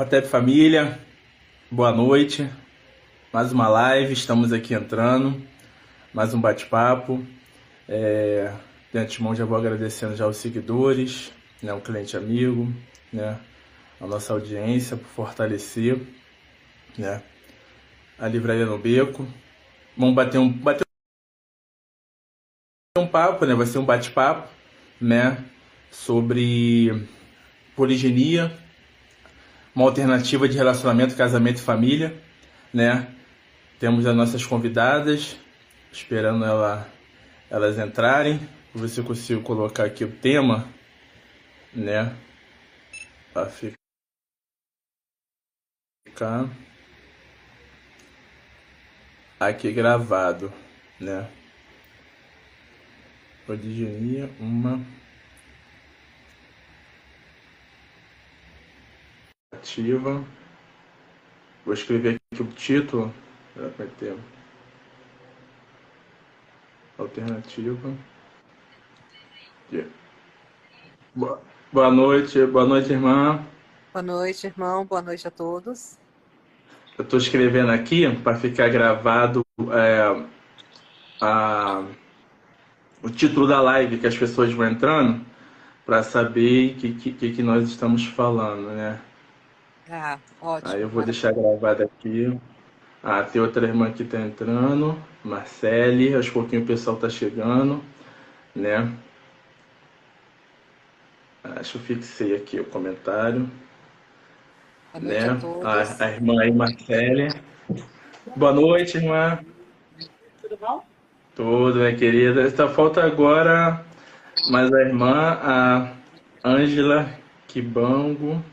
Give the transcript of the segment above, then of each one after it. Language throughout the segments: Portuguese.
Rotep Família, boa noite. Mais uma live, estamos aqui entrando. Mais um bate-papo. É, de antemão já vou agradecendo já os seguidores, né, o cliente amigo, né, a nossa audiência por fortalecer, né, a livraria no beco. Vamos bater um, bater um papo, né, vai ser um bate-papo, né, sobre poligenia, uma alternativa de relacionamento, casamento e família, né? Temos as nossas convidadas, esperando ela, elas entrarem. Vou ver se eu consigo colocar aqui o tema, né? Para ficar aqui gravado, né? Poligenia, uma ativa. Vou escrever aqui o título. Vai ter alternativa. Boa, boa noite, boa noite, irmã. Boa noite, irmão. Boa noite a todos. Eu estou escrevendo aqui para ficar gravado é, a, o título da live que as pessoas vão entrando para saber o que, que, que nós estamos falando, né? Ah, ótimo. Aí eu vou deixar gravado aqui. Ah, tem outra irmã que tá entrando, Marcele, aos pouquinho o pessoal tá chegando, né? Acho que eu fixei aqui o comentário. Boa né? a. A, a irmã aí, Marcele. Boa noite, irmã. Tudo bom? Tudo, minha querida. Só falta agora mais a irmã, a Ângela Kibango.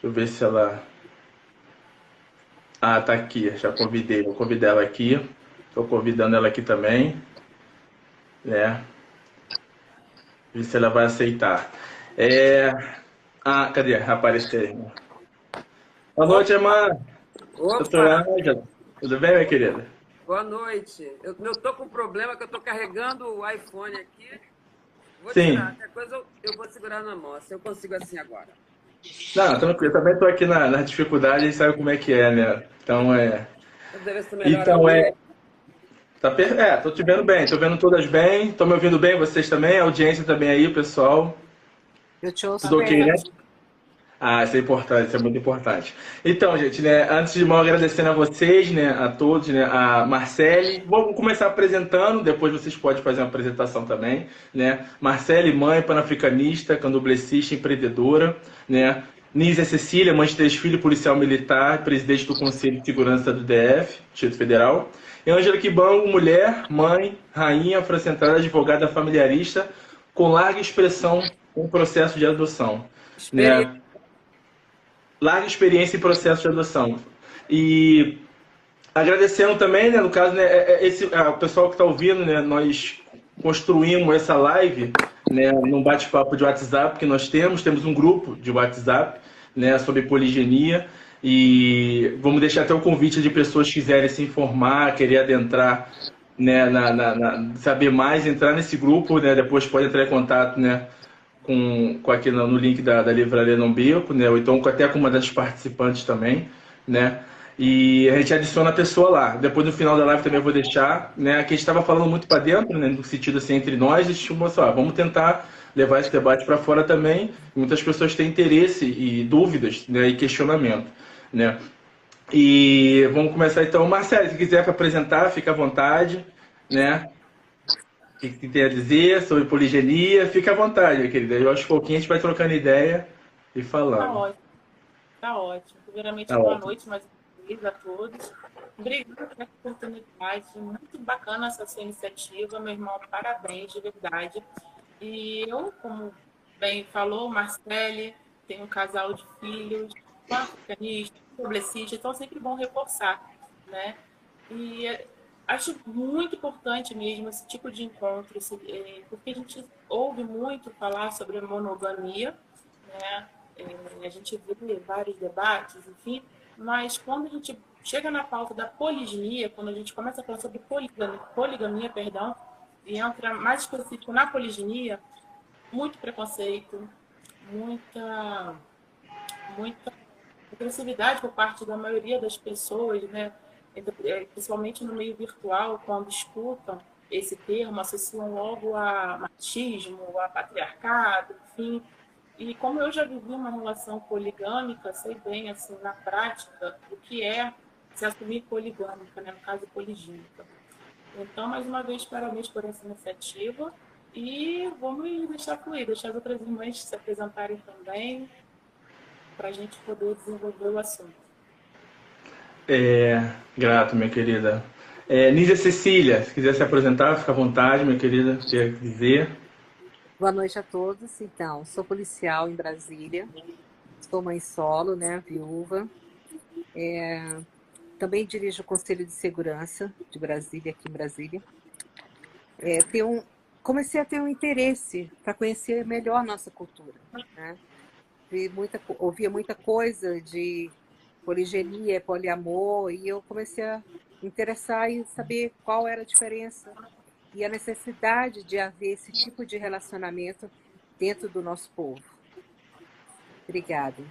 Deixa eu ver se ela. Ah, tá aqui. Já convidei. Vou convidar ela aqui. Estou convidando ela aqui também. Né? Ver se ela vai aceitar. É... Ah, cadê? Apareceu. irmã. Boa noite, irmã. Doutora Opa, Ângela. Tudo bem, minha querida? boa noite. Eu, eu tô com um problema que eu tô carregando o iPhone aqui. Vou Sim. tirar, qualquer coisa eu, eu vou segurar na mão, se eu consigo assim agora. Não, tranquilo. Também estou aqui na, na dificuldade e sabe como é que é, né? Então é. Então a é. Tá per... É, tô te vendo bem, tô vendo todas bem. Tô me ouvindo bem, vocês também, a audiência também aí, pessoal. Eu te ouço Tudo ok, bem. né? Ah, isso é importante, isso é muito importante. Então, gente, né, antes de mal agradecendo a vocês, né, a todos, né, a Marcele, vou começar apresentando, depois vocês podem fazer uma apresentação também, né? Marcele, mãe panafricanista, candomblessista, empreendedora, né? Nízia Cecília, mãe de três filhos, policial militar, presidente do Conselho de Segurança do DF, Distrito Federal. E Ângela Kibango, mulher, mãe, rainha, afrocentrada, advogada familiarista, com larga expressão em processo de adoção. Experi- Né? Larga experiência em processo de adoção. E agradecendo também, né, no caso, né, é- é esse, ah, o pessoal que está ouvindo, né, nós construímos essa live né, num bate-papo de WhatsApp que nós temos, temos um grupo de WhatsApp né, sobre poligenia e vamos deixar até o convite de pessoas que quiserem se informar, querer adentrar, né, na, na- na- saber mais, entrar nesse grupo, né, depois pode entrar em contato, né, com, com aqui no, no link da, da livraria Beco, né? Ou então até com uma das participantes também, né? E a gente adiciona a pessoa lá. Depois no final da live também eu vou deixar, né? Aqui a gente estava falando muito para dentro, né? No sentido assim entre nós, a gente chamou só, vamos tentar levar esse debate para fora também. Muitas pessoas têm interesse e dúvidas, né? E questionamento, né? E vamos começar então, Marcelo, se quiser apresentar, fica à vontade, né? O que, que tem a dizer sobre poligenia, fica à vontade, querida. Eu aos pouquinhos a gente vai trocando ideia e Tá falando. ótimo. Tá ótimo. Primeiramente, Tá boa ótimo. noite mais uma vez a todos. Obrigada pela oportunidade. Muito bacana essa sua iniciativa, meu irmão. Parabéns, de verdade. E eu, como bem falou, Marcele, tenho um casal de filhos, um africanista, um publicista, então é sempre bom reforçar, né? E acho muito importante mesmo esse tipo de encontro, esse, eh, porque a gente ouve muito falar sobre a monogamia, né? É, a gente vê vários debates, enfim, mas quando a gente chega na pauta da poliginia, quando a gente começa a falar sobre poligamia, poligamia perdão, e entra mais específico na poliginia, muito preconceito, muita, muita agressividade por parte da maioria das pessoas, né? É, principalmente no meio virtual, quando escutam esse termo, associam logo a machismo, a patriarcado, enfim. E como eu já vivi uma relação poligâmica, sei bem, assim, na prática, o que é se assumir poligâmica, né? no caso, poligínica. Então, mais uma vez, parabéns por essa iniciativa e vamos deixar fluir, deixar as outras irmãs se apresentarem também, para a gente poder desenvolver o assunto. É, grato, minha querida. É, Nízia Cecília, se quiser se apresentar, fica à vontade, minha querida, quer dizer. Boa noite a todos. Então, sou policial em Brasília, sou mãe solo, né, viúva. É, também dirijo o Conselho de Segurança de Brasília, aqui em Brasília. É, um, comecei a ter um interesse para conhecer melhor nossa cultura. Né? Vi muita, ouvia muita coisa de poligenia, poliamor, e eu comecei a interessar em saber qual era a diferença e a necessidade de haver esse tipo de relacionamento dentro do nosso povo. Obrigada.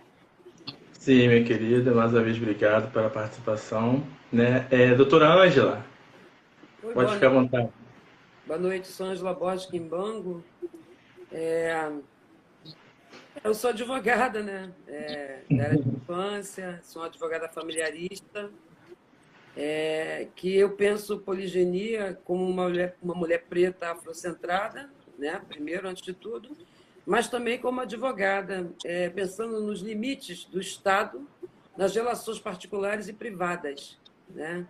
Sim, minha querida, mais uma vez obrigado pela participação. Né? É, doutora Ângela, pode ficar à vontade. Boa noite, sou Ângela Borges Quimbango. É... Eu sou advogada, né? É, da área de infância, sou advogada familiarista, é, que eu penso poligenia como uma mulher, uma mulher preta afrocentrada, né? primeiro, antes de tudo, mas também como advogada, é, pensando nos limites do Estado nas relações particulares e privadas. Né?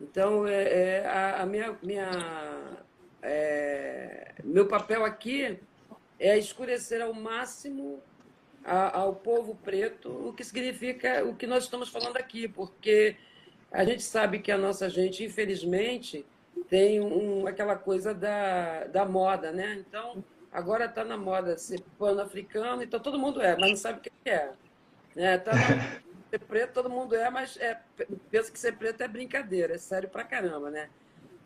Então, é, é a, a, minha, minha, é, meu papel aqui é escurecer ao máximo a, ao povo preto o que significa o que nós estamos falando aqui, porque a gente sabe que a nossa gente, infelizmente, tem um, aquela coisa da, da moda, né? Então, Agora está na moda ser pano-africano, então todo mundo é, mas não sabe o que é. é tá na... ser preto, todo mundo é, mas é, pensa que ser preto é brincadeira, é sério pra caramba, né?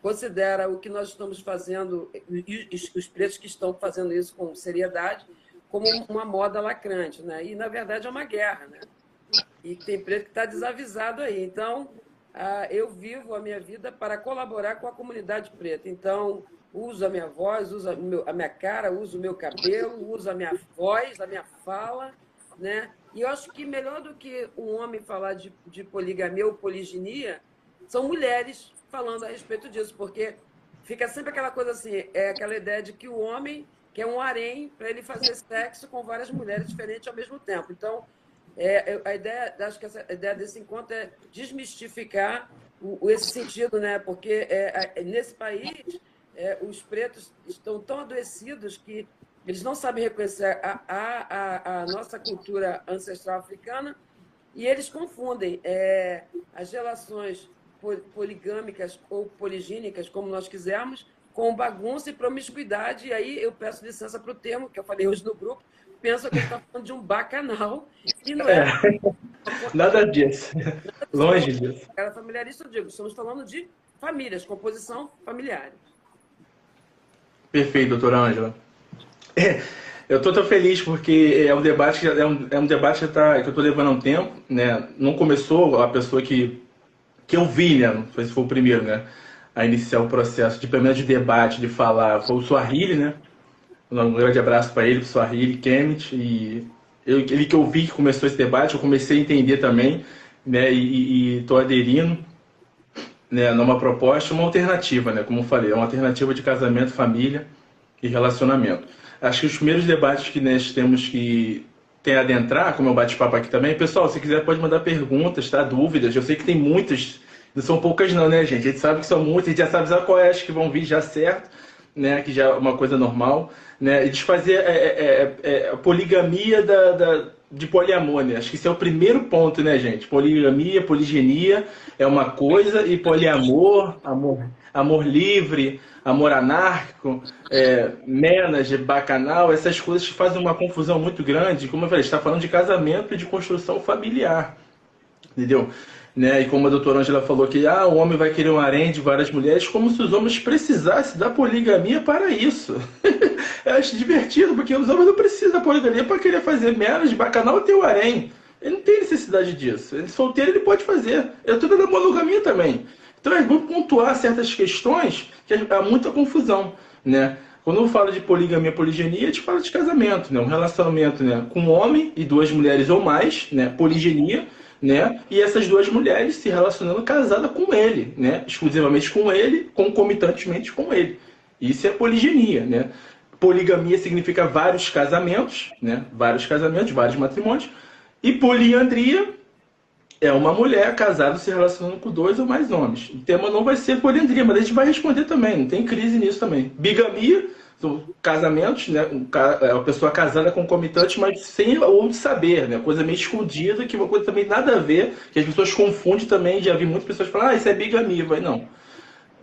Considera o que nós estamos fazendo, e os pretos que estão fazendo isso com seriedade, como uma moda lacrante, né? E, na verdade, é uma guerra, né? E tem preto que está desavisado aí. Então, ah, eu vivo a minha vida para colaborar com a comunidade preta. Então, uso a minha voz, uso a minha cara, uso o meu cabelo, uso a minha voz, a minha fala, né? E eu acho que melhor do que um homem falar de, de poligamia ou poliginia, são mulheres falando a respeito disso, porque fica sempre aquela coisa assim, é aquela ideia de que o homem quer um harém para ele fazer sexo com várias mulheres diferentes ao mesmo tempo. Então, é, a ideia, acho que essa a ideia desse encontro é desmistificar o, esse sentido, né? Porque é, é, nesse país é, os pretos estão tão adoecidos que eles não sabem reconhecer a, a, a, a nossa cultura ancestral africana e eles confundem é, as relações poligâmicas ou poligínicas, como nós quisermos, com bagunça e promiscuidade. E aí eu peço licença para o termo que eu falei hoje no grupo, pensa que está falando de um bacanal e não é. é. Nada disso. Longe disso. Era familiarista, eu digo, estamos falando de famílias, composição familiar. Perfeito, doutora Ângela. É, eu estou tão feliz porque é um debate que é um, é um debate que, tá, que eu estou levando há um tempo, né? Não começou a pessoa que, que eu vi, né? Não sei se foi o primeiro, né? A iniciar o processo de primeiro de debate, de falar, foi o Suahili, né? Um grande abraço para ele, para o Suahili, Kemet, e eu, ele que eu vi que começou esse debate, eu comecei a entender também, né? E estou aderindo né, numa proposta, uma alternativa, né, como eu falei, é uma alternativa de casamento, família e relacionamento. Acho que os primeiros debates que nós temos que tem adentrar, como eu bate-papo aqui também, pessoal, se quiser pode mandar perguntas, tá? Dúvidas, eu sei que tem muitas, não são poucas não, né, gente? A gente sabe que são muitas, a gente já sabe já qual é as que vão vir já certo, né, que já é uma coisa normal, né, e desfazer é, é, é, a poligamia da, da de poliamor, né? Acho que esse é o primeiro ponto, né, gente? Poligamia, poligenia é uma coisa e poliamor, amor, amor livre, amor anárquico, é, menas, bacanal, essas coisas fazem uma confusão muito grande. Como eu falei, está falando de casamento e de construção familiar, entendeu? Né? E como a doutora Angela falou que ah, o homem vai querer um harém de várias mulheres, como se os homens precisassem da poligamia para isso. Eu acho divertido, porque os homens não precisam da poligamia para querer fazer menos de bacanal ter o harém. Ele não tem necessidade disso. Ele solteiro ele pode fazer. Eu estou dando monogamia também. Então é bom pontuar certas questões que há muita confusão, né? Quando eu falo de poligamia, poligenia, a gente fala de casamento, né? Um relacionamento, né? Com um homem e duas mulheres ou mais, né? Poligenia, né? E essas duas mulheres se relacionando casada com ele, né? Exclusivamente com ele, concomitantemente com ele. Isso é poligenia, né? Poligamia significa vários casamentos, né? Vários casamentos, vários matrimônios. E poliandria é uma mulher casada se relacionando com dois ou mais homens. O tema não vai ser poliandria, mas a gente vai responder também, não tem crise nisso também. Bigamia, são casamentos, né? É uma pessoa casada concomitante, mas sem o saber, né? Coisa meio escondida, que uma coisa também nada a ver, que as pessoas confundem também. Já vi muitas pessoas falar, ah, isso é bigamia. Vai, não.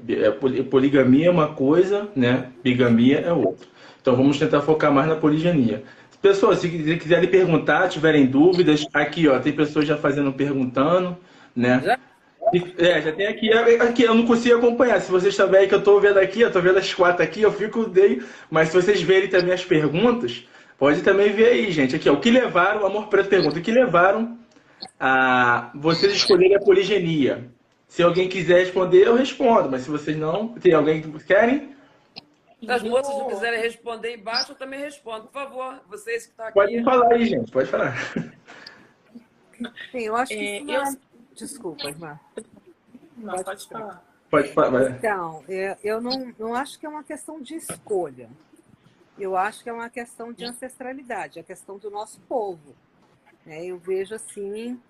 É, poligamia é uma coisa, né? Bigamia é outra. Então vamos tentar focar mais na poligenia. Pessoas, se quiserem perguntar, tiverem dúvidas, aqui ó, tem pessoas já fazendo perguntando, né? Já? É, já tem aqui, aqui, eu não consigo acompanhar. Se vocês estão vendo que eu estou vendo aqui, eu estou vendo as quatro aqui, eu fico dei. Mas se vocês verem também as perguntas, pode também ver aí, gente. Aqui, ó, o que levaram, o Amor Preto pergunta, o que levaram a vocês escolherem a poligenia? Se alguém quiser responder, eu respondo, mas se vocês não, tem alguém que querem? Se as moças não quiserem responder embaixo, eu também respondo. Por favor, vocês que estão aqui. Pode falar aí, gente, pode falar. Sim, eu acho que é, isso eu... Desculpa, irmã. Não, pode, pode falar. Pode falar. Então, é, eu não, não acho que é uma questão de escolha. Eu acho que é uma questão de ancestralidade, é a questão do nosso povo. É, eu vejo assim,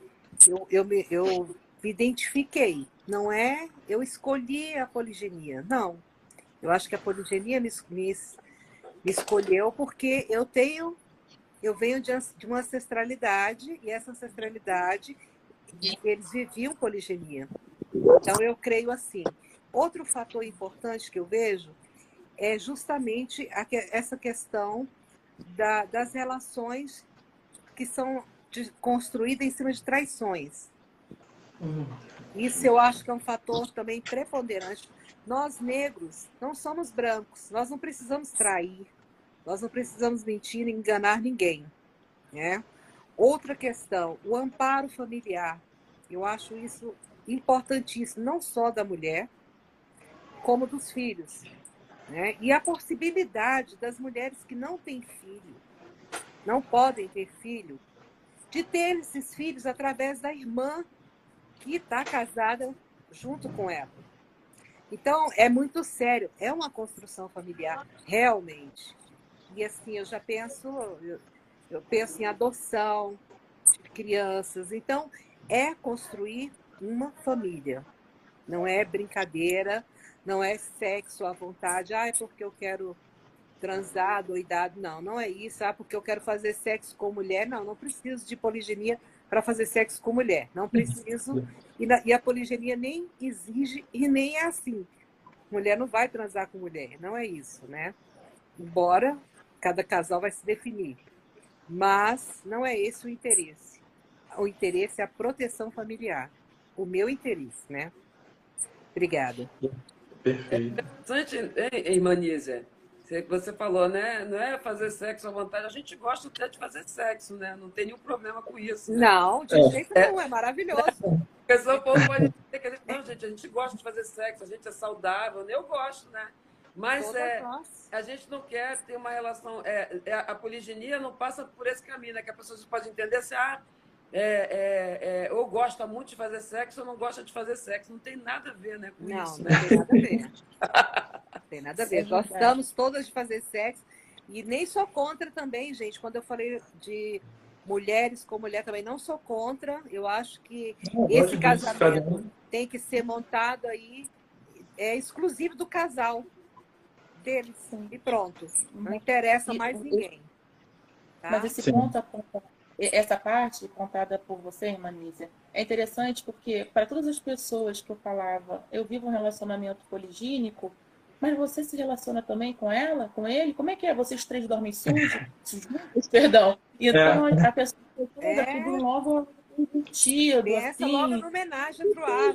eu, eu, me, eu me identifiquei. Não é eu escolhi a poligenia, não. Eu acho que a poligenia me, me, me escolheu porque eu tenho, eu venho de, de uma ancestralidade e essa ancestralidade eles viviam poligenia. Então, eu creio assim. Outro fator importante que eu vejo é justamente a, essa questão da, das relações que são de, construídas em cima de traições. Isso eu acho que é um fator também preponderante. Nós, negros, não somos brancos, nós não precisamos trair, nós não precisamos mentir, enganar ninguém. Né? Outra questão, o amparo familiar. Eu acho isso importantíssimo, não só da mulher, como dos filhos. Né? E a possibilidade das mulheres que não têm filho, não podem ter filho, de ter esses filhos através da irmã que está casada junto com ela. Então, é muito sério, é uma construção familiar, realmente. E assim, eu já penso, eu penso em adoção de crianças. Então, é construir uma família. Não é brincadeira, não é sexo à vontade. Ah, é porque eu quero transar, doidado. Não, não é isso. Ah, porque eu quero fazer sexo com mulher. Não, não preciso de poligenia para fazer sexo com mulher. Não preciso. E, na, e a poligenia nem exige e nem é assim. Mulher não vai transar com mulher. Não é isso, né? Embora cada casal vai se definir. Mas não é esse o interesse. O interesse é a proteção familiar. O meu interesse, né? Obrigada. Perfeito. É interessante? Você falou, né? Não é fazer sexo à vontade. A gente gosta até de fazer sexo, né? Não tem nenhum problema com isso. Né? Não, de é. jeito nenhum. É maravilhoso. Porque só povo pode dizer que a gente, não, gente, a gente gosta de fazer sexo, a gente é saudável. Eu gosto, né? Mas é, a gente não quer ter uma relação. É, é, a poligenia não passa por esse caminho, né? Que a pessoa pode entender assim, ah, é, é, é, ou gosta muito de fazer sexo ou não gosta de fazer sexo. Não tem nada a ver né, com não, isso. Não, né? tem nada a ver. tem nada a ver. Gostamos todas de fazer sexo. E nem sou contra também, gente. Quando eu falei de mulheres com mulher também, não sou contra. Eu acho que não, esse casamento tem que ser montado aí, é exclusivo do casal deles e pronto. Não uhum. interessa e, mais ninguém. Tá? Mas esse Sim. ponto, essa parte contada por você, irmã Nízia, é interessante porque para todas as pessoas que eu falava, eu vivo um relacionamento poligínico, mas você se relaciona também com ela, com ele? Como é que é? Vocês três dormem sujos? Perdão. Então é. a pessoa é. tudo logo sentido, Essa assim. logo em homenagem pro ar.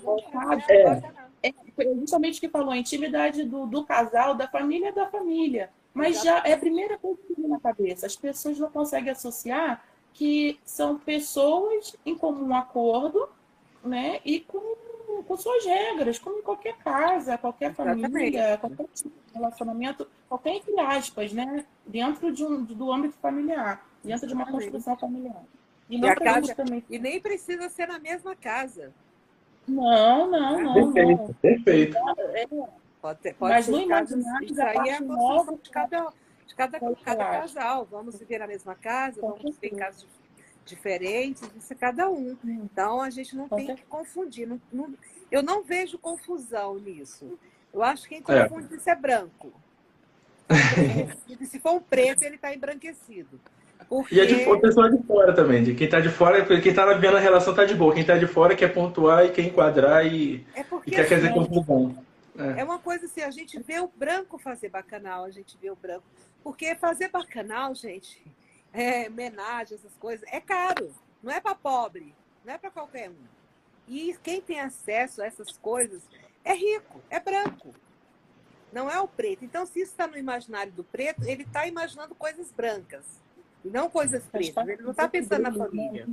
É é justamente o que falou, a intimidade do, do casal, da família é da família. Mas já é a primeira coisa que vem na cabeça. As pessoas não conseguem associar que são pessoas em comum acordo, né? E com, com suas regras, como em qualquer casa, qualquer família, Exatamente. qualquer tipo de relacionamento, qualquer entre aspas, né? Dentro de um, do âmbito familiar, dentro de uma construção familiar. E, e, casa, também... e nem precisa ser na mesma casa. Não, não, não. Perfeito, não. perfeito. É, pode ter, pode Mas no imaginário, isso aí é a construção de cada, de cada, cada casal. Vamos viver na mesma casa, vamos viver em casas diferentes, isso é cada um. Então a gente não tem que confundir. Não, não, eu não vejo confusão nisso. Eu acho que quem é. confunde é. isso é branco. Se for um preto, ele está embranquecido. Porque... E é de o pessoal de fora também. De quem está de fora, quem está vendo a relação está de boa. Quem está de fora quer pontuar e quer enquadrar e, é e quer fazer assim, confusão. É. é uma coisa assim, a gente vê o branco fazer bacanal, a gente vê o branco. Porque fazer bacanal, gente, é, homenagem, essas coisas, é caro. Não é para pobre, não é para qualquer um. E quem tem acesso a essas coisas é rico, é branco. Não é o preto. Então, se isso está no imaginário do preto, ele está imaginando coisas brancas. E não coisas pretas. Ele não está pensando na família.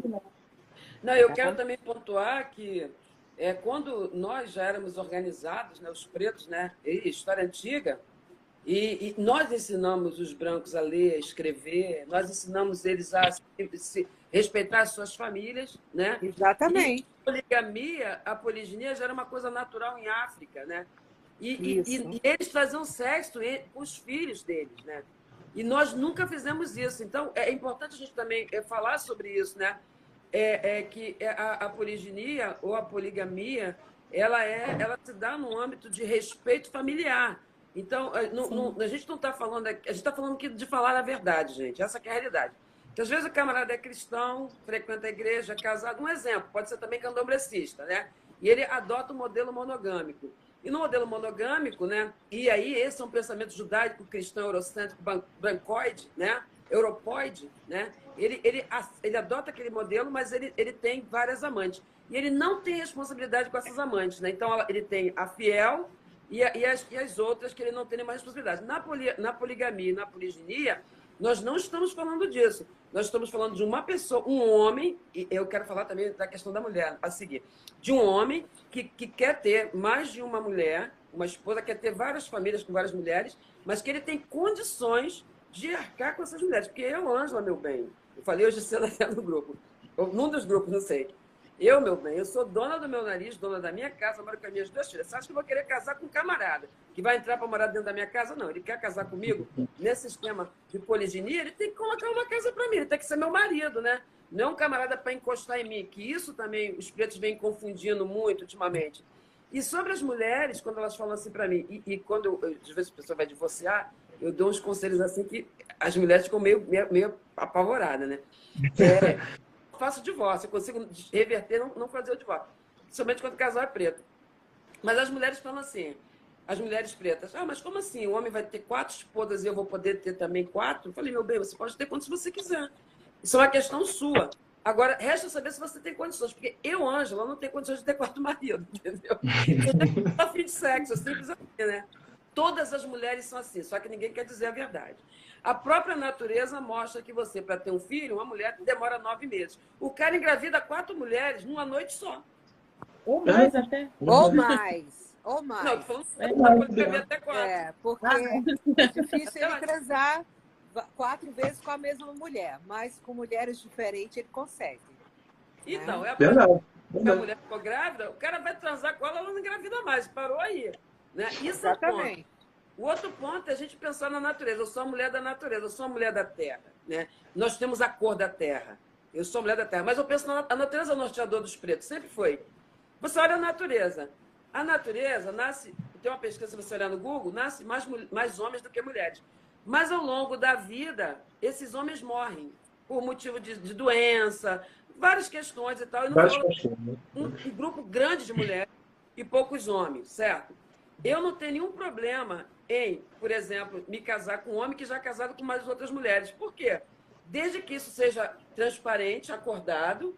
Não, eu quero também pontuar que é, quando nós já éramos organizados, né, os pretos, né, história antiga, e, e, nós ensinamos os brancos a ler, a escrever, nós ensinamos eles a se, se respeitar as suas famílias, né? Exatamente. E a poligamia, a poliginia já era uma coisa natural em África, né? E, e, e eles faziam sexo com os filhos deles, né? E nós nunca fizemos isso. Então, é importante a gente também é, falar sobre isso, né? É, é que é, a, a poliginia ou a poligamia, ela, é, ela se dá no âmbito de respeito familiar. Então, é, não, não, a gente não está falando, a gente está falando aqui de falar a verdade, gente. Essa é a realidade. Que às vezes o camarada é cristão, frequenta a igreja, é casado. Um exemplo, pode ser também candomblessista, né? E ele adota o modelo monogâmico. E no modelo monogâmico, né? E aí esse é um pensamento judaico, cristão, eurocêntrico, brancoide, né? Europoide, né? Ele, ele, ele adota aquele modelo, mas ele, ele tem várias amantes. E ele não tem responsabilidade com essas amantes, né? Então ele tem a fiel e, a, e, as, e as outras que ele não tem nenhuma responsabilidade. Na, poli, na poligamia e na poliginia, nós não estamos falando disso. Nós estamos falando de uma pessoa, um homem, e eu quero falar também da questão da mulher a seguir, de um homem que, que quer ter mais de uma mulher, uma esposa, quer ter várias famílias com várias mulheres, mas que ele tem condições de arcar com essas mulheres. Porque eu, Ângela, meu bem, eu falei hoje cedo até no grupo, num dos grupos, não sei. Eu, meu bem, eu sou dona do meu nariz, dona da minha casa, moro com as minhas duas filhas. Você acha que eu vou querer casar com um camarada que vai entrar para morar dentro da minha casa? Não, ele quer casar comigo nesse esquema de poliginia, ele tem que colocar uma casa para mim, ele tem que ser meu marido, né? Não é um camarada para encostar em mim, que isso também os pretos vêm confundindo muito ultimamente. E sobre as mulheres, quando elas falam assim para mim, e, e, quando eu, às vezes a pessoa vai divorciar, eu dou uns conselhos assim que as mulheres ficam meio, meio, meio apavoradas, né? É, faço divórcio, eu consigo reverter, não, não fazer o divórcio. Somente quando o casal é preto. Mas as mulheres falam assim, as mulheres pretas, ah, mas como assim? O homem vai ter quatro esposas e eu vou poder ter também quatro? Eu falei, meu bem, você pode ter quantos você quiser. Isso é uma questão sua. Agora, resta saber se você tem condições, porque eu, Ângela, não tenho condições de ter quarto marido, entendeu? Eu tenho fim de sexo, simples assim, né? Todas as mulheres são assim, só que ninguém quer dizer a verdade. A própria natureza mostra que você, para ter um filho, uma mulher demora nove meses. O cara engravida quatro mulheres numa noite só. Ou mais é. até. Ou mais. Ou mais. Não, falando é, até quatro. É, porque ah. é difícil ele transar quatro vezes com a mesma mulher, mas com mulheres diferentes ele consegue. Então, né? é a Verdade. Se a mulher ficou grávida, o cara vai transar com ela, ela não engravida mais, parou aí. Né? Isso Exatamente. é o o outro ponto é a gente pensar na natureza. Eu sou a mulher da natureza, eu sou a mulher da terra. Né? Nós temos a cor da terra. Eu sou a mulher da terra. Mas eu penso na a natureza é o norteador dos pretos, sempre foi. Você olha a natureza. A natureza nasce, tem uma pesquisa, se você olhar no Google, nasce mais, mais homens do que mulheres. Mas ao longo da vida, esses homens morrem por motivo de, de doença, várias questões e tal. E não né? um, um grupo grande de mulheres e poucos homens, certo? Eu não tenho nenhum problema em, por exemplo, me casar com um homem que já é casado com mais outras mulheres. Por quê? Desde que isso seja transparente, acordado,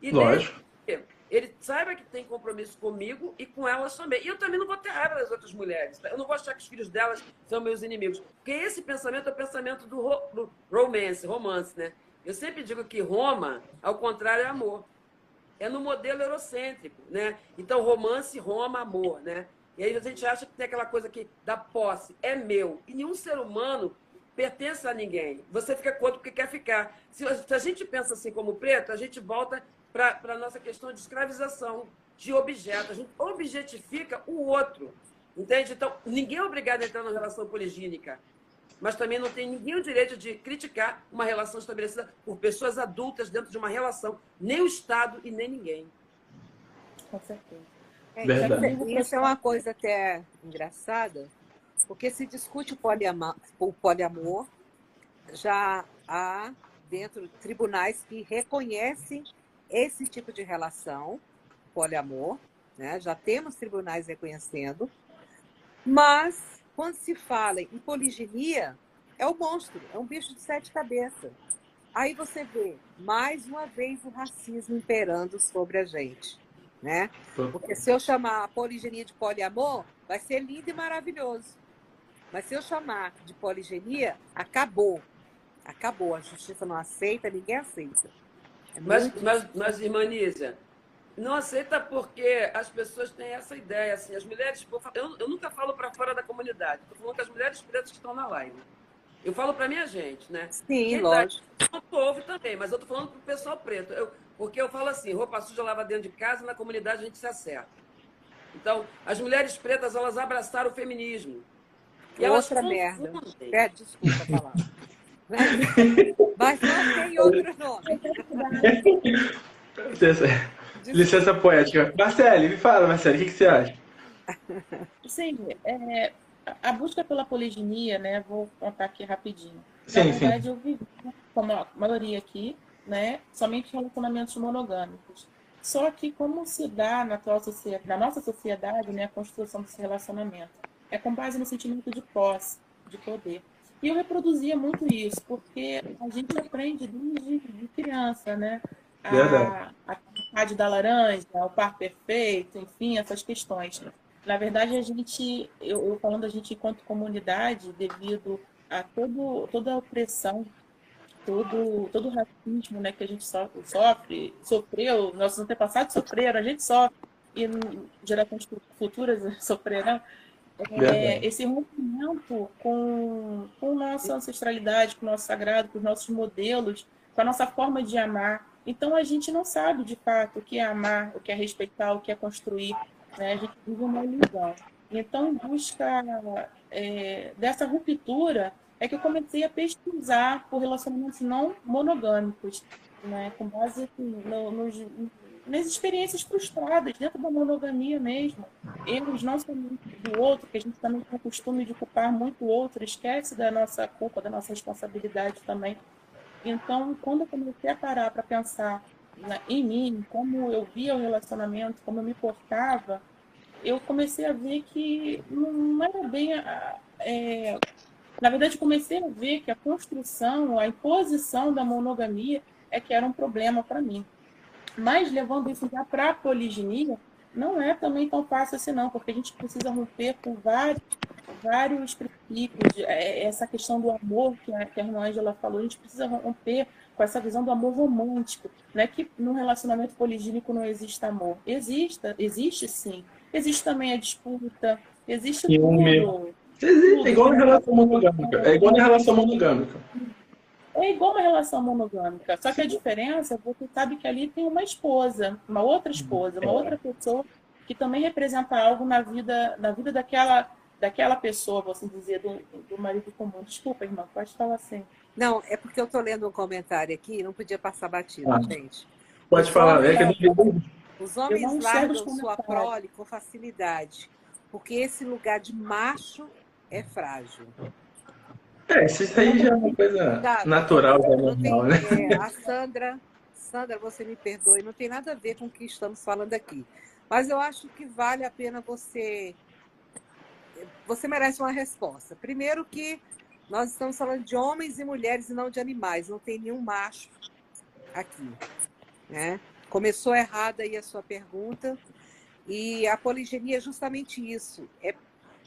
e Lógico. desde que ele saiba que tem compromisso comigo e com elas também. E eu também não vou ter raiva das outras mulheres. Tá? Eu não vou achar que os filhos delas são meus inimigos. Porque esse pensamento é o pensamento do, ro do romance, romance, né? Eu sempre digo que Roma, ao contrário, é amor. É no modelo eurocêntrico, né? Então, romance, Roma, amor, né? E aí a gente acha que tem aquela coisa que da posse é meu. E nenhum ser humano pertence a ninguém. Você fica outro porque quer ficar. Se, a gente pensa assim como preto, a gente volta para a nossa questão de escravização de objeto. A gente objetifica o outro. Entende? Então, ninguém é obrigado a entrar numa relação poligínica. Mas também não tem ninguém o direito de criticar uma relação estabelecida por pessoas adultas dentro de uma relação. Nem o Estado e nem ninguém. Com certeza. É, Verdade. Isso é uma coisa até engraçada, porque se discute o poliamor, o poliamor já há dentro tribunais que reconhecem esse tipo de relação, poliamor, né? já temos tribunais reconhecendo, mas quando se fala em poliginia, é o monstro, é um bicho de sete cabeças. Aí você vê, mais uma vez, o racismo imperando sobre a gente. Né? Porque se eu chamar a poligenia de poliamor, vai ser lindo e maravilhoso. Mas se eu chamar de poligenia, acabou. Acabou. A justiça não aceita, ninguém aceita. É mas, mas, mas, irmã Nízia, não aceita porque as pessoas têm essa ideia. Assim, as mulheres. Eu, eu nunca falo para fora da comunidade. Estou falando com as mulheres pretas que estão na live. Eu falo para minha gente, né? Sim, Quem tá lógico. Tá, ouve também, mas eu estou falando para o pessoal preto. Eu, porque eu falo assim: roupa suja lava dentro de casa, na comunidade a gente se acerta. Então, as mulheres pretas, elas abraçaram o feminismo. E Outra merda. É, desculpa falar. Mas não tem outro nome. Licença, licença poética. Marcele, me fala, Marcele, o que, que você acha? Sim, é, a busca pela poliginia, né? Vou contar aqui rapidinho. Sim, Na verdade, sim. eu vivi, como a maioria aqui, né? Somente relacionamentos monogâmicos. Só que como se dá na, sociedade, na nossa sociedade, né, a construção desse relacionamento? é com base no sentimento de posse, de poder. E eu reproduzia muito isso, porque a gente aprende desde de criança, né? A, a vontade da laranja, o par perfeito, enfim, essas questões. Na verdade, a gente, eu, eu falando a gente enquanto comunidade, devido a todo, toda a opressão, todo, todo o racismo né, que a gente sofre, sofre, sofreu, nossos antepassados sofreram, a gente sofre, e gerações futuras sofrerão, é, esse rompimento com, com nossa ancestralidade, com o nosso sagrado, com os nossos modelos, com a nossa forma de amar. Então a gente não sabe de fato o que é amar, o que é respeitar, o que é construir. Né? A gente vive uma ilusão. Então, em busca é, dessa ruptura, é que eu comecei a pesquisar por relacionamentos não monogâmicos, né? com base assim, no, nos, nas experiências frustradas, dentro da monogamia mesmo. Erros não somente do outro, que a gente também tem o costume de culpar muito o outro, esquece da nossa culpa, da nossa responsabilidade também. Então, quando eu comecei a parar para pensar né, em mim, como eu via o relacionamento, como eu me portava, eu comecei a ver que não era bem. É... na verdade, comecei a ver que a construção, a imposição da monogamia é que era um problema para mim. Mas levando isso já para a poliginia, não é também tão fácil assim não, porque a gente precisa romper com vários, vários princípios. É, essa questão do amor que a, que a irmã Angela falou, a gente precisa romper com essa visão do amor romântico. Não é que num relacionamento poligínico não existe amor. Existe, existe sim. Existe também a disputa, existe tudo. Existe, é igual na relação monogâmica. É igual na relação monogâmica. É igual uma relação monogâmica, só que a diferença é você sabe que ali tem uma esposa, uma outra esposa, uma outra pessoa que também representa algo na vida, na vida daquela, daquela pessoa, vou assim dizer, do, do marido comum. Desculpa, irmã, pode falar assim. Não, é porque eu estou lendo um comentário aqui não podia passar batido, ah, gente. Pode falar, é que Os homens largam sua prole com facilidade, porque esse lugar de macho é frágil. É, isso aí já é uma coisa tá, natural, já normal, né? É, a Sandra, Sandra, você me perdoe, não tem nada a ver com o que estamos falando aqui. Mas eu acho que vale a pena você. Você merece uma resposta. Primeiro que nós estamos falando de homens e mulheres e não de animais. Não tem nenhum macho aqui. Né? Começou errada aí a sua pergunta. E a poligenia é justamente isso. É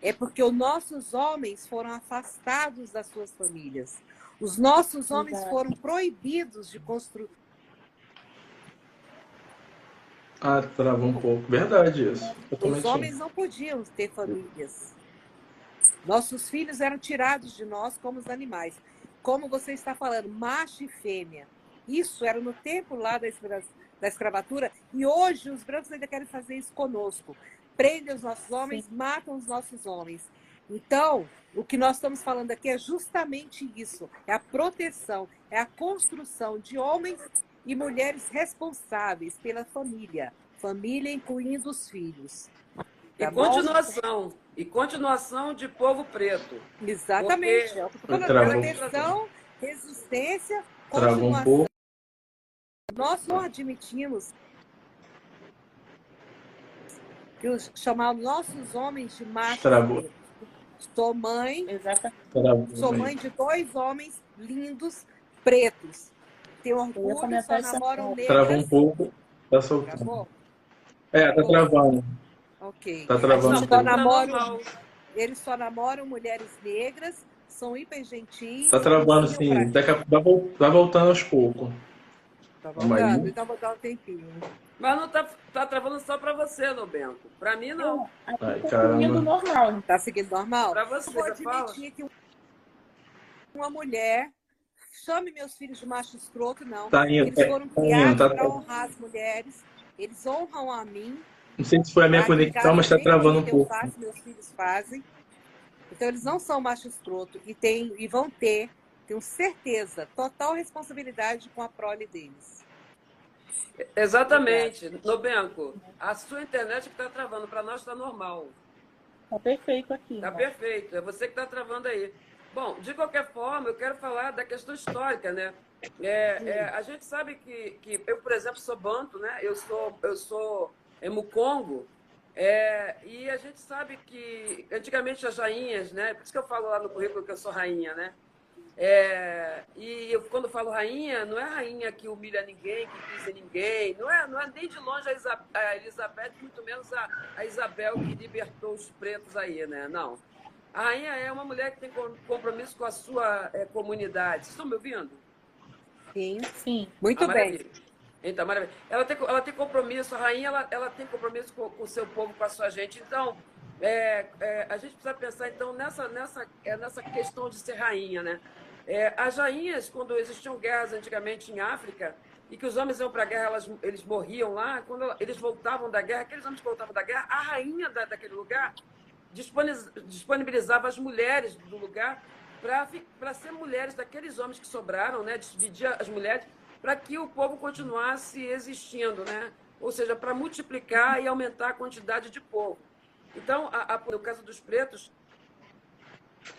é porque os nossos homens foram afastados das suas famílias. Os nossos homens Exato. foram proibidos de construir. Ah, travou um pouco. Verdade isso. Os homens não podiam ter famílias. Nossos filhos eram tirados de nós como os animais. Como você está falando, macho e fêmea. Isso era no tempo lá da, da escravatura e hoje os brancos ainda querem fazer isso conosco. Prendem os nossos homens, Sim. matam os nossos homens. Então, o que nós estamos falando aqui é justamente isso: é a proteção, é a construção de homens e mulheres responsáveis pela família, família incluindo os filhos. Tá e bom? continuação, e continuação de povo preto. Exatamente. Porque... Proteção, resistência, continuação. Nós não admitimos que os, chamar nossos homens de machos Sou mãe, Exatamente. sou mãe de dois homens lindos, pretos. Tenho orgulho, só namoram negras. Trava um pouco, tá soltando. Travou? É, tá travando. Ok. Tá travando. Eles só, namoram, eles só namoram mulheres negras, são hiper gentis. Tá travando sim, daqui a, vai voltando aos poucos. Tá voltando, então vou dar um tempinho. Mas não tá, tá travando só para você, Nobenco. Para mim, não. Ai, tá seguindo normal. Tá seguindo normal? Para você, eu vou admitir que uma mulher chame meus filhos de macho escroto, não. Tá indo, Eles foram tá criados tá para honrar as mulheres. Eles honram a mim. Não sei se foi a minha conexão, mas está travando um pouco. Faço, meus filhos fazem. Então, eles não são macho escroto e, tem, e vão ter, tenho certeza, total responsabilidade com a prole deles. Exatamente. Nobenco, a sua internet que está travando, para nós está normal. Está perfeito aqui. Está né? perfeito, é você que está travando aí. Bom, de qualquer forma, eu quero falar da questão histórica, né? É, é, a gente sabe que, que eu, por exemplo, sou banto, né? Eu sou, eu sou é, mucongo, é, e a gente sabe que antigamente as rainhas, né? Por isso que eu falo lá no currículo que eu sou rainha, né? É, e eu, quando falo rainha, não é rainha que humilha ninguém, que pisa ninguém, não é, não é nem de longe a, Isabel, a Elizabeth, muito menos a, a, Isabel que libertou os pretos aí, né? Não. A rainha é uma mulher que tem compromisso com a sua é, comunidade. Vocês estão me ouvindo? Sim, sim. Muito ah, bem. Então, maravilha. Ela tem, ela tem compromisso, a rainha ela, ela tem compromisso com, com o seu povo, com a sua gente. Então, é, é, a gente precisa pensar então nessa, nessa, é, nessa questão de ser rainha, né? É, as rainhas, quando existiam guerras antigamente em África, e que os homens iam para a guerra, elas, eles morriam lá, quando eles voltavam da guerra, aqueles homens que voltavam da guerra, a rainha da, daquele lugar disponibilizava as mulheres do lugar para ser mulheres daqueles homens que sobraram, né? dividia as mulheres para que o povo continuasse existindo, né? ou seja, para multiplicar e aumentar a quantidade de povo. Então, a, a, no caso dos pretos,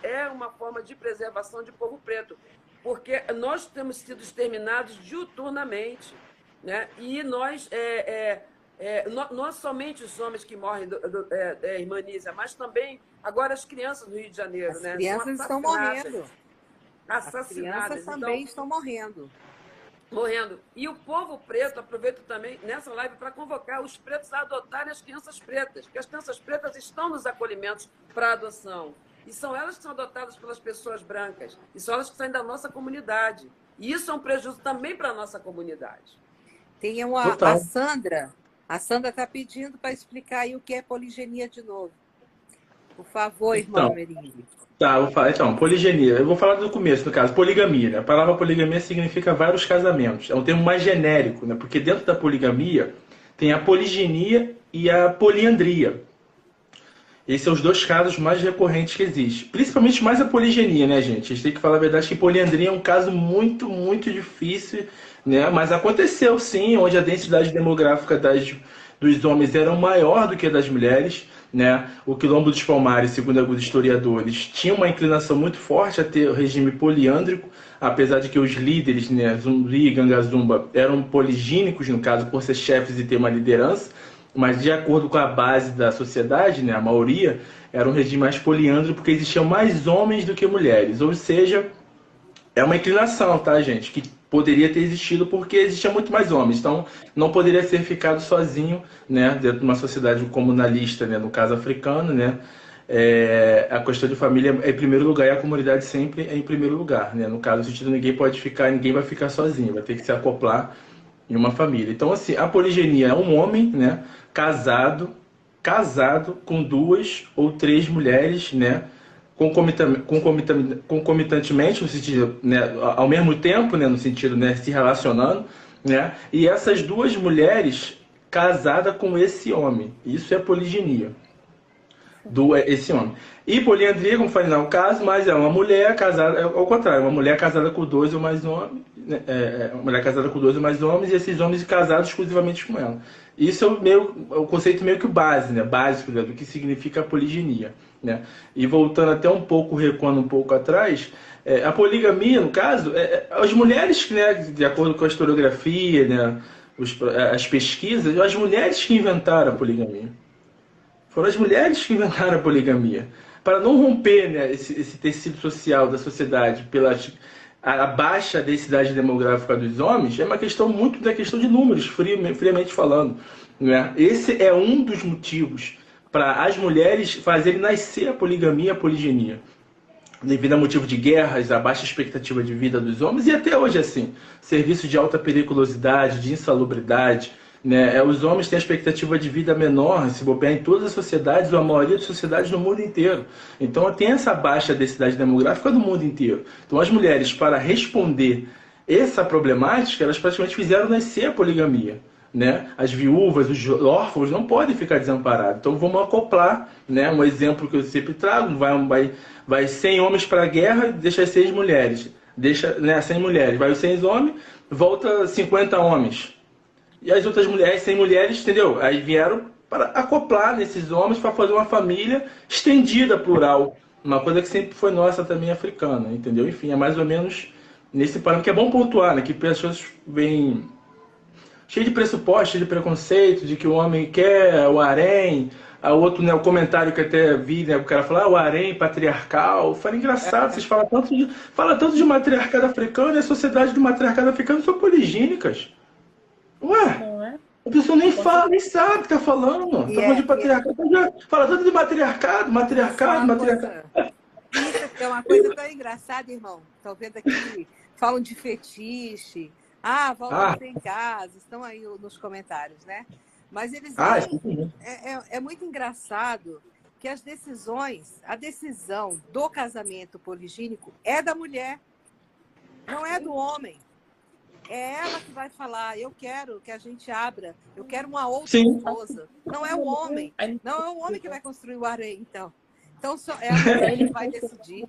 é uma forma de preservação de povo preto, porque nós temos sido exterminados diuturnamente, né? e nós, é, é, é, não, somente os homens que morrem, do, do, é, é, irmã Nízia, mas também agora as crianças do Rio de Janeiro. As né? crianças estão morrendo. Assassinadas. As crianças também então, estão morrendo morrendo. E o povo preto, aproveito também nessa live para convocar os pretos a adotarem as crianças pretas, porque as crianças pretas estão nos acolhimentos para adoção. E são elas que são adotadas pelas pessoas brancas. E são elas que saem da nossa comunidade. E isso é um prejuízo também para a nossa comunidade. Tem uma, a Sandra. A Sandra está pedindo para explicar aí o que é poligenia de novo. Por favor, irmão então. Tá, vou falar. Então, poligenia. Eu vou falar do começo, no caso. Poligamia. Né? A palavra poligamia significa vários casamentos. É um termo mais genérico, né? Porque dentro da poligamia tem a poligenia e a poliandria. Esses são os dois casos mais recorrentes que existem. Principalmente mais a poligenia, né, gente? A gente tem que falar a verdade que poliandria é um caso muito, muito difícil, né? Mas aconteceu sim, onde a densidade demográfica das, dos homens era maior do que a das mulheres. Né? O Quilombo dos Palmares, segundo alguns historiadores, tinha uma inclinação muito forte a ter o regime poliândrico, apesar de que os líderes, né, Zumbi e Gangazumba, eram poligínicos, no caso, por ser chefes e ter uma liderança, mas de acordo com a base da sociedade, né, a maioria, era um regime mais poliândrico porque existiam mais homens do que mulheres, ou seja, é uma inclinação, tá, gente? Que poderia ter existido porque existia muito mais homens. Então, não poderia ser ficado sozinho, né, dentro de uma sociedade comunalista, né, no caso africano, né? é, a questão de família é em primeiro lugar e a comunidade sempre é em primeiro lugar, né? No caso, no sentido ninguém pode ficar, ninguém vai ficar sozinho, vai ter que se acoplar em uma família. Então, assim, a poligenia é um homem, né? Casado, casado com duas ou três mulheres, né? Concomitantemente, no sentido, né? Ao mesmo tempo, né? No sentido, né? Se relacionando, né? E essas duas mulheres casadas com esse homem. Isso é poliginia do esse homem. E poliandria, como falei, não é o caso, mas é uma mulher casada, é ao contrário, uma mulher casada com dois ou mais homens, né? é, é, uma mulher casada com dois ou mais homens e esses homens casados exclusivamente com ela. Isso é o, meio, é o conceito meio que base, né? básico né? do que significa a poliginia. Né? E voltando até um pouco, recuando um pouco atrás, é, a poligamia, no caso, é, é, as mulheres, né, de acordo com a historiografia, né, os, as pesquisas, as mulheres que inventaram a poligamia. Foram as mulheres que inventaram a poligamia. Para não romper né, esse, esse, tecido social da sociedade pela a, baixa densidade demográfica dos homens, é uma questão muito da questão de números, friamente falando. Né? Esse é um dos motivos para as mulheres fazerem nascer a poligamia e a poligenia. Devido a motivo de guerras, a baixa expectativa de vida dos homens, e até hoje assim. Serviço de alta periculosidade, de insalubridade, né? É, os homens têm a expectativa de vida menor, se bobear em todas as sociedades, ou a maioria das sociedades no mundo inteiro. Então tem essa baixa densidade demográfica do mundo inteiro. Então as mulheres, para responder essa problemática, elas praticamente fizeram nascer a poligamia. Né? As viúvas, os órfãos não podem ficar desamparados. Então vamos acoplar, né? Um exemplo que eu sempre trago, vai vai vai 100 homens para a guerra, deixa 6 mulheres. Deixa, né, 100 mulheres, vai os 100 homens, volta 50 homens e as outras mulheres, sem mulheres, entendeu? Aí vieram para acoplar nesses homens para fazer uma família estendida, plural. Uma coisa que sempre foi nossa também africana, entendeu? Enfim, é mais ou menos nesse parâmetro que é bom pontuar, né? Que pessoas vêm cheio de pressupostos, cheio de preconceito, de que o homem quer o harém, a outro, né, o comentário que até vi, né, o cara falar, ah, o harém patriarcal, fala engraçado, vocês falam tanto de, fala tanto de matriarcado africano e a sociedade do matriarcado africano são poligínicas. Ué? Não é? A pessoa nem fala, nem sabe o que tá falando. Tá falando é, de patriarcado. É. Fala tanto de matriarcado, matriarcado, matriarcado. Isso é uma coisa tão engraçada, irmão. Estão vendo aqui, falam de fetiche. Ah, volta ah. em casa, estão aí nos comentários, né? Mas eles ah, é, é, é muito engraçado que as decisões, a decisão do casamento poligínico é da mulher, não é do homem. É ela que vai falar, eu quero que a gente abra, eu quero uma outra Sim. esposa. Não é o homem. Não é o homem que vai construir o areia, então. Então é a mulher que vai decidir.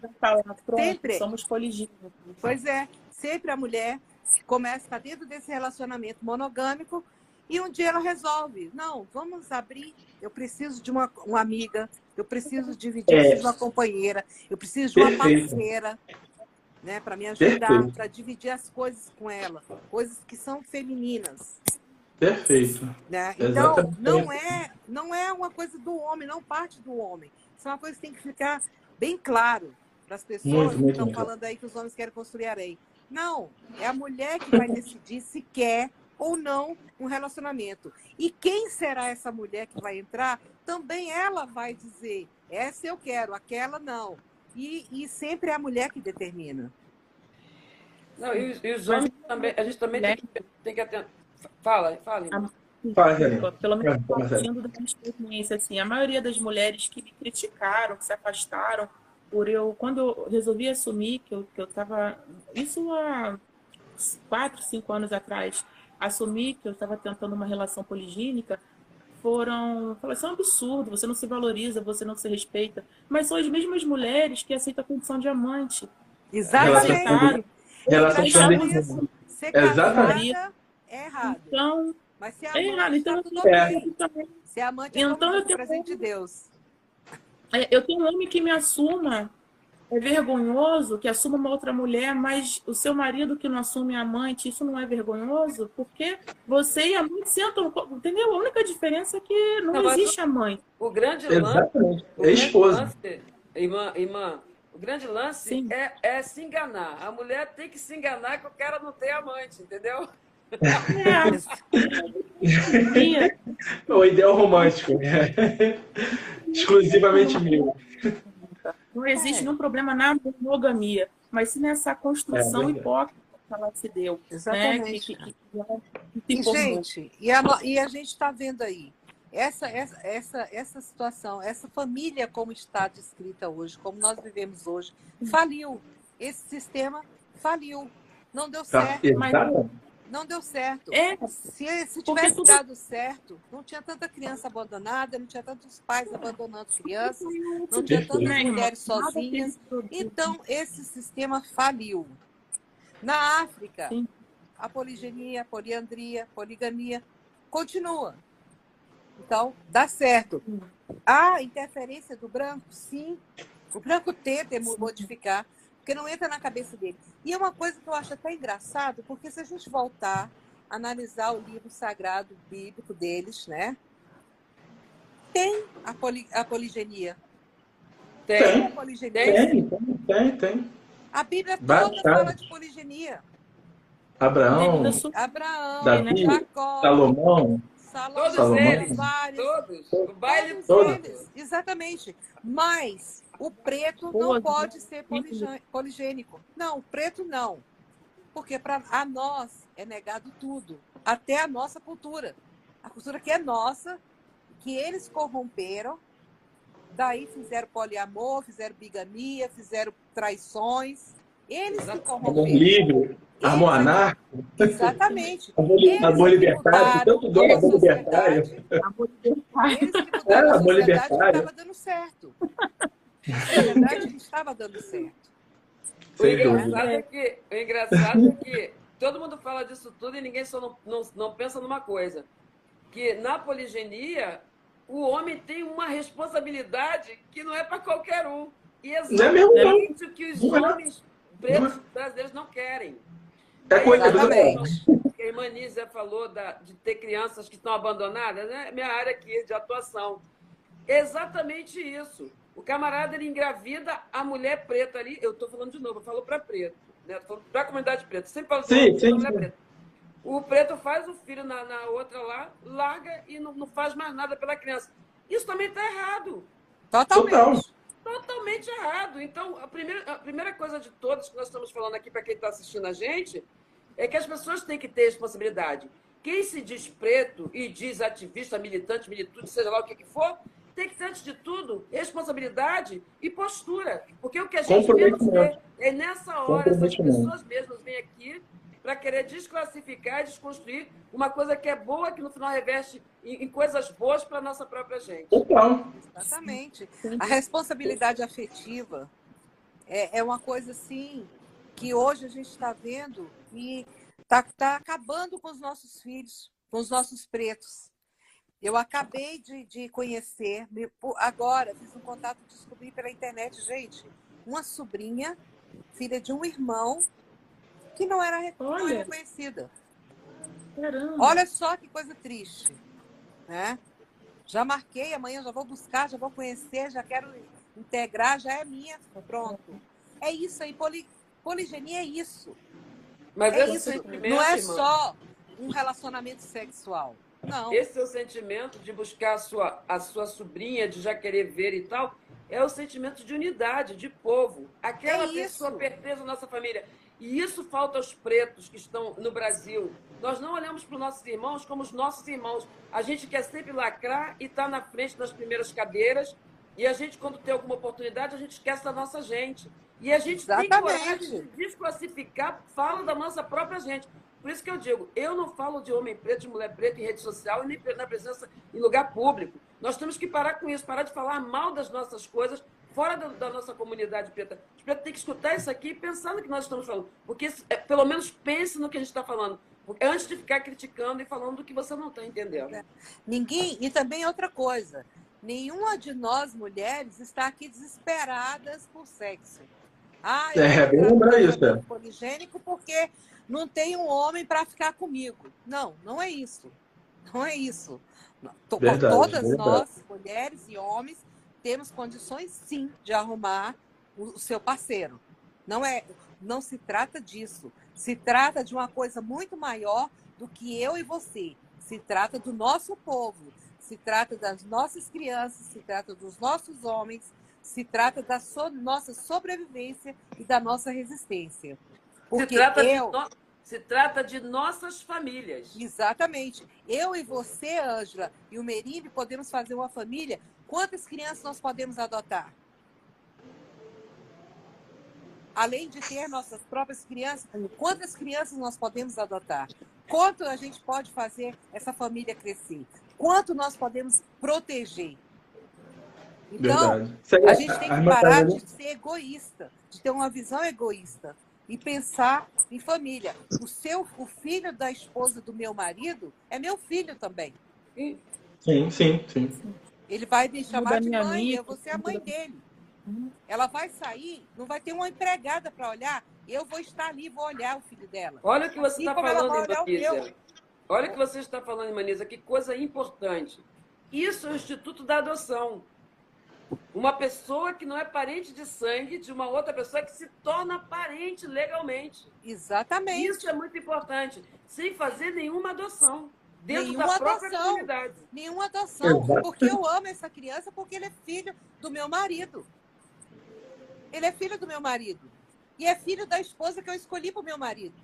Sempre. Somos poligínicos. Pois é, sempre a mulher começa dentro desse relacionamento monogâmico e um dia ela resolve, não, vamos abrir. Eu preciso de uma, uma amiga, eu preciso dividir, eu preciso de uma companheira, eu preciso de uma parceira né, para me ajudar, para dividir as coisas com ela, coisas que são femininas. Perfeito. Né? Então, não é, não é uma coisa do homem, não parte do homem. Isso é uma coisa que tem que ficar bem claro para as pessoas muito, que estão falando aí que os homens querem construir areia. Não, é a mulher que vai decidir se quer ou não um relacionamento. E quem será essa mulher que vai entrar, também ela vai dizer, essa eu quero, aquela não. E, e sempre é a mulher que determina. Não, e, e os homens também, a gente também tem que, tem que atender. Fala, fala. Fala, Pelo menos partindo da minha experiência, assim, a maioria das mulheres que me criticaram, que se afastaram, por eu, quando eu resolvi assumir que eu, que eu tava, isso há quatro, cinco anos atrás, assumi que eu estava tentando uma relação poligínica, foram. Falaram, isso é um absurdo, você não se valoriza, você não se respeita. Mas são as mesmas mulheres que aceitam a condição de amante. Exatamente. Relação isso. Ser Exatamente. é errado. Então, Mas se é errado. Então, eu tenho é. também. Se amante é então, eu tenho presente de Deus. É, eu tenho um homem que me assuma é vergonhoso que assuma uma outra mulher, mas o seu marido que não assume a amante, isso não é vergonhoso? Porque você e a mãe sentam, entendeu? A única diferença é que não, não existe a mãe. O grande lance... É esposa. irmã, irmã, o grande lance é, é, se enganar. A mulher tem que se enganar que o cara não tem amante, entendeu? É. o ideal romântico. Exclusivamente meu. Não existe é. nenhum problema na monogamia, mas sim nessa construção é, hipócrita que ela se deu. Né? Exatamente. Né? Que, que, que, e, gente, e a, e a gente está vendo aí essa, essa, essa, essa situação, essa família como está descrita hoje, como nós vivemos hoje, faliu. Esse sistema faliu. Não deu tá, certo. Mas não deu certo. É, se, se tivesse tudo... dado certo, não tinha tanta criança abandonada, não tinha tantos pais abandonando crianças, não tinha tantas mulheres sozinhas. Então, esse sistema faliu. Na África, Sim. a poligenia, a poliandria, a poligamia continua. Então, dá certo. A interferência do branco, sim. O branco tenta modificar, porque não entra na cabeça dele. E é uma coisa que eu acho até engraçado, porque se a gente voltar a analisar o livro sagrado bíblico deles, né? Tem a, poli, a poligenia. Tem. Tem, a poligenia. tem, tem, tem, tem. A Bíblia toda fala de poligenia. Abraão, Abraão, Davi, Jacó, Salomão, Salomão, todos eles, vários, todos, o baile todos eles, exatamente. Mas o preto não pode ser poligênico. Não, o preto não. Porque para a nós é negado tudo, até a nossa cultura. A cultura que é nossa, que eles corromperam, daí fizeram poliamor, fizeram bigamia, fizeram traições. Eles se corromperam. livre, amor anarco. Exatamente. Amor libertário, tanto dó amor libertário. Amor libertário. Eles que mudaram é, amor libertário. estava dando certo. Na verdade, estava dando certo. O engraçado, é que, o engraçado é que todo mundo fala disso tudo e ninguém só não, não, não pensa numa coisa. Que na poligenia, o homem tem uma responsabilidade que não é para qualquer um. E é exatamente o que os homens pretos brasileiros não querem. É coisa do A irmã Nízia falou da, de ter crianças que estão abandonadas, né? Minha área aqui de atuação. Exatamente isso. O camarada ele engravida a mulher preta ali. Eu estou falando de novo, eu falo para preto, né? para a comunidade preta. Sempre falo sim, sim, mulher sim. preta. O preto faz o filho na, na outra lá, larga e não, não, faz mais nada pela criança. Isso também está errado. Totalmente. Totalmente errado. Então, a primeira, a primeira coisa de todas que nós estamos falando aqui para quem está assistindo a gente é que as pessoas têm que ter responsabilidade. Quem se diz preto e diz ativista, militante, militante, seja lá o que, que for, tem que ter, antes de tudo, responsabilidade e postura. Porque o que a gente menos vê é nessa hora, essas pessoas mesmas vêm aqui para querer desclassificar e desconstruir uma coisa que é boa, que no final reveste em, em coisas boas para a nossa própria gente. Total. Exatamente. A responsabilidade afetiva é, é uma coisa assim que hoje a gente está vendo e está tá acabando com os nossos filhos, com os nossos pretos. Eu acabei de, de conhecer, agora fiz um contato, descobri pela internet, gente, uma sobrinha, filha de um irmão, que não era, não era reconhecida. Caramba. Olha só que coisa triste. Né? Já marquei, amanhã já vou buscar, já vou conhecer, já quero integrar, já é minha, pronto. É isso aí, poli, poligenia é isso. Mas é isso. Não é só um relacionamento sexual. Não. Esse seu sentimento de buscar a sua, a sua sobrinha, de já querer ver e tal, é o sentimento de unidade, de povo. Aquela é pessoa pertence à nossa família. E isso falta aos pretos que estão no Brasil. Nós não olhamos para os nossos irmãos como os nossos irmãos. A gente quer sempre lacrar e estar tá na frente das primeiras cadeiras. E a gente, quando tem alguma oportunidade, a gente esquece da nossa gente. E a gente Exatamente. tem coragem de desclassificar, fala da nossa própria gente. Por isso que eu digo, eu não falo de homem preto, de mulher preta em rede social e nem na presença em lugar público. Nós temos que parar com isso, parar de falar mal das nossas coisas fora da, da nossa comunidade preta. Os pretos têm que escutar isso aqui e pensar no que nós estamos falando. Porque é, pelo menos pense no que a gente está falando. Antes de ficar criticando e falando do que você não está entendendo. É. Ninguém, e também outra coisa, nenhuma de nós mulheres está aqui desesperadas por sexo. Ah, eu é, bem lembrar isso. É. Poligênico porque não tem um homem para ficar comigo. Não, não é isso. Não é isso. Verdade, Todas verdade. nós, mulheres e homens, temos condições sim de arrumar o seu parceiro. Não é, não se trata disso. Se trata de uma coisa muito maior do que eu e você. Se trata do nosso povo, se trata das nossas crianças, se trata dos nossos homens, Se trata da so nossa sobrevivência e da nossa resistência. Porque se trata, eu... de no... se trata de nossas famílias. Exatamente. Eu e você, Ângela, e o Meribe podemos fazer uma família. Quantas crianças nós podemos adotar? além de ter nossas próprias crianças, quantas crianças nós podemos adotar? Quanto a gente pode fazer essa família crescer? Quanto nós podemos proteger? Então, Verdade. a gente tem que parar de ser egoísta, de ter uma visão egoísta e pensar em família. O seu, o filho da esposa do meu marido é meu filho também. Sim, sim, sim. Ele vai me chamar de mãe, eu vou ser a mãe dele. Ela vai sair, não vai ter uma empregada para olhar. Eu vou estar ali, vou olhar o filho dela. Olha o que você está assim falando, Manisa. Olha o que você está falando, Manisa. Que coisa importante. Isso é o Instituto da Adoção. Uma pessoa que não é parente de sangue de uma outra pessoa que se torna parente legalmente. Exatamente. Isso é muito importante. Sem fazer nenhuma adoção. Dentro nenhuma da própria adoção, comunidade. Nenhuma adoção. Exato. Porque eu amo essa criança porque ele é filho do meu marido. Ele é filho do meu marido. E é filho da esposa que eu escolhi para o meu marido.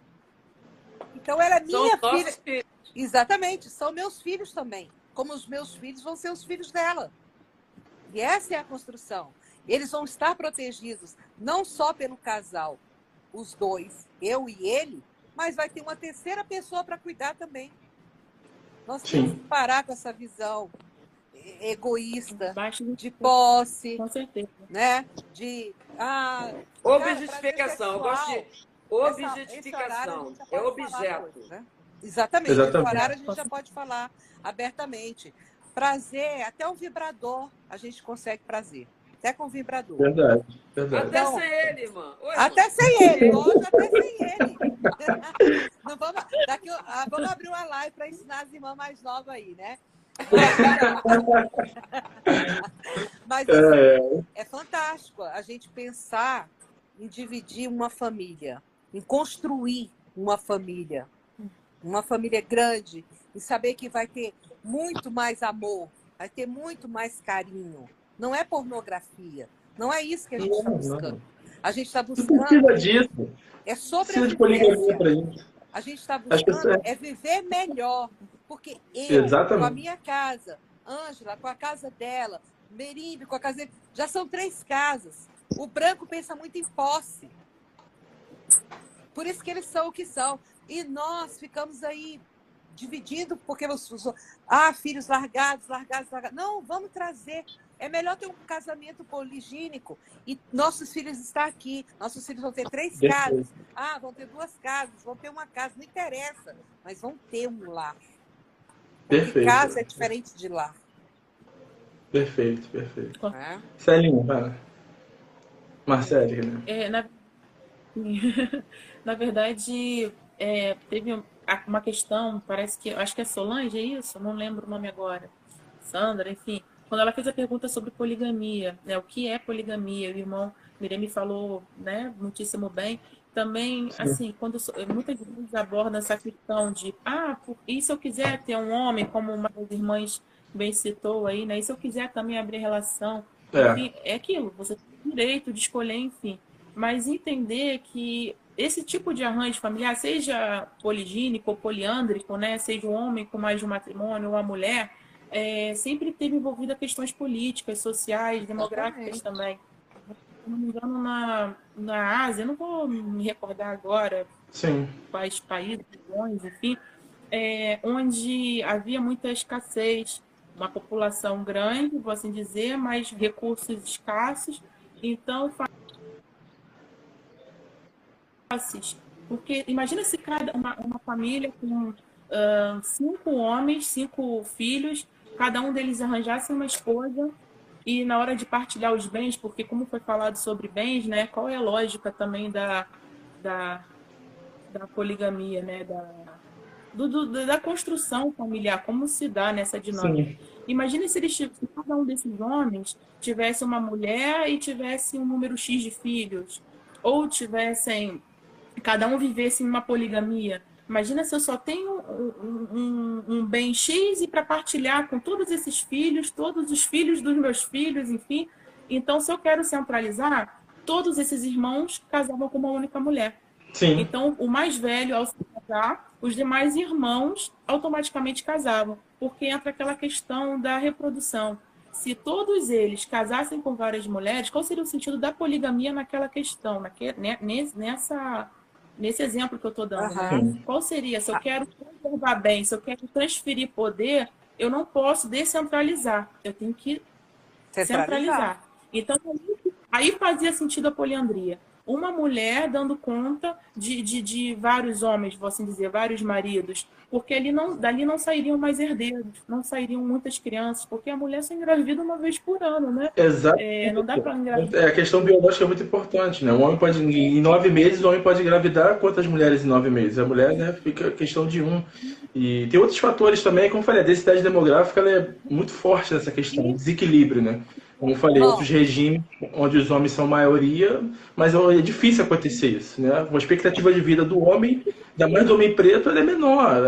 Então ela é minha são filha. Exatamente, são meus filhos também. Como os meus filhos vão ser os filhos dela. E essa é a construção. Eles vão estar protegidos não só pelo casal, os dois, eu e ele, mas vai ter uma terceira pessoa para cuidar também. Nós Sim. temos que parar com essa visão egoísta, de posse, com certeza. né? De ah, objetificação. Eu gosto de objetificação. é objeto. Coisa, né? Exatamente. Exatamente. horário a gente já pode falar abertamente. Prazer, até um vibrador a gente consegue prazer. Até com vibrador. Verdade, verdade. Até então, sem ele, irmã. Oi, até sem ele, hoje até sem ele. Não vamos, daqui, ah, vamos abrir uma live para ensinar as irmãs mais novas aí, né? Mas assim, é. é fantástico a gente pensar em dividir uma família, em construir uma família, uma família grande, e saber que vai ter muito mais amor, vai ter muito mais carinho. Não é pornografia, não é isso que a gente está buscando. A gente está buscando. disso. É sobrevivência. A gente está buscando é viver melhor. Porque eu, Exatamente. com a minha casa, Ângela com a casa dela, Merimbe com a casa dele, já são três casas. O branco pensa muito em posse. Por isso que eles são o que são. E nós ficamos aí dividindo, porque os, ah, filhos largados, largados, largados. Não, vamos trazer. É melhor ter um casamento poligínico e nossos filhos estão aqui. Nossos filhos vão ter três casas. Ah, vão ter duas casas, vão ter uma casa, não interessa, mas vão ter um lar. Perfeito. casa é diferente de lá. Perfeito, perfeito. É? Celinho, vai. Marcele, né? É, na... na verdade, é, teve uma questão, parece que, acho que é Solange, é isso? Não lembro o nome agora. Sandra, enfim. Quando ela fez a pergunta sobre poligamia, né? O que é poligamia? O irmão Miremi falou, né, muitíssimo bem também, Sim. assim, quando muitas vezes abordam essa questão de, ah, e se eu quiser ter um homem, como uma das irmãs bem citou aí, né? E se eu quiser também abrir relação, é, é aquilo, você tem direito de escolher, enfim. Mas entender que esse tipo de arranjo familiar, seja poligínico ou poliândrico, né? Seja um homem com mais de um matrimônio ou a mulher, é, sempre teve envolvida questões políticas, sociais, demográficas também não me engano, na, na Ásia, não vou me recordar agora Sim. quais países, enfim, é, onde havia muita escassez, uma população grande, vou assim dizer, mas recursos escassos. Então, porque imagina se cada uma, uma família com uh, cinco homens, cinco filhos, cada um deles arranjasse uma esposa e na hora de partilhar os bens, porque como foi falado sobre bens, né, qual é a lógica também da, da, da poligamia, né, da, do, do, da construção familiar, como se dá nessa dinâmica. Sim. Imagine se, eles, se cada um desses homens tivesse uma mulher e tivesse um número X de filhos, ou tivessem, cada um vivesse em uma poligamia. Imagina se eu só tenho um, um, um bem X e para partilhar com todos esses filhos, todos os filhos dos meus filhos, enfim. Então, se eu quero centralizar, todos esses irmãos casavam com uma única mulher. Sim. Então, o mais velho, ao se casar, os demais irmãos automaticamente casavam, porque entra aquela questão da reprodução. Se todos eles casassem com várias mulheres, qual seria o sentido da poligamia naquela questão, naque, né, nessa, nesse exemplo que eu estou dando? Uhum. Né? Qual seria? Se eu quero conservar bem, se eu quero transferir poder, eu não posso descentralizar, eu tenho que centralizar. Então, aí fazia sentido a poliandria uma mulher dando conta de, de, de, vários homens, vou assim dizer, vários maridos, porque ali não, dali não sairiam mais herdeiros, não sairiam muitas crianças, porque a mulher só engravida uma vez por ano, né? Exato. É, não dá para engravidar. É, a questão biológica é muito importante, né? O homem pode, em nove meses, o homem pode engravidar quantas mulheres em nove meses? A mulher, né, fica questão de um. E tem outros fatores também, como eu falei, a densidade demográfica é muito forte nessa questão, desequilíbrio, né? Como eu falei, Bom, outros regimes onde os homens são maioria, mas é difícil acontecer isso. Né? A expectativa de vida do homem, ainda mais do homem preto, é menor.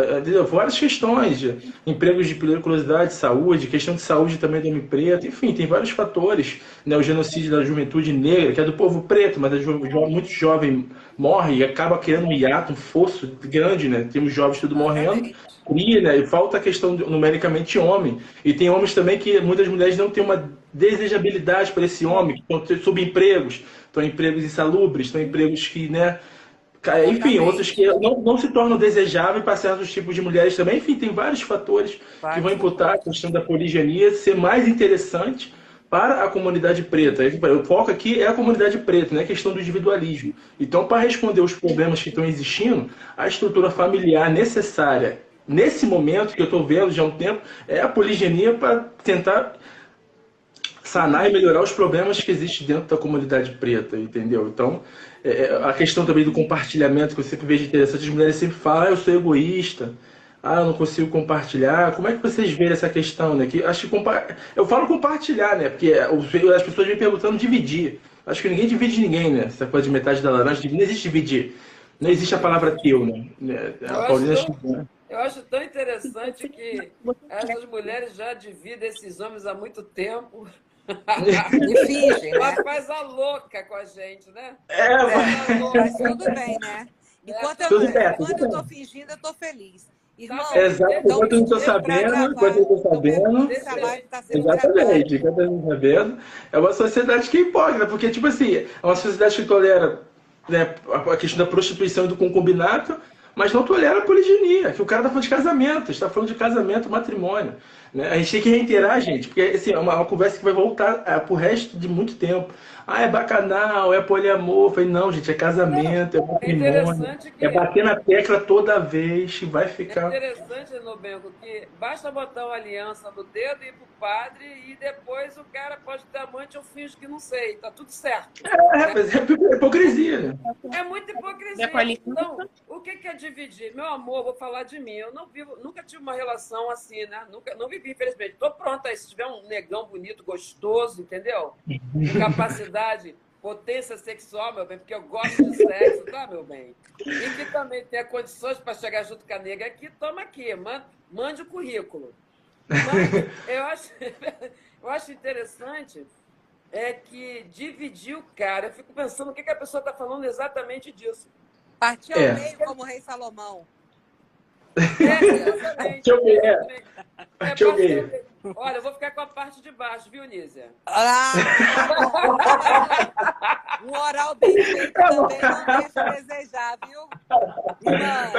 Várias questões, de empregos de periculosidade, saúde, questão de saúde também do homem preto, enfim, tem vários fatores. Né? O genocídio da juventude negra, que é do povo preto, mas é muito jovem morre e acaba criando um hiato, um fosso grande, né? Temos jovens tudo morrendo cria, né? E falta a questão de, numericamente homem. E tem homens também que muitas mulheres não têm uma desejabilidade para esse homem, subempregos, estão em empregos insalubres, estão em empregos que, né? Enfim, outros que não, não se tornam desejáveis para certos tipos de mulheres também. Enfim, tem vários fatores Vai, que vão imputar a questão da poliginia ser mais interessante para a comunidade preta. O foco aqui é a comunidade preta, não é questão do individualismo. Então, para responder os problemas que estão existindo, a estrutura familiar necessária nesse momento que eu estou vendo já há um tempo, é a poligenia para tentar sanar e melhorar os problemas que existem dentro da comunidade preta, entendeu? Então, é, é a questão também do compartilhamento, que eu sempre vejo interessante, as mulheres sempre falam, ah, eu sou egoísta, ah, eu não consigo compartilhar. Como é que vocês veem essa questão, né? Que, acho que compa... Eu falo compartilhar, né? Porque as pessoas vêm perguntando dividir. Acho que ninguém divide ninguém, né? Essa coisa de metade da laranja, não existe dividir. Não existe a palavra teu, né? A Paulina acho... Né? Eu acho tão interessante que essas mulheres já dividem esses homens há muito tempo. E fingem, né? faz a louca com a gente, né? É, mas tudo bem, né? Enquanto eu, bem, quando eu estou fingindo, eu estou feliz. Irmão, Exato, enquanto eu não estou sabendo, enquanto eu estou sabendo. Tá exatamente, enquanto eu não estou sabendo. É uma sociedade que é hipócrita, porque, tipo assim, é uma sociedade que tolera né, a questão da prostituição e do concubinato, mas não tolera a poliginia, que o cara está falando de casamento, está falando de casamento, matrimônio. Né? A gente tem que reiterar, gente, porque assim, é uma, uma conversa que vai voltar é, pro resto de muito tempo. Ah, é bacanal, é poliamor. Eu falei, não, gente, é casamento, é, é matrimônio. É, que... é bater na tecla toda vez e vai ficar. É interessante, Nobenco, que basta botar uma aliança no dedo e ir pro padre e depois o cara pode ter amante, eu finjo que não sei, tá tudo certo. É, mas é hipocrisia, né? É muita hipocrisia. Então, o que é dividir? Meu amor, vou falar de mim. Eu não vivo, nunca tive uma relação assim, né? Nunca, não vivi, infelizmente. Tô pronta aí, se tiver um negão bonito, gostoso, entendeu? Com capacidade, potência sexual, meu bem, porque eu gosto de sexo, tá, meu bem? E que também tenha condições para chegar junto com a nega aqui, toma aqui, mande, mande o currículo. Mas eu acho, eu acho interessante é que dividir o cara, eu fico pensando o que, que a pessoa está falando exatamente disso. Partiu ao é. meio como o rei Salomão. É, exatamente. É, Olha, eu vou ficar com a parte de baixo, viu, Nízia? Ah! um oral bem feito também não deixa a desejar, viu? Não.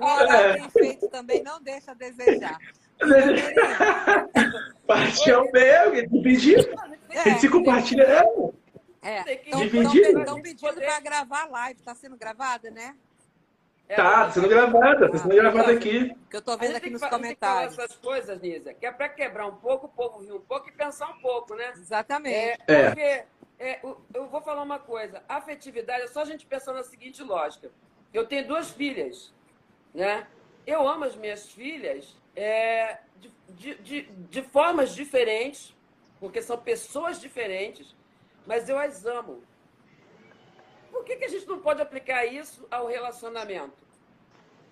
Um oral bem feito também não deixa a desejar. Partiu meio, dividir. É, se compartilha, é. Estão pedindo para gravar a live. Está sendo gravada, né? É, tá, tá sendo gravada, tá sendo gravada aqui. Que eu tô vendo aqui nos comentários. essas coisas, Nisa, que é para quebrar um pouco, o povo rir um pouco e pensar um pouco, né? Exatamente. É, é. Porque é, eu vou falar uma coisa, afetividade é só a gente pensar na seguinte lógica. Eu tenho duas filhas, né? Eu amo as minhas filhas é, de, de, de, de formas diferentes, porque são pessoas diferentes, mas eu as amo. Por que, que a gente não pode aplicar isso ao relacionamento?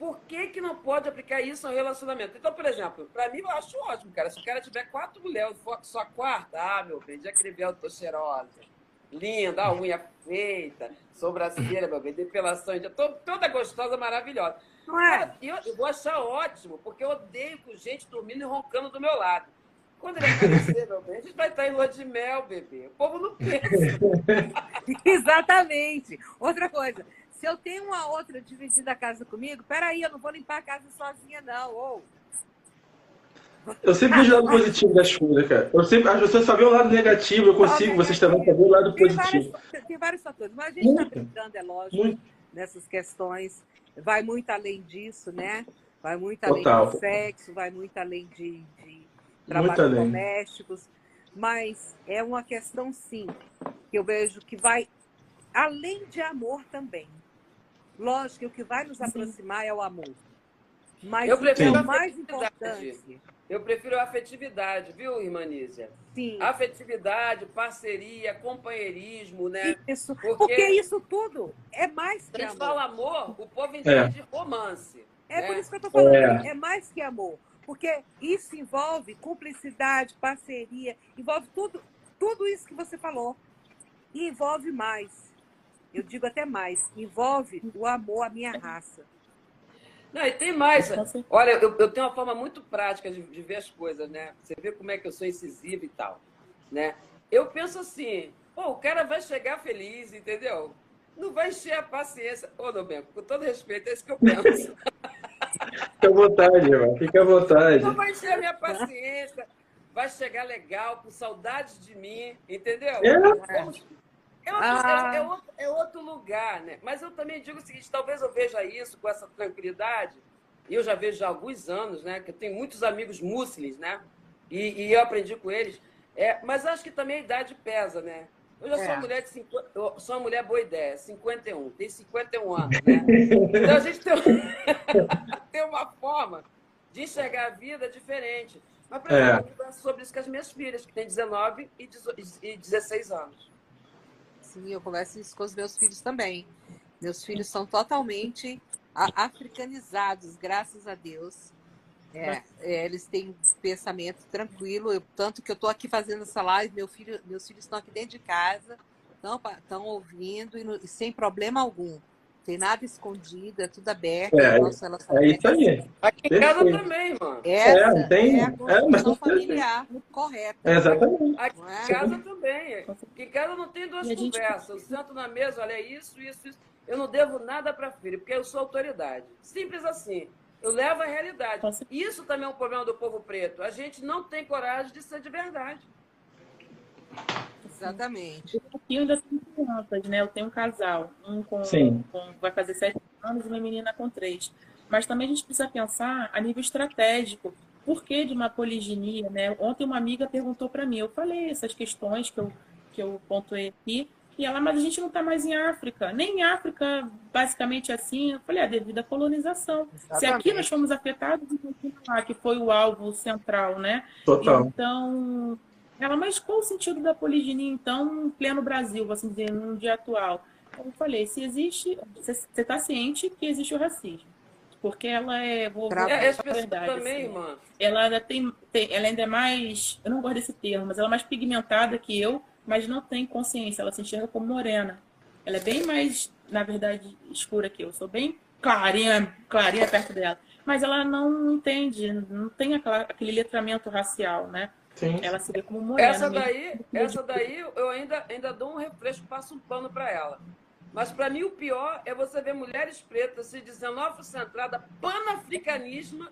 por que, que não pode aplicar isso ao relacionamento? Então, por exemplo, para mim eu acho ótimo, cara. Se o cara tiver quatro mulheres, for só quarta, ah, meu bem, já que eu tô cheirosa, linda, a unha feita, sobrancelha, meu bem, depilação, já tô toda gostosa, maravilhosa. Não é? Cara, eu, eu vou achar ótimo, porque eu odeio com gente dormindo e roncando do meu lado. Quando ele aparecer, meu bem, a gente vai estar em lua de mel, bebê. O povo não pensa. Exatamente. Outra coisa, se eu tenho uma outra dividida a casa comigo, peraí, eu não vou limpar a casa sozinha, não. Ou... Eu sempre vejo o lado positivo das coisas, cara. Eu sempre, as pessoas só vê o lado negativo, eu consigo, vocês também só o lado positivo. Vários, tem vários fatores, mas a gente está brincando, é lógico, muito. nessas questões. Vai muito além disso, né? Vai muito além Total. do sexo, vai muito além de, de trabalhos domésticos. Mas é uma questão, sim, que eu vejo que vai além de amor também. Lógico que o que vai nos aproximar Sim. é o amor. Mas eu prefiro o mais importante. Eu prefiro a afetividade, viu, irmã Nízia? Sim. Afetividade, parceria, companheirismo, né? Isso. Porque, Porque isso tudo é mais que amor. A gente fala amor, o povo entende é. romance. É né? por isso que eu estou falando. É. é mais que amor. Porque isso envolve cumplicidade, parceria, envolve tudo, tudo isso que você falou. E envolve mais eu digo até mais, envolve o amor à minha raça. Não, e tem mais. Olha, eu, eu tenho uma forma muito prática de, de, ver as coisas, né? Você vê como é que eu sou incisiva e tal, né? Eu penso assim, pô, o cara vai chegar feliz, entendeu? Não vai encher a paciência. Ô, Nobenco, com todo respeito, é isso que eu penso. Fica à vontade, irmão. Fica à vontade. Não vai encher a minha paciência. Vai chegar legal, com saudade de mim, entendeu? É. É outro, ah. é, é, outro, é outro, lugar, né? Mas eu também digo o seguinte: talvez eu veja isso com essa tranquilidade, e eu já vejo há alguns anos, né? Que eu tenho muitos amigos muslins, né? E, e eu aprendi com eles. É, mas acho que também a idade pesa, né? Eu já é. sou uma mulher de 50, eu sou uma mulher boa ideia, 51, tem 51 anos, né? Então a gente tem, forma de enxergar a vida diferente. Mas, por exemplo, é. eu sobre isso com as minhas filhas, que têm 19 e 16 anos assim, eu converso isso com os meus filhos também. Meus filhos são totalmente africanizados, graças a Deus. É, é, eles têm pensamento tranquilo, eu, tanto que eu estou aqui fazendo essa live, meu filho, meus filhos estão aqui dentro de casa, estão ouvindo e, no, e sem problema algum tem nada escondido, é tudo aberto. É, nosso é isso aí. Aqui em casa também, mano. Essa é, tem, é a construção é, familiar correta. É, exatamente. Aqui em casa também. Aqui em casa não tem duas conversas. Eu sento na mesa, olha isso, isso, isso. Eu não devo nada para filho, porque eu sou autoridade. Simples assim. Eu levo a realidade. Isso também é um problema do povo preto. A gente não tem coragem de ser de verdade. Exatamente. Aqui eu ainda tenho crianças, né? Eu tenho um casal, um com, com, vai fazer sete anos e uma menina com três. Mas também a gente precisa pensar a nível estratégico. Por que de uma poliginia, né? Ontem uma amiga perguntou para mim, eu falei essas questões que eu, que eu pontuei aqui, e ela, mas a gente não está mais em África. Nem em África, basicamente assim. Eu falei, é devido à colonização. Exatamente. Se aqui nós fomos afetados, então, que foi o alvo central, né? Total. Então, ela, mas qual o sentido da poliginia, então, em pleno Brasil, vou assim dizer, no dia atual? Eu falei, se existe, você está ciente que existe o racismo. Porque ela é. Vou, vou é, a verdade, também, assim, mano. Ela ainda tem, tem, Ela ainda é mais. Eu não gosto desse termo, mas ela é mais pigmentada que eu, mas não tem consciência. Ela se enxerga como morena. Ela é bem mais, na verdade, escura que eu. eu sou bem clarinha, clarinha perto dela. Mas ela não entende, não tem aquela, aquele letramento racial, né? Sim. Ela se vê como morena. Essa daí, essa daí eu ainda, ainda dou um refresco, passo um pano para ela. Mas para mim o pior é você ver mulheres pretas se dizendo afrocentrada, panafricanismo,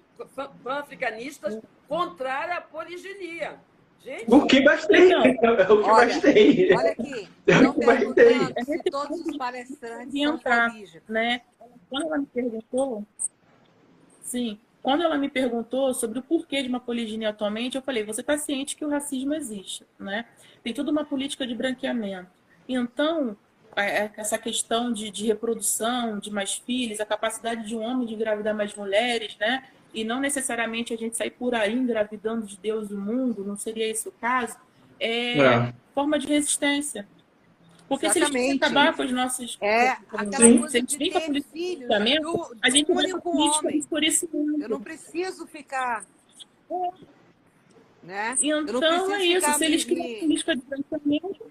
panafricanistas, contrária à poliginia. Gente, o que mais tem? Então, o que olha, mais tem? Olha aqui, não perguntando se todos os palestrantes são né? Quando ela me perguntou, sim, quando ela me perguntou sobre o porquê de uma poliginia atualmente, eu falei: você está ciente que o racismo existe, né? Tem toda uma política de branqueamento. Então, essa questão de, de reprodução, de mais filhos, a capacidade de um homem de engravidar mais mulheres, né? E não necessariamente a gente sair por aí engravidando de Deus e o mundo, não seria esse o caso, é, é. forma de resistência. Porque Exatamente. se eles acabar com os nossos. É, aquela coisa de ter filhos, do, a gente único homem. Por isso Eu não preciso ficar. Né? Então é isso. Se eles criam política de pensamento,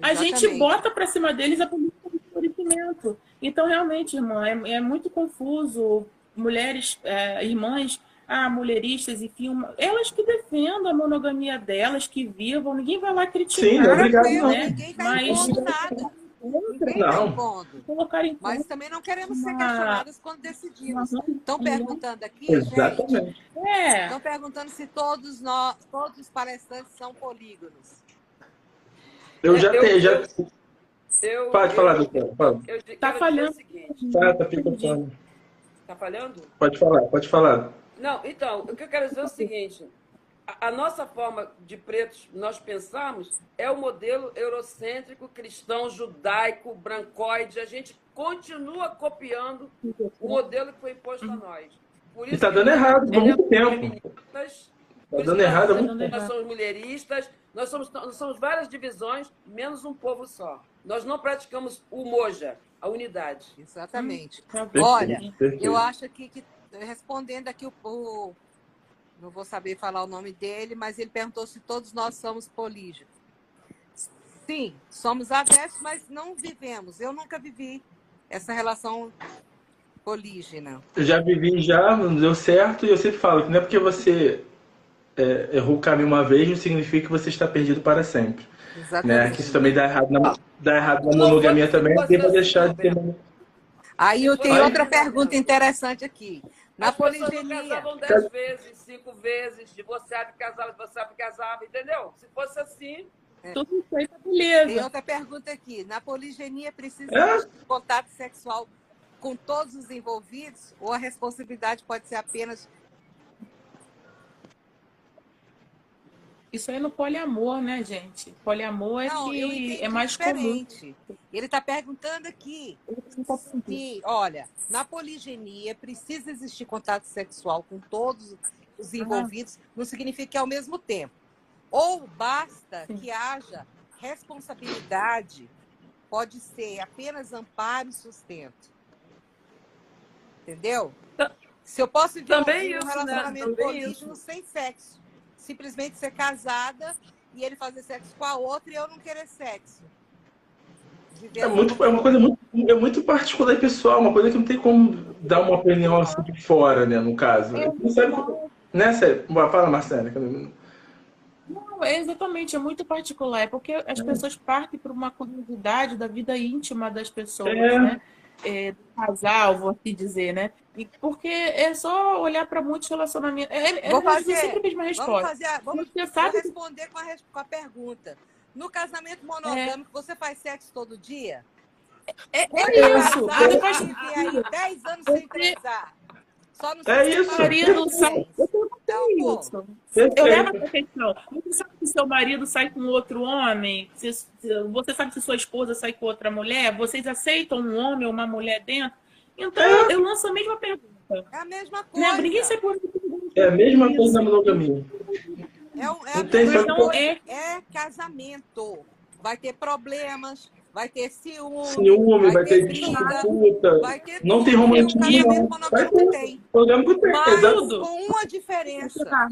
a gente bota para cima deles a política de florescimento. Então, realmente, irmã, é, é muito confuso. Mulheres, é, irmãs ah, mulheristas, enfim, elas que defendam a monogamia delas, que vivam, ninguém vai lá criticar. Sim, obrigado, né? Ninguém está Mas... nada. Ninguém não. Tá Mas também não queremos ser questionadas quando decidimos. Estão perguntando aqui, Exatamente. gente. É. Estão perguntando se todos nós, todos os palestrantes são polígonos. Eu já tenho, já. Eu, Pode eu, falar, doutor. Está falhando. Tá, tá. Tá falhando? Pode falar, pode falar. Não, então, o que eu quero dizer é o seguinte: a, a nossa forma de pretos, nós pensamos, é o modelo eurocêntrico, cristão, judaico, brancoide. A gente continua copiando o modelo que foi imposto a nós. Por isso e está dando errado há muito tempo. Está dando errado há muito tempo. Nós somos mulheristas, nós somos, nós somos várias divisões, menos um povo só. Nós não praticamos o moja, a unidade. Exatamente. Hum, Olha, eu acho que, que respondendo aqui o, o, não vou saber falar o nome dele, mas ele perguntou se todos nós somos polígios. Sim, somos adeptos, mas não vivemos. Eu nunca vivi essa relação polígena. Eu já vivi já, não deu certo, e eu sempre falo que não é porque você é, errou o caminho uma vez, não significa que você está perdido para sempre. Exatamente. Né? Que isso também dá errado na, dá errado na monogamia também, deva deixar de ter. Aí eu tenho outra pergunta interessante aqui. Na As poligenia. casavam dez vezes, cinco vezes, divorciava e casava, divorciava e casava, entendeu? Se fosse assim, é. tudo feito, beleza. Tem outra pergunta aqui. Na poligenia precisa é? de contato sexual com todos os envolvidos ou a responsabilidade pode ser apenas Isso aí é no poliamor, né, gente? Poliamor é Não, que é mais diferente. comum. Ele está perguntando aqui se, olha, na poligenia precisa existir contato sexual com todos os envolvidos, não significa que é ao mesmo tempo. Ou basta Sim. que haja responsabilidade, pode ser apenas amparo e sustento. Entendeu? Se eu posso viver também um isso, né? relacionamento né? polígamo sem sexo simplesmente ser casada e ele fazer sexo com a outra e eu não querer sexo. É, muito, é uma coisa muito, é muito particular e pessoal, uma coisa que não tem como dar uma opinião assim de fora, né, no caso. Não sabe, né, sério? Fala, Marcela. Não, é exatamente, é muito particular, é porque as é. pessoas partem por uma curiosidade da vida íntima das pessoas, é. né? é, do casal, vou assim dizer, né? E porque é só olhar para muitos relacionamentos. É, é, vou fazer, é sempre a mesma resposta. Vamos, fazer, vamos, você sabe... responder com a, com a pergunta. No casamento monogâmico, você faz sexo todo dia? É, é isso. Você pode viver aí 10 anos sem transar. Só no é isso. marido sai. Então, isso. Eu levo essa questão. Você sabe que seu marido sai com outro homem? Você sabe se sua esposa sai com outra mulher? Vocês aceitam um homem ou uma mulher dentro? Então, é. eu lanço a mesma pergunta. É a mesma coisa. Né? Ninguém por É a mesma coisa na monogamia. É, é, então, é, é casamento. Vai ter problemas, vai ter ciúme, ciúme vai, vai ter, ter disputa, vai ter não tem romantismo. Vai ter, tem. Monogâmico tem, Mas com uma diferença.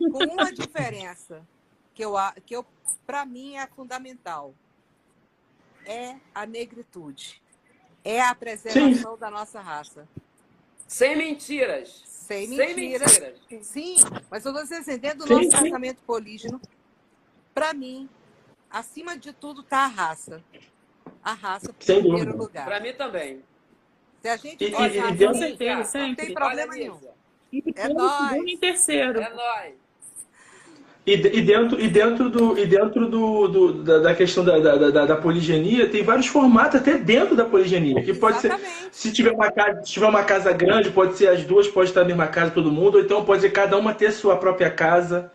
com uma diferença que eu que eu para mim é fundamental. É a negritude. É a preservação Sim. da nossa raça. Sem mentiras. Sem mentiras. Sem mentiras. Sim, mas eu estou dizendo, dentro do nosso tratamento polígeno, para mim, acima de tudo está a raça. A raça, em primeiro lugar. Para mim também. Se a gente for e, e, com certeza, sempre. não tem problema nenhum. É nós. em terceiro. É nós. E, e, dentro, e dentro, do, e dentro do, do da, da, questão da, da, da, poligenia, tem vários formatos até dentro da poligenia. Que pode Exatamente. ser, se tiver, uma casa, se tiver uma casa grande, pode ser as duas, pode estar na mesma casa todo mundo, ou então pode ser cada uma ter sua própria casa.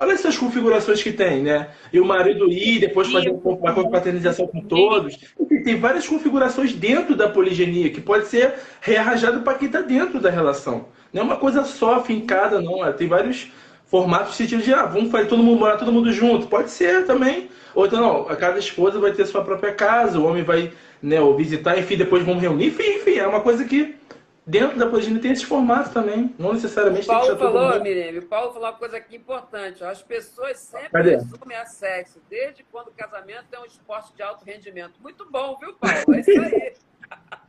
Olha essas configurações que tem, né? E o marido ir, depois fazer uma confraternização com todos. tem várias configurações dentro da poligenia, que pode ser rearranjado para quem está dentro da relação. Não é uma coisa só fincada, não. É, tem vários, formato no sentido de, ah, vamos fazer todo mundo morar todo mundo junto. Pode ser também. Ou então, não, a cada esposa vai ter sua própria casa, o homem vai né, ou visitar, enfim, depois vamos reunir. Enfim, enfim, é uma coisa que dentro da poliginia tem esses formatos também. Não necessariamente o Paulo tem que falou, todo mundo... Miriam, o Paulo falou uma coisa aqui importante. As pessoas sempre Cadê? resumem a sexo, desde quando o casamento é um esporte de alto rendimento. Muito bom, viu, Paulo? É isso aí.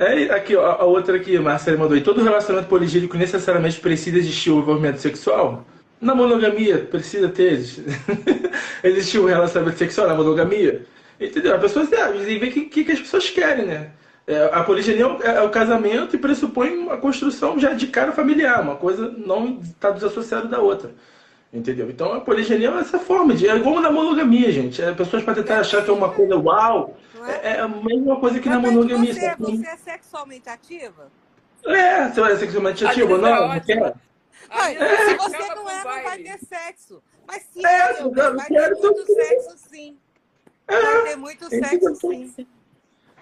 É, aqui, ó, a outra aqui, Marcelo mandou. E todo relacionamento poligínico necessariamente precisa existir o envolvimento sexual? Na monogamia, precisa ter. existir um relacionamento sexual na monogamia? Entendeu? As pessoas devem ver o que, que as pessoas querem, né? É, a poliginia é, é o casamento e pressupõe uma construção já de cara familiar, uma coisa não está desassociada da outra. Entendeu? Então a poliginia é essa forma de. É igual na monogamia, gente. É, pessoas podem tentar achar que é uma coisa uau. É? é, é a mesma coisa que Mas na monogamia. Você, você é sexualmente ativa? É, você é sexualmente ativa, não? Não quero. Ai, é, se você não é, não vai ter sexo. Mas sim, é, vai ter muito sexo, sim. Vai ter muito sexo, sim.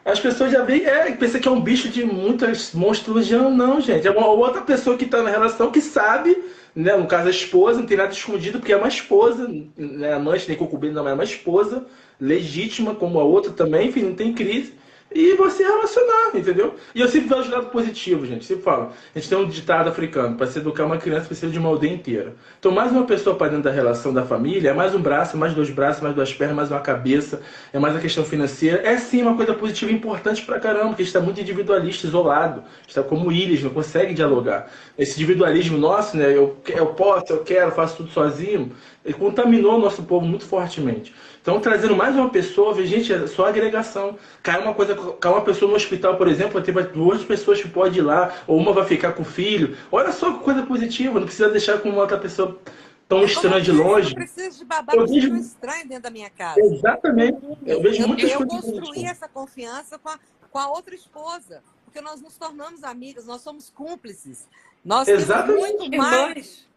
As pessoas já veem, é, pensa que é um bicho de muitas monstros. Não, não, gente. É uma outra pessoa que está na relação que sabe, né? No caso, a esposa, não tem nada escondido, porque é uma esposa, né? Amante, nem concubina, não, é uma esposa legítima, como a outra também, enfim, não tem crise e você relacionar, entendeu? E eu sempre vejo o lado positivo, gente. Sempre falo. A gente tem um ditado africano: para se educar uma criança precisa de uma aldeia inteira. Então, mais uma pessoa para dentro da relação da família é mais um braço, mais dois braços, mais duas pernas, mais uma cabeça, é mais a questão financeira. É sim uma coisa positiva e importante pra caramba, porque a gente está muito individualista, isolado. Está como ilhas, não consegue dialogar. Esse individualismo nosso, né? Eu, eu posso, eu quero, faço tudo sozinho, ele contaminou o nosso povo muito fortemente. Então, trazendo mais uma pessoa, gente, é só agregação. Cai uma coisa, cai uma pessoa no hospital, por exemplo, tem duas pessoas que podem ir lá, ou uma vai ficar com o filho. Olha só que coisa positiva, não precisa deixar com uma outra pessoa tão estranha de longe. Eu preciso de babá eu vejo... estranho dentro da minha casa. Exatamente. Eu, vejo eu, muitas eu construí essa confiança com a, com a outra esposa, porque nós nos tornamos amigas, nós somos cúmplices. Nós Exatamente. temos muito mais,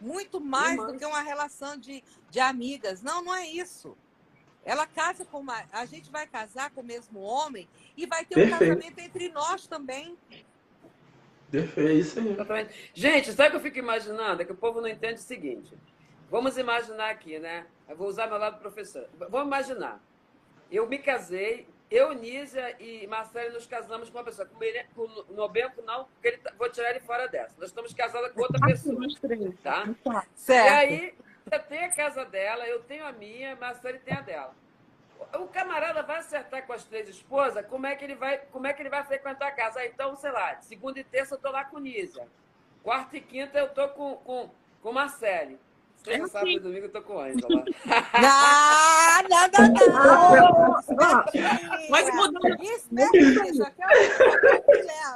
muito mais do que uma relação de, de amigas. Não, não é isso. Ela casa com uma. A gente vai casar com o mesmo homem e vai ter Perfeito. um casamento entre nós também. Perfeito, é isso aí. Exatamente. Gente, sabe o que eu fico imaginando? É que o povo não entende o seguinte. Vamos imaginar aqui, né? Eu vou usar meu lado professor. Vamos imaginar. Eu me casei, eu, Nízia e Marcelo nos casamos com uma pessoa. Com, ele, com o Nobenco, não, porque ele, tá, vou tirar ele fora dessa. Nós estamos casados com outra pessoa. Tá? Certo. E aí, você tem a casa dela, eu tenho a minha, Marcelo tem a dela. O camarada vai acertar com as três esposas, como é que ele vai, como é que ele vai frequentar a casa? Ah, então, sei lá, segunda e terça eu tô lá com Nízia. Quarta e quinta eu tô com, com, com Marcele. Sexta, é sábado e domingo eu tô com a Ângela. Não, não, não, não. Mas mudando.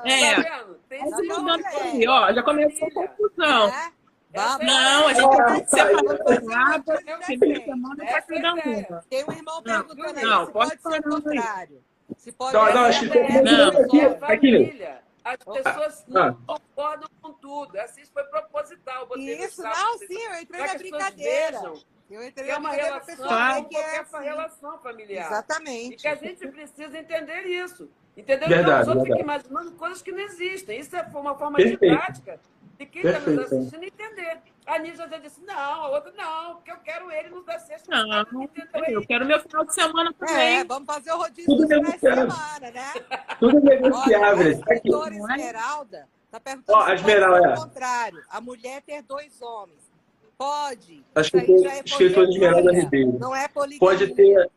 É. Tá Tem mudando aqui, ó. Já começou a confusão. É. Não, a gente vai separar nada, primeira semana para cada uma. Tem um irmão perguntando aí, não, pode, pode ser o contrário. Se pode não, não, acho que não. Aqui, As pessoas não concordam com tudo. Assim foi proposital. Isso, não, sim, eu entrei na brincadeira. Eu entrei é uma relação, como qualquer é relação familiar. Exatamente. E que a gente precisa entender isso. Entendeu? Verdade, então, os outros ficam imaginando coisas que não existem. Isso é uma forma Perfeito. de de quem está nos assistindo entender. A Nígia já disse, não, a outra não, porque eu quero ele nos dar sexta. Não, não eu quero meu final de semana também. É, vamos fazer o rodízio Tudo de semana, né? Tudo negociável. Olha, a Esmeralda está perguntando oh, a Esmeralda, é. o contrário, a mulher ter dois homens. Pode. Acho que foi é escritor de Esmeralda Ribeiro. Não é poligamia. Pode ter.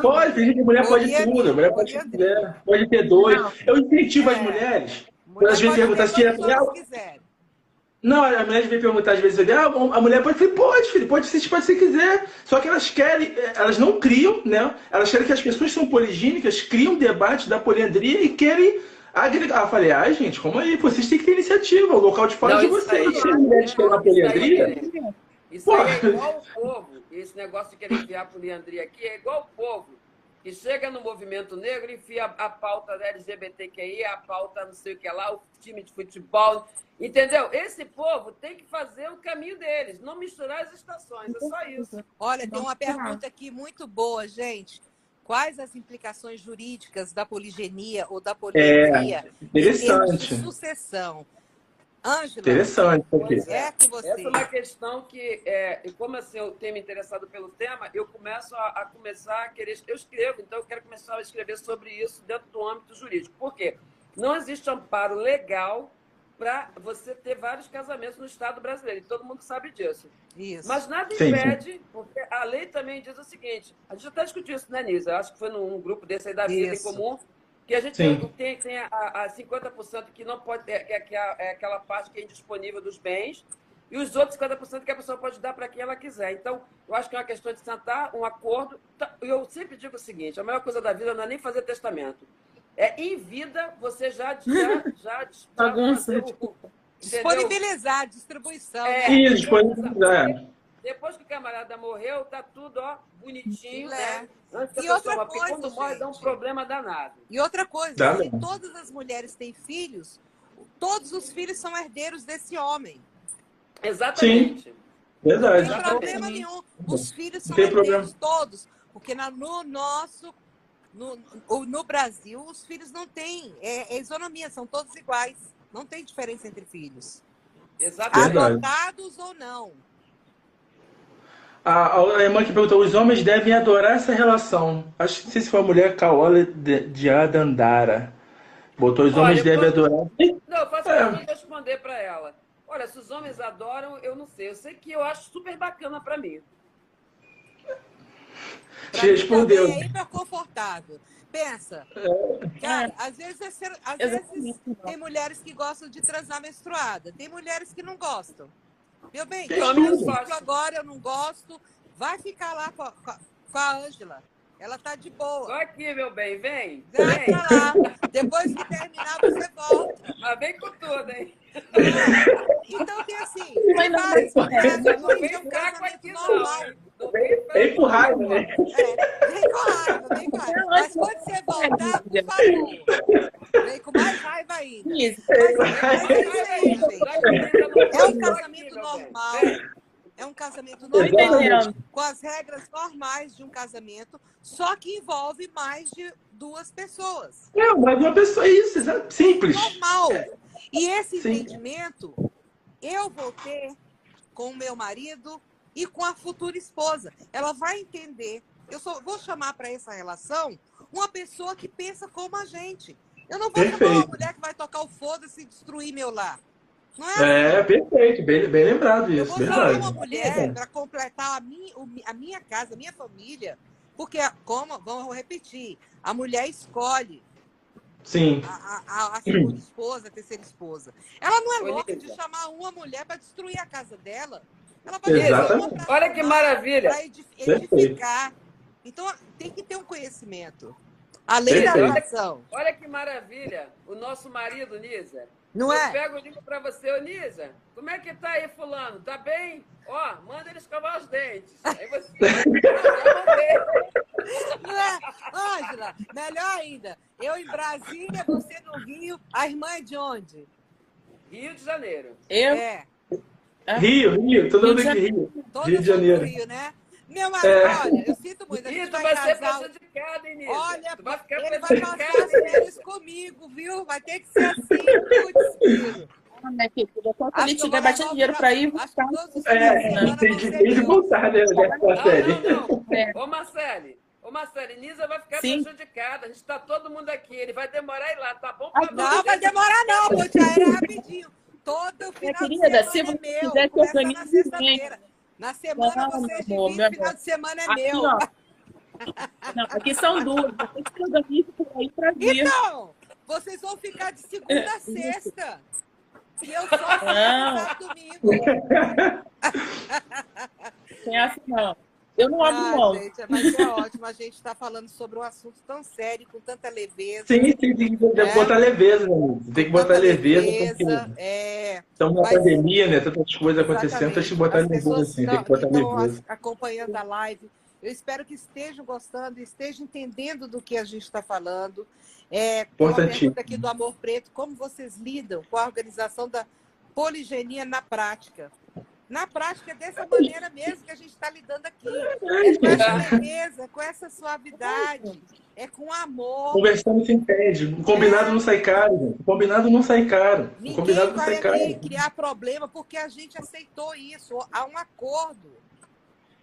Pode, gente mulher pode ter tudo. Mulher pode ter, pode ter dois. Eu incentivo é. as mulheres. Quando as vezes perguntam se tira não, a mulher vem perguntar às vezes, ah, a mulher pode falar, pode, filho, pode assistir, pode se quiser. Só que elas querem, eh, elas não criam, né? Elas querem que as pessoas são poligínicas, criam debate da poliandria e querem agregar. Ah, falei, ah, gente, como aí? Vocês têm que ter iniciativa, o local de fala não, de vocês. Se as mulheres querem uma poliandria. Isso aí é igual o povo. Esse negócio de querer enviar poliandria aqui é igual o povo que chega no movimento negro e enfia a pauta da LGBTQI, a pauta não sei o que lá, o time de futebol. Entendeu? Esse povo tem que fazer o caminho deles, não misturar as estações, é só isso. Olha, tem uma pergunta aqui muito boa, gente. Quais as implicações jurídicas da poligenia ou da poligamia é, interessante. em sucessão? Ângela, Interessante isso. Pois é com você. Essa é uma questão que, é, como assim, eu tenho me interessado pelo tema, eu começo a, a começar a querer. Eu escrevo, então eu quero começar a escrever sobre isso dentro do âmbito jurídico. Por quê? Não existe amparo legal para você ter vários casamentos no Estado brasileiro, e todo mundo sabe disso. Isso. Mas nada Sim, impede, porque a lei também diz o seguinte: a gente até discutiu isso, né, Nisa? Eu acho que foi num grupo desse aí da vida Isso. em comum, que a gente Sim. tem, tem a, a 50% que não pode ter, que é, que é- é aquela parte que é indisponível dos bens, e os outros 50% que a pessoa pode dar para quem ela quiser. Então, eu acho que é uma questão de sentar, um acordo. Tá, Eu sempre digo o seguinte: a maior coisa da vida não é nem fazer testamento. É em vida você já já, já, já Bagunça. Disponibilizar, distribuição. É. né? Isso, disponibilizar. Depois que o camarada morreu, tá tudo ó, bonitinho, É. né? Antes da E outra pessoa, porque coisa, quando morre dá um problema danado. E outra coisa, Dá se mesmo. todas as mulheres têm filhos, todos os filhos são herdeiros desse homem. Exatamente. Não Verdade. tem Já problema tem. nenhum. Os filhos são tem herdeiros todos. Porque no nosso. No, no- Brasil, os filhos não têm. É, é isonomia, são todos iguais. Não tem diferença entre filhos. Exatamente. Adotados ou não. A, a irmã que perguntou: os homens devem adorar essa relação. Acho que não sei se foi a mulher Kaola de, de Adandara. Botou: os Olha, homens eu devem tô- adorar. Não, eu faço É. responder para ela. Olha, se os homens adoram, eu não sei. Eu sei que eu acho super bacana para mim. Pra Te mim respondeu. É hiper confortável. Pensa. Cara, às vezes, é ser- às vezes tem mulheres que gostam de transar menstruada. Tem mulheres que não gostam. Meu bem, Tem eu não gosto agora, eu não gosto. Vai ficar lá com a, com a- Ângela. Ela tá de boa. Vai aqui, meu bem, vem. Vai Vem. pra lá. Depois que terminar, você volta. Mas vem com tudo, hein? Então tem assim, Mas não vai correr. casos Não não. Não vem Vem com raiva, né? É, vem com raiva, vem com raiva. Mas quando você voltar, por favor, vem com mais raiva ainda. Isso. Mas, é isso. É um casamento normal. É um casamento normal, com as regras normais de um casamento, só que envolve mais de duas pessoas. É, mais uma pessoa, isso, exato. simples. Normal. E esse Sim. entendimento eu vou ter com o meu marido e com a futura esposa. Ela vai entender. Eu só vou chamar para essa relação uma pessoa que pensa como a gente. Eu não vou chamar uma Perfeito. mulher que vai tocar o foda-se e destruir meu lar. Não é. É, perfeito, bem, bem lembrado Eu isso, vou chamar verdade. uma mulher para completar a minha, a minha casa, a minha família. Porque, como, vamos repetir, a mulher escolhe Sim, a, a, a segunda esposa, a terceira esposa. Ela não é louca de chamar uma mulher para destruir a casa dela. Ela vai Exatamente. pra Olha que maravilha. Para edificar. Então, tem que ter um conhecimento. Além da Perfeito. relação. Olha que maravilha. O nosso marido, Nisa. Não Eu é? pego o livro para você, ô Nisa. Como é que tá aí, fulano? Tá bem? Ó, manda ele escovar os dentes. Aí você. Não é? Ângela, melhor ainda. Eu em Brasília, você no Rio. A irmã é de onde? Rio de Janeiro. Eu? É. Rio, Rio, todo mundo de aqui Rio. Rio de Janeiro. Rio, né? Meu marido, É. olha, eu sinto muito. Ih, tu vai vai ser casar. hein, Nisa? Olha, tu vai ficar ele vai passar prejudicado, as férias comigo, viu? Vai ter que ser assim, putz. Ah, minha querida, quando ele que tiver dinheiro para ir, buscar. que todos os É, tem de, ser tem de voltar, né. Não, não, É. não. Ô, Marcele. Ô, Marcele, Nisa vai ficar Sim. prejudicada. A gente tá todo mundo aqui. Ele vai demorar ir lá. Tá bom Ah, Não, vai demorar não, Ponte Aérea é rapidinho. Todo final querida, de se semana você é meu. quiser que Começa na organize sexta-feira. Na semana Não, amor, dividem, meu final amor. de semana é Aqui, meu. ó. Não, aqui são duas. Você que por aí para vir. Então, vocês vão ficar de segunda a sexta. E eu só Não. sábado domingo. Tem essa não. Eu não abro Ah, mão. gente, mas é ótimo. A gente está falando sobre um assunto tão sério, com tanta leveza. Sim, sim, tem que É. botar leveza, né? amigo? Tem que botar leveza, leveza, é, estamos na pandemia, né? Tantas coisas acontecendo, tem que botar leveza assim, tem que botar leveza. acompanhando a live. Eu espero que estejam gostando, estejam entendendo do que a gente está falando. É, pergunta aqui do Amor Preto: como vocês lidam com a organização da poligenia na prática? Na prática, é dessa maneira mesmo que a gente está lidando aqui. É com essa leveza, com essa suavidade. É com amor. Conversando se entende. O combinado é. não sai caro, gente. O combinado não sai caro. Ninguém o combinado não sai caro. criar problema porque a gente aceitou isso. Há um acordo.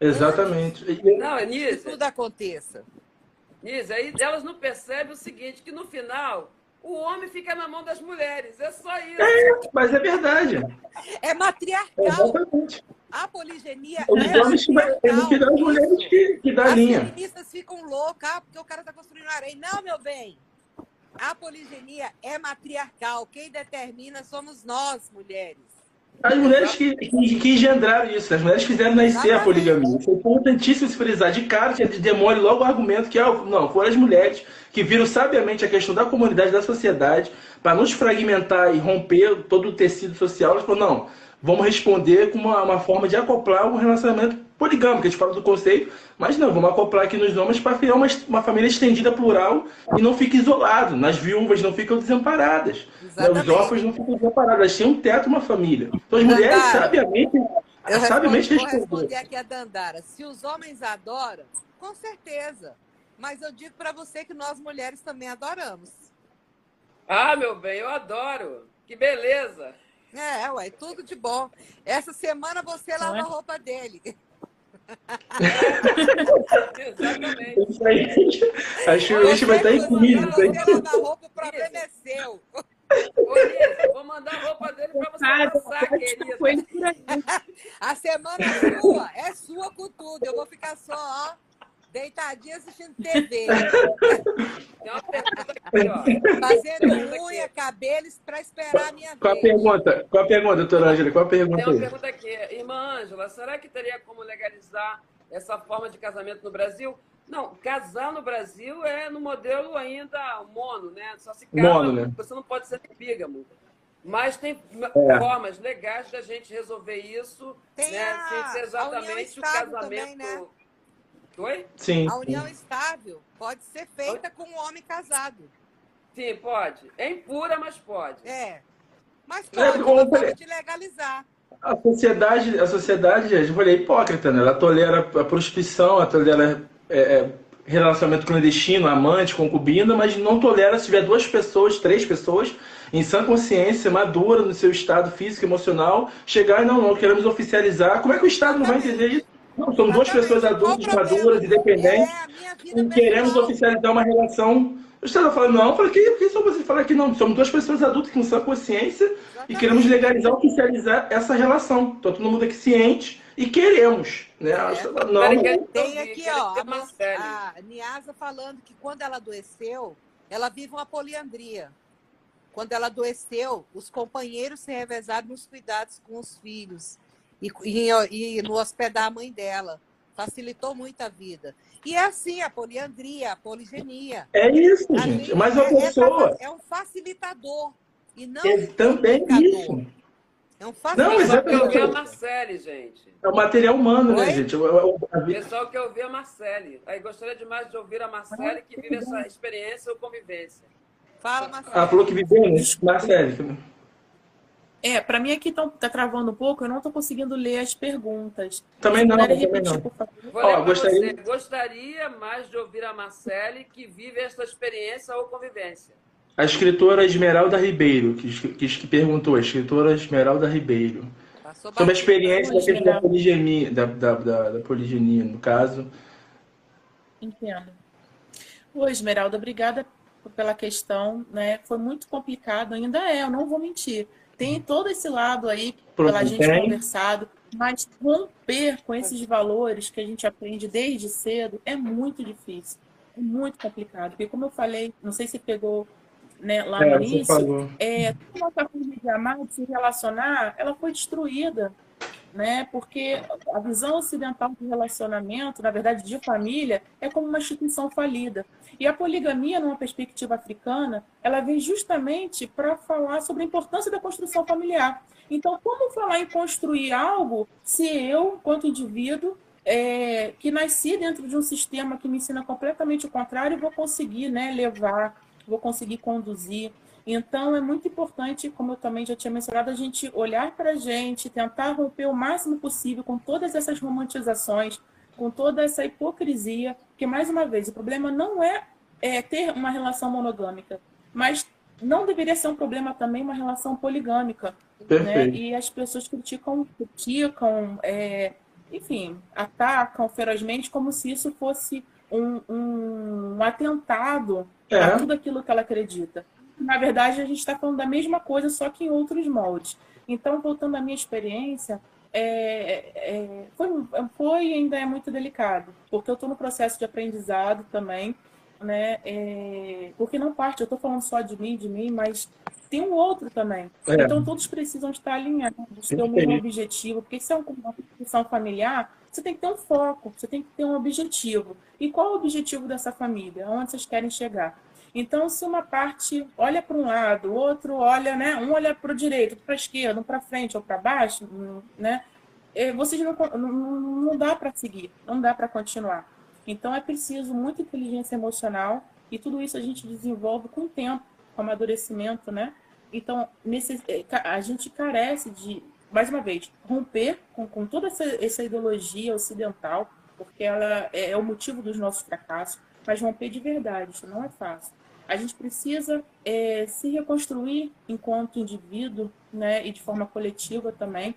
Exatamente. Não, é Que tudo aconteça. Nise, aí elas não percebem o seguinte, que no final o homem fica na mão das mulheres. É só isso. É, mas é verdade. É matriarcal. Exatamente. A poligenia Os é homens no final as mulheres que, que dá As linha. As feministas ficam loucas ah, porque o cara está construindo areia. Não, meu bem. A poligenia é matriarcal. Quem determina somos nós, mulheres. As mulheres que, que, que, engendraram isso, as mulheres fizeram nascer a poligamia. Foi importantíssimo se frisar. De cara, que demole logo o argumento que não, foram as mulheres que viram sabiamente a questão da comunidade, da sociedade, para nos fragmentar e romper todo o tecido social. Elas falaram, não, vamos responder com uma, uma forma de acoplar um relacionamento poligâmico, a gente fala do conceito, mas não, vamos acoplar aqui nos nomes para criar uma, uma família estendida plural e não fique isolado. Nas viúvas não ficam desamparadas. Né? Os órfãos não ficam desamparados. Elas têm um teto, uma família. Então as mulheres, sabiamente, eu sabiamente respondo, vou responder aqui a Dandara. Se os homens adoram, com certeza. Mas eu digo para você que nós mulheres também adoramos. Ah, meu bem, eu adoro. Que beleza. É, ué, tudo de bom. Essa semana você lava a roupa dele. Exatamente. Isso aí. Acho que o lixo vai estar incluído. Você lava a roupa, o problema é seu. Ô, vou mandar a roupa dele para você passar, querida. A semana é sua, é sua com tudo. Eu vou ficar só, ó, deitadinha assistindo TV. Fazendo unha, cabelos para esperar a minha qual vez. A pergunta? Qual a pergunta, doutora Ângela? Qual a pergunta? Tem uma pergunta aqui. Irmã Ângela, será que teria como legalizar essa forma de casamento no Brasil? Não, casar no Brasil é no modelo ainda mono, né? Só se casa, mono, né? você não pode ser bígamo. Mas tem é. formas legais da gente resolver isso, tem né? A, sem ser exatamente o casamento. Também, né? Oi? Sim. A união estável pode ser feita com um homem casado. Sim, pode. É impura, mas pode. É. Mas pode, é, pode legalizar. A sociedade, a sociedade, eu falei, é hipócrita, né? Ela tolera a prostituição, ela tolera é, é, relacionamento clandestino, amante, concubina, mas não tolera se tiver duas pessoas, três pessoas, em sã consciência, madura no seu estado físico e emocional, chegar e não, não, queremos oficializar. Como é que o Estado não vai entender isso? Não, somos duas pessoas adultas, maduras, independentes, é, e queremos oficializar uma relação. O Estado falando, não, eu falei, que, que só você falar que não? Somos duas pessoas adultas com sã consciência Exatamente. e queremos legalizar, oficializar essa relação. Então, todo mundo aqui ciente e queremos. Né? É. Não, tem aqui, ó, a, a Niasa falando que quando ela adoeceu, ela vive uma poliandria. Quando ela adoeceu, os companheiros se revezaram nos cuidados com os filhos e, e, e no hospedar a mãe dela. Facilitou muito a vida. E é assim, a poliandria, a poligenia. É isso, gente. Mas a é, pessoa. É um facilitador. E não é também isso. É um facilitador. Não, exatamente. Eu vi a Marcele, gente. É o material humano, né, Oi? né, gente? O, Pessoal que ouvir a Marcele. Aí gostaria demais de ouvir a Marcele que vive essa experiência ou convivência. Fala, Marcele. Ah, falou que viveu, né? Marcele. É, para mim aqui tá, tá travando um pouco, eu não estou conseguindo ler as perguntas. Também não, também repetir, não. Por favor. Ó, gostaria... gostaria mais de ouvir a Marcele que vive essa experiência ou convivência. A escritora Esmeralda Ribeiro, que, que, que perguntou, a escritora Esmeralda Ribeiro. Sobre a experiência da da poligenia, da, da, da, da poligenia, no caso. Entendo. Oi, Esmeralda, obrigada pela questão, né? Foi muito complicado, ainda é, eu não vou mentir tem todo esse lado aí pela gente conversado, mas romper com esses valores que a gente aprende desde cedo é muito difícil, é muito complicado. Porque, como eu falei, não sei se pegou né, lá é, no início, é, toda nossa forma de amar, de se relacionar, ela foi destruída. Né? Porque a visão ocidental do relacionamento, na verdade, de família, é como uma instituição falida. E a poligamia, numa perspectiva africana, ela vem justamente para falar sobre a importância da construção familiar. Então, como falar em construir algo se eu, enquanto indivíduo, é, que nasci dentro de um sistema que me ensina completamente o contrário, vou conseguir né, levar, vou conseguir conduzir. Então, é muito importante, como eu também já tinha mencionado, a gente olhar para a gente, tentar romper o máximo possível com todas essas romantizações, com toda essa hipocrisia, porque, mais uma vez, o problema não é é, ter uma relação monogâmica, mas não deveria ser um problema também uma relação poligâmica. Né? E as pessoas criticam, criticam é, enfim, atacam ferozmente como se isso fosse um, um, um atentado é. a tudo aquilo que ela acredita. Na verdade, a gente está falando da mesma coisa, só que em outros moldes. Então, voltando à minha experiência, é, é, foi, foi ainda é muito delicado, porque eu estou no processo de aprendizado também, né? É, porque não parte, eu estou falando só de mim, de mim, mas tem um outro também. É. Então todos precisam estar alinhados, ter o mesmo objetivo, porque se é uma instituição familiar, você tem que ter um foco, você tem que ter um objetivo. E qual o objetivo dessa família? Onde vocês querem chegar? Então, se uma parte olha para um lado, o outro olha, né? Um olha para o direito, para a esquerda, um para frente ou para baixo, né? É, vocês não, não, não dá para seguir, não dá para continuar. Então, é preciso muita inteligência emocional e tudo isso a gente desenvolve com o tempo, com amadurecimento, né? Então, nesse, é, a gente carece de, mais uma vez, romper com, com toda essa, essa ideologia ocidental, porque ela é, é o motivo dos nossos fracassos, mas romper de verdade, isso não é fácil. A gente precisa é, se reconstruir enquanto indivíduo, né, e de forma coletiva também.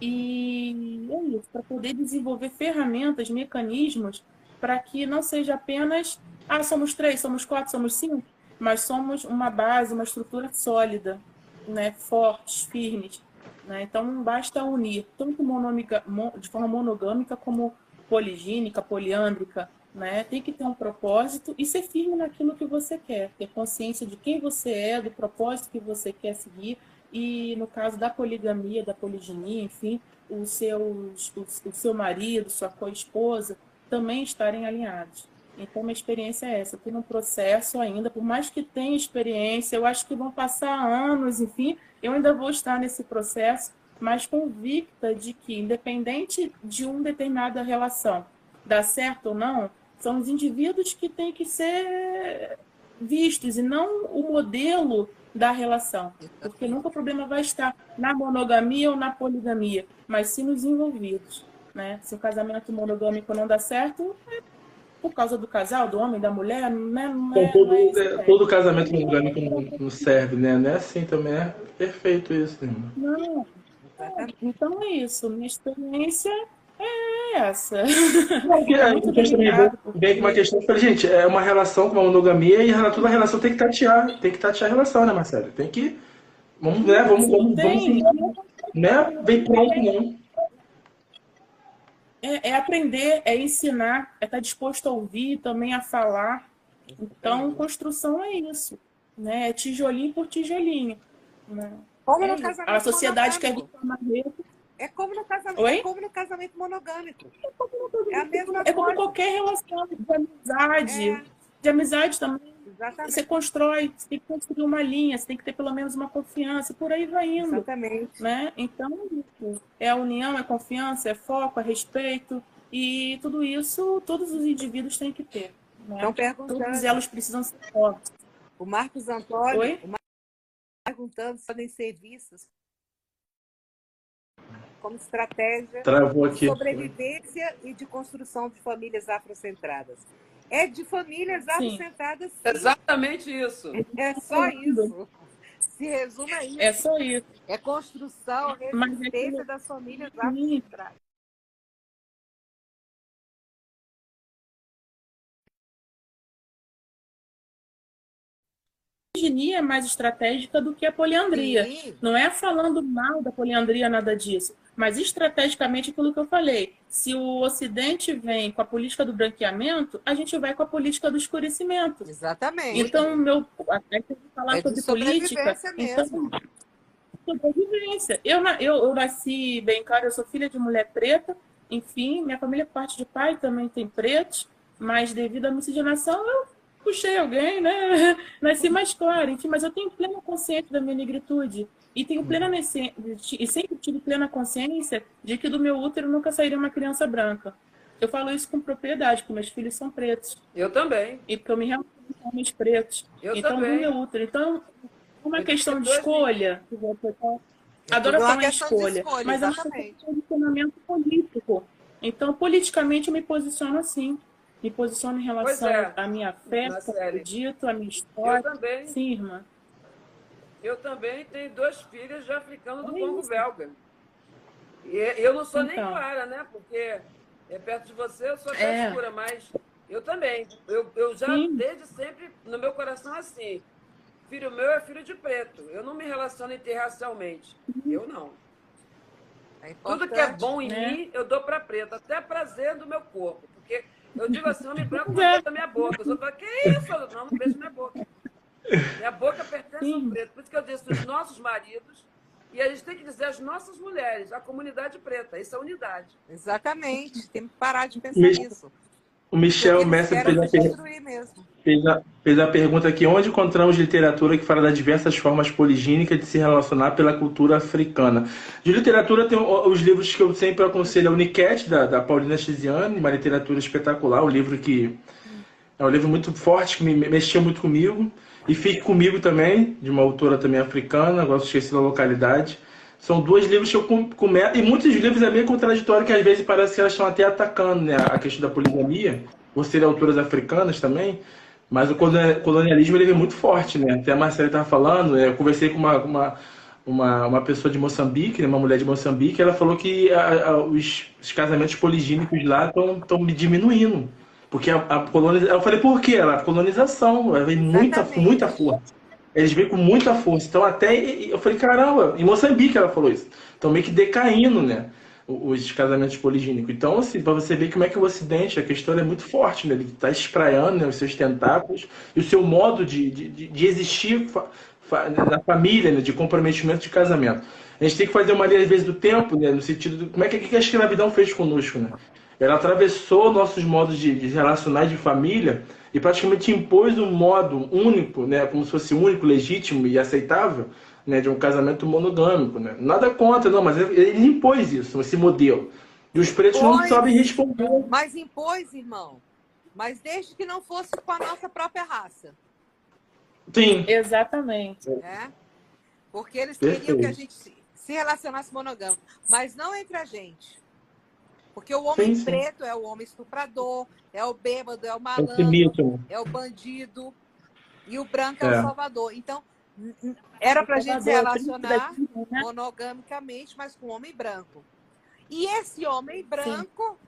E é isso, para poder desenvolver ferramentas, mecanismos, para que não seja apenas, ah, somos três, somos quatro, somos cinco, mas somos uma base, uma estrutura sólida, né, fortes, firmes. Né? Então, não basta unir tanto monômica, de forma monogâmica como poligínica, poliândrica, né? Tem que ter um propósito e ser firme naquilo que você quer, ter consciência de quem você é, do propósito que você quer seguir e no caso da poligamia, da poliginia, enfim, o, o seu marido, sua co-esposa também estarem alinhados. Então, minha experiência é essa. Estou num processo ainda, por mais que tenha experiência, eu acho que vão passar anos, enfim, eu ainda vou estar nesse processo, mas convicta de que, independente de uma determinada relação dar certo ou não, são os indivíduos que têm que ser vistos e não o modelo da relação. Porque nunca o problema vai estar na monogamia ou na poligamia, mas sim nos envolvidos. Né? Se o casamento monogâmico não dá certo, é por causa do casal, do homem, da mulher, né? não é, todo, é, todo casamento monogâmico não, não, serve, né? Não é assim também, é perfeito isso. Né? Não, então é isso. Minha experiência é essa. Porque é, a gente também vem com uma questão que, gente, é uma relação com uma monogamia e toda relação tem que tatear, tem que tatear a relação, né, Marcelo? Tem que. Vamos, né? Vamos, vamos, vamos, vamos né? Vem pronto, não. É, é, aprender, é ensinar, é estar disposto a ouvir, também a falar. Então, construção é isso, né? É tijolinho por tijolinho. Né? Como no é casamento a sociedade quer é como no casamento, é como no casamento monogâmico. É a mesma é como qualquer relação de amizade. É. De amizade também. Exatamente. Você constrói, você tem que construir uma linha, você tem que ter pelo menos uma confiança, por aí vai indo. Exatamente. Né? Então, é a união, é confiança, é foco, é respeito. E tudo isso, todos os indivíduos têm que ter. Né? Então, perguntando... Todos elas precisam ser fortes. O Marcos Antônio, Oi? o Marcos perguntando se podem ser vistos como estratégia de sobrevivência e de construção de famílias afrocentradas. É de famílias afrocentradas. Sim. Exatamente isso. É só isso. Se resume a isso. É só isso. É construção, resistência é das famílias afrocentradas. Misoginia é mais estratégica do que a poliandria. Sim. Não é falando mal da poliandria, nada disso. Mas estrategicamente aquilo que eu falei. Se o Ocidente vem com a política do branqueamento, a gente vai com a política do escurecimento. Exatamente. Então, meu, até que falar é sobre política. Então, sobrevivência. Eu, eu, eu nasci bem claro, eu sou filha de mulher preta, enfim, minha família, parte de pai, também tem pretos, mas devido à miscigenação, eu puxei alguém, né? Nasci mais claro, enfim, mas eu tenho plena consciência da minha negritude. E tenho plena uhum. e sempre tive plena consciência de que do meu útero nunca sairia uma criança branca. Eu falo isso com propriedade, porque meus filhos são pretos. Eu também. E porque eu me relaciono com homens pretos. Eu então, também. do meu útero. Então, uma eu questão de escolha. Adoro falar em escolha, escolha, mas é uma questão de posicionamento político. Então, politicamente, eu me posiciono assim. Me posiciono em relação é, à minha fé, como dito, à minha história. Eu também. Sim, irmã. Eu também tenho dois filhos de africano do é Congo belga. E eu não sou então. nem clara, né? Porque é perto de você, eu sou até é. escura, mas eu também. Eu, eu já, Sim. desde sempre, no meu coração, assim, filho meu é filho de preto. Eu não me relaciono interracialmente. Uhum. Eu não. É Tudo que é bom em né? mim, eu dou para preto. Até prazer do meu corpo. Eu digo assim, eu me branco da minha boca. Eu só falo, que isso? Não, não beijo minha boca. Minha boca pertence ao preto. Por isso que eu disse, os nossos maridos, e a gente tem que dizer as nossas mulheres, a comunidade preta, isso é unidade. Exatamente, tem que parar de pensar nisso. O Michel Mestre fez a, fez, a, fez a pergunta aqui: onde encontramos literatura que fala das diversas formas poligínicas de se relacionar pela cultura africana? De literatura, tem os livros que eu sempre aconselho: o Niket, da, da Paulina Chiziane, uma literatura espetacular, um livro que é um livro muito forte, que me mexia muito comigo. E Fique Comigo também, de uma autora também africana, agora esqueci da localidade. São dois livros que eu começo. E muitos livros é meio contraditório, que às vezes parece que elas estão até atacando né, a questão da poligamia, por serem autoras africanas também. Mas o colonialismo ele é muito forte, né? Até a Marcela estava falando, eu conversei com uma, uma, uma, uma, pessoa de Moçambique, né, uma mulher de Moçambique, ela falou que a, a, os, os, casamentos poligínicos lá estão diminuindo. Porque a, a colonização. Eu falei, por quê? Ela, a colonização, ela vem muita, muita força. Eles vêm com muita força. Então, até. Eu falei, caramba, em Moçambique ela falou isso. Estão meio que decaindo, né? Os casamentos poligínicos. Então, assim, para você ver como é que o Ocidente, a questão é muito forte, né? Ele está espraiando né, os seus tentáculos e o seu modo de, de, de existir na família, né, de comprometimento de casamento. A gente tem que fazer uma linha, às vezes, do tempo, né, no sentido de como é que, que a escravidão fez conosco. Né? Ela atravessou nossos modos de, de relacionar de família e praticamente impôs um modo único, né, como se fosse único, legítimo e aceitável, né, de um casamento monogâmico. Né? Nada contra, não, mas ele impôs isso, esse modelo. E os pretos impôs, não sabem responder. Mas impôs, irmão. Mas desde que não fosse com a nossa própria raça. Sim. Exatamente. É? Porque eles Perfeito. queriam que a gente se relacionasse monogâmico, mas não entre a gente. Porque o homem sim, preto sim. é o homem estuprador, é o bêbado, é o malandro, é o bandido. E o branco é, é o salvador. Então, era para a gente se relacionar né? monogamicamente, mas com o homem branco. E esse homem branco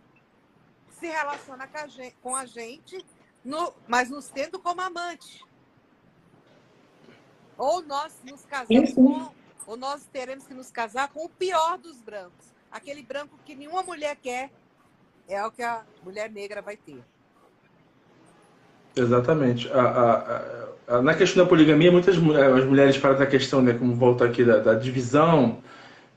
sim. se relaciona com a gente, com a gente no, mas nos tendo como amante. Ou nós nos casamos com, ou nós teremos que nos casar com o pior dos brancos aquele branco que nenhuma mulher quer, é o que a mulher negra vai ter. Exatamente. A, a, a, na questão da poligamia, muitas as mulheres falam da questão, né, como volta aqui, da, da, divisão,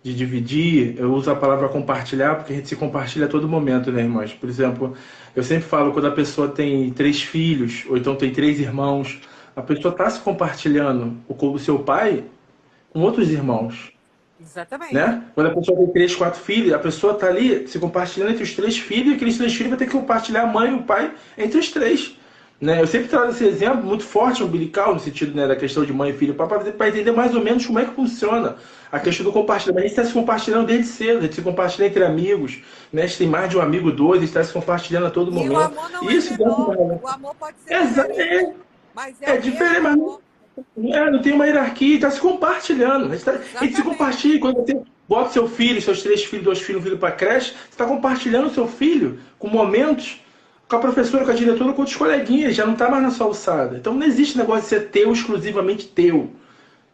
de dividir. Eu uso a palavra compartilhar, porque a gente se compartilha a todo momento, né, irmãs? Por exemplo, eu sempre falo, quando a pessoa tem três filhos, ou então tem três irmãos, a pessoa está se compartilhando com o seu pai com outros irmãos. Exatamente. Né? Quando a pessoa tem três, quatro filhos, a pessoa está ali se compartilhando entre os três filhos, e aqueles três filhos vai ter que compartilhar a mãe e o pai entre os três. Né? Eu sempre trago esse exemplo muito forte, umbilical, no sentido né, da questão de mãe e filho, para entender mais ou menos como é que funciona a questão do compartilhamento. A gente está se compartilhando desde cedo, a gente se compartilha entre amigos, né? a gente tem mais de um amigo, dois, a gente está se compartilhando a todo e momento. O amor não é Isso é menor, o amor pode ser é, mas é, é diferente, mas é, não tem uma hierarquia, está se compartilhando. A gente, tá, a gente se compartilha. Quando você bota seu filho, seus três filhos, dois filhos, um filho para creche, você está compartilhando seu filho com momentos com a professora, com a diretora, com outros coleguinhas, já não está mais na sua alçada. Então não existe negócio de ser teu, exclusivamente teu.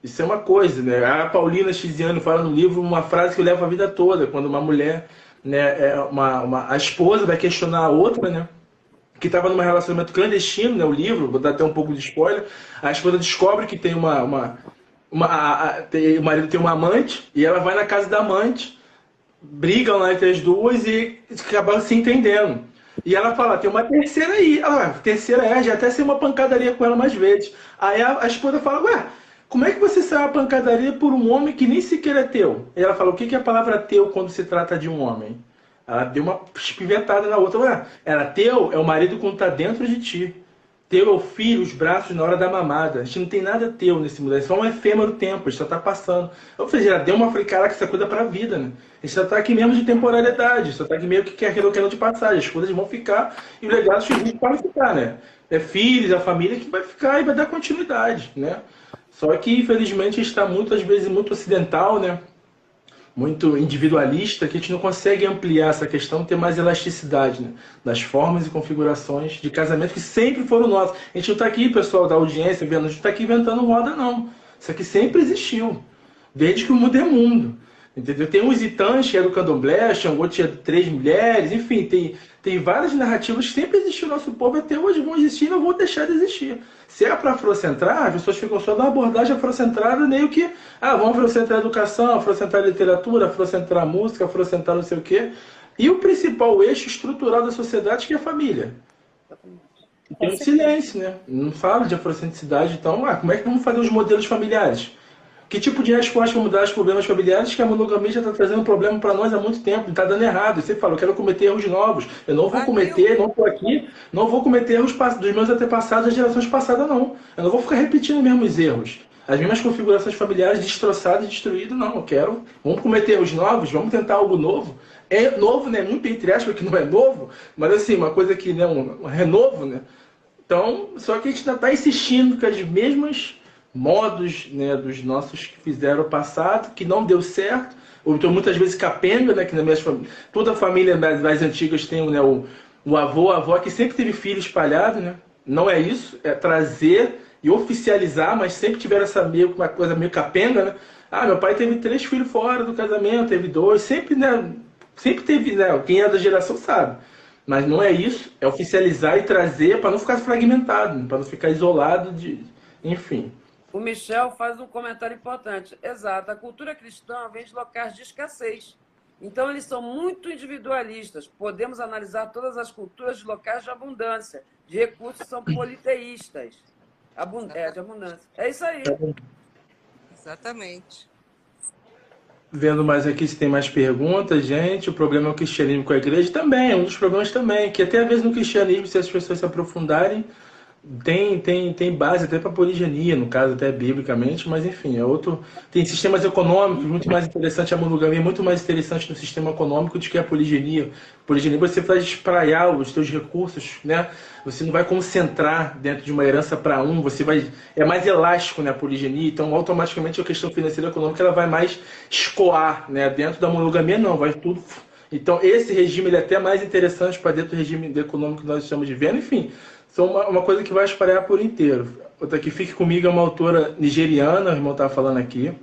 Isso é uma coisa, né? A Paulina Chiziano fala no livro uma frase que eu levo a vida toda, quando uma mulher, né, é uma, uma, a esposa vai questionar a outra, né? Que estava num relacionamento clandestino, né, o livro, vou dar até um pouco de spoiler. A esposa descobre que tem uma. uma, uma a, a, tem, o marido tem uma amante e ela vai na casa da amante, brigam lá entre as duas e acabam se entendendo. E ela fala, tem uma terceira aí. Ela, terceira é, já até ser uma pancadaria com ela mais vezes. Aí a, a esposa fala, ué, como é que você sai uma pancadaria por um homem que nem sequer é teu? E ela fala, o que é a palavra teu quando se trata de um homem? Ela deu uma espiventada na outra. Ué, era teu, é o marido quando tá dentro de ti. Teu é o filho, os braços na hora da mamada. A gente não tem nada teu nesse mundo. É só um efêmero tempo, a gente só tá passando. Ou seja, já deu uma. Falei, caraca, essa coisa é pra vida, né? A gente só tá aqui mesmo de temporalidade, só tá aqui meio que quer aquilo de passagem. As coisas vão ficar e o legado dos filhos podem ficar, né? É filhos, a família que vai ficar e vai dar continuidade, né? Só que, infelizmente, gente está muitas vezes muito ocidental, né? Muito individualista que a gente não consegue ampliar essa questão, ter mais elasticidade né? das formas e configurações de casamento que sempre foram nossas. A gente não está aqui, pessoal da audiência, vendo, a gente está aqui inventando roda, não. Isso aqui sempre existiu, desde que o mundo é mundo. Entendeu? Tem um Zitãs que é do candomblé, Xangô tinha três mulheres, enfim, tem, tem várias narrativas que sempre existiu no nosso povo, até hoje vão existir e não vão deixar de existir. Se é para afrocentrar, as pessoas ficam só uma abordagem afrocentrada, meio que, ah, vamos afrocentrar a educação, afrocentrar a literatura, afrocentrar a música, afrocentrar não sei o quê. E o principal eixo estrutural da sociedade que é a família. tem um silêncio, né? Não fala de afrocentricidade, então, ah, como é que vamos fazer os modelos familiares? Que tipo de resposta vamos dar aos problemas familiares que a monogamia já está trazendo problema para nós há muito tempo, está dando errado. Você falou, eu quero cometer erros novos. Eu não vou Valeu. cometer, não estou aqui, não vou cometer erros dos meus antepassados das gerações passadas, não. Eu não vou ficar repetindo os mesmos erros. As mesmas configurações familiares destroçadas, destruídas, não. Eu quero. Vamos cometer erros novos, vamos tentar algo novo. É novo, né? Muito entre aspas, que não é novo, mas assim, uma coisa que, né, um, um renovo, né? Então, só que a gente ainda está insistindo com as mesmas modos né, dos nossos que fizeram o passado, que não deu certo, ou então muitas vezes capenga, né, que na minha família, toda família mais, mais antigas tem né, o, o avô, a avó, que sempre teve filho espalhado, né? Não é isso, é trazer e oficializar, mas sempre tiveram essa meio, uma coisa meio capenga, né? Ah, meu pai teve três filhos fora do casamento, teve dois, sempre, né? Sempre teve, né? Quem é da geração sabe. Mas não é isso, é oficializar e trazer para não ficar fragmentado, para não ficar isolado de, enfim. O Michel faz um comentário importante. Exato, a cultura cristã vem de locais de escassez. Então, eles são muito individualistas. Podemos analisar todas as culturas de locais de abundância, de recursos são politeístas. Abund... É, de abundância. É isso aí. Exatamente. Vendo mais aqui se tem mais perguntas, gente. O problema é o cristianismo com a igreja também, é um dos problemas também, que até às vezes no cristianismo, se as pessoas se aprofundarem, tem, tem, tem base até para poligenia, no caso até biblicamente, mas enfim, é outro. Tem sistemas econômicos muito mais interessante, a monogamia é muito mais interessante no sistema econômico do que a poligenia. Poligenia você faz espraiar os seus recursos, né? Você não vai concentrar dentro de uma herança para um, você vai. É mais elástico né, a poligenia, então automaticamente a questão financeira e econômica ela vai mais escoar, né? Dentro da monogamia não, vai tudo. Então esse regime ele é até mais interessante para dentro do regime econômico que nós estamos vivendo, enfim são uma, uma, coisa que vai espalhar por inteiro. Outra que Fique Comigo é uma autora nigeriana, o irmão estava falando aqui.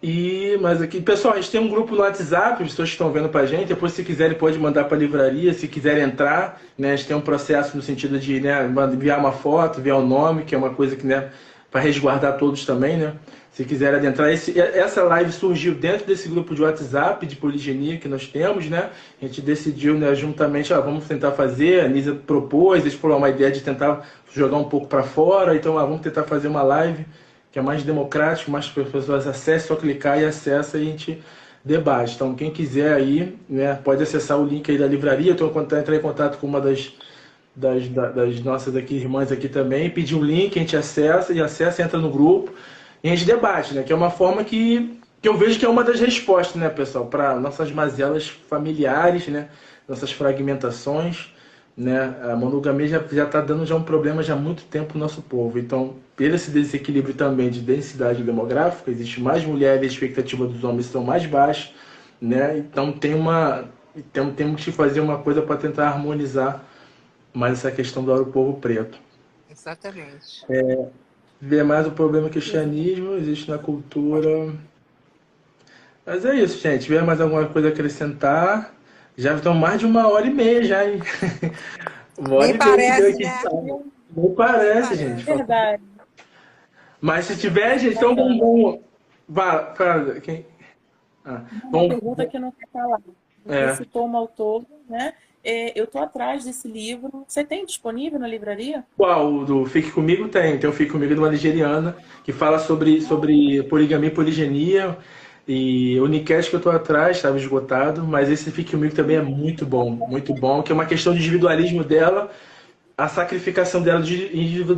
E, mas aqui, pessoal, a gente tem um grupo no WhatsApp, as pessoas que estão vendo para a gente. Depois, se quiserem, pode mandar para a livraria. Se quiserem entrar, né, a gente tem um processo no sentido de né, enviar uma foto, enviar o nome, que é uma coisa que, né, para resguardar todos também, né? Se quiser adentrar, esse, essa live surgiu dentro desse grupo de WhatsApp de poligenia que nós temos, né? A gente decidiu, né, juntamente, ah, vamos tentar fazer. A Nisa propôs, explorou uma ideia de tentar jogar um pouco para fora. Então, ah, vamos tentar fazer uma live que é mais democrática, mais para as pessoas acessem, só clicar e acessa e a gente debate. Então, quem quiser aí, né, pode acessar o link aí da livraria. Estou entrar em contato com uma das das, das nossas aqui irmãs aqui também, pedir um link, a gente acessa e acessa, entra no grupo e a gente debate, né? Que é uma forma que, que eu vejo que é uma das respostas, né, pessoal, para nossas mazelas familiares, né? Nossas fragmentações, né? A monogamia já já está dando já um problema já há muito tempo no nosso povo. Então, pelo esse desequilíbrio também de densidade demográfica, existe mais mulheres, a expectativa dos homens são mais baixas, né? Então tem uma então, temos que fazer uma coisa para tentar harmonizar mais essa questão do povo preto. Exatamente. É, ver mais o problema cristianismo existe na cultura. Mas é isso, gente. Se tiver mais alguma coisa a acrescentar, já estão mais de uma hora e meia já, hein? Uma hora Nem e parece, né? Não parece, gente. É verdade. Mas se tiver, gente, então vamos. vamos... Vá, fala, quem? Ah, uma pergunta que não quer falar. Você é. citou um autor, né? É, eu estou atrás desse livro. Você tem disponível na livraria? Qual? O do Fique Comigo tem. Tem o Fique Comigo de uma nigeriana que fala sobre, sobre poligamia e poligenia. E o Unicast que eu estou atrás estava esgotado, mas esse Fique Comigo também é muito bom, muito bom, que é uma questão de individualismo dela a sacrificação dela de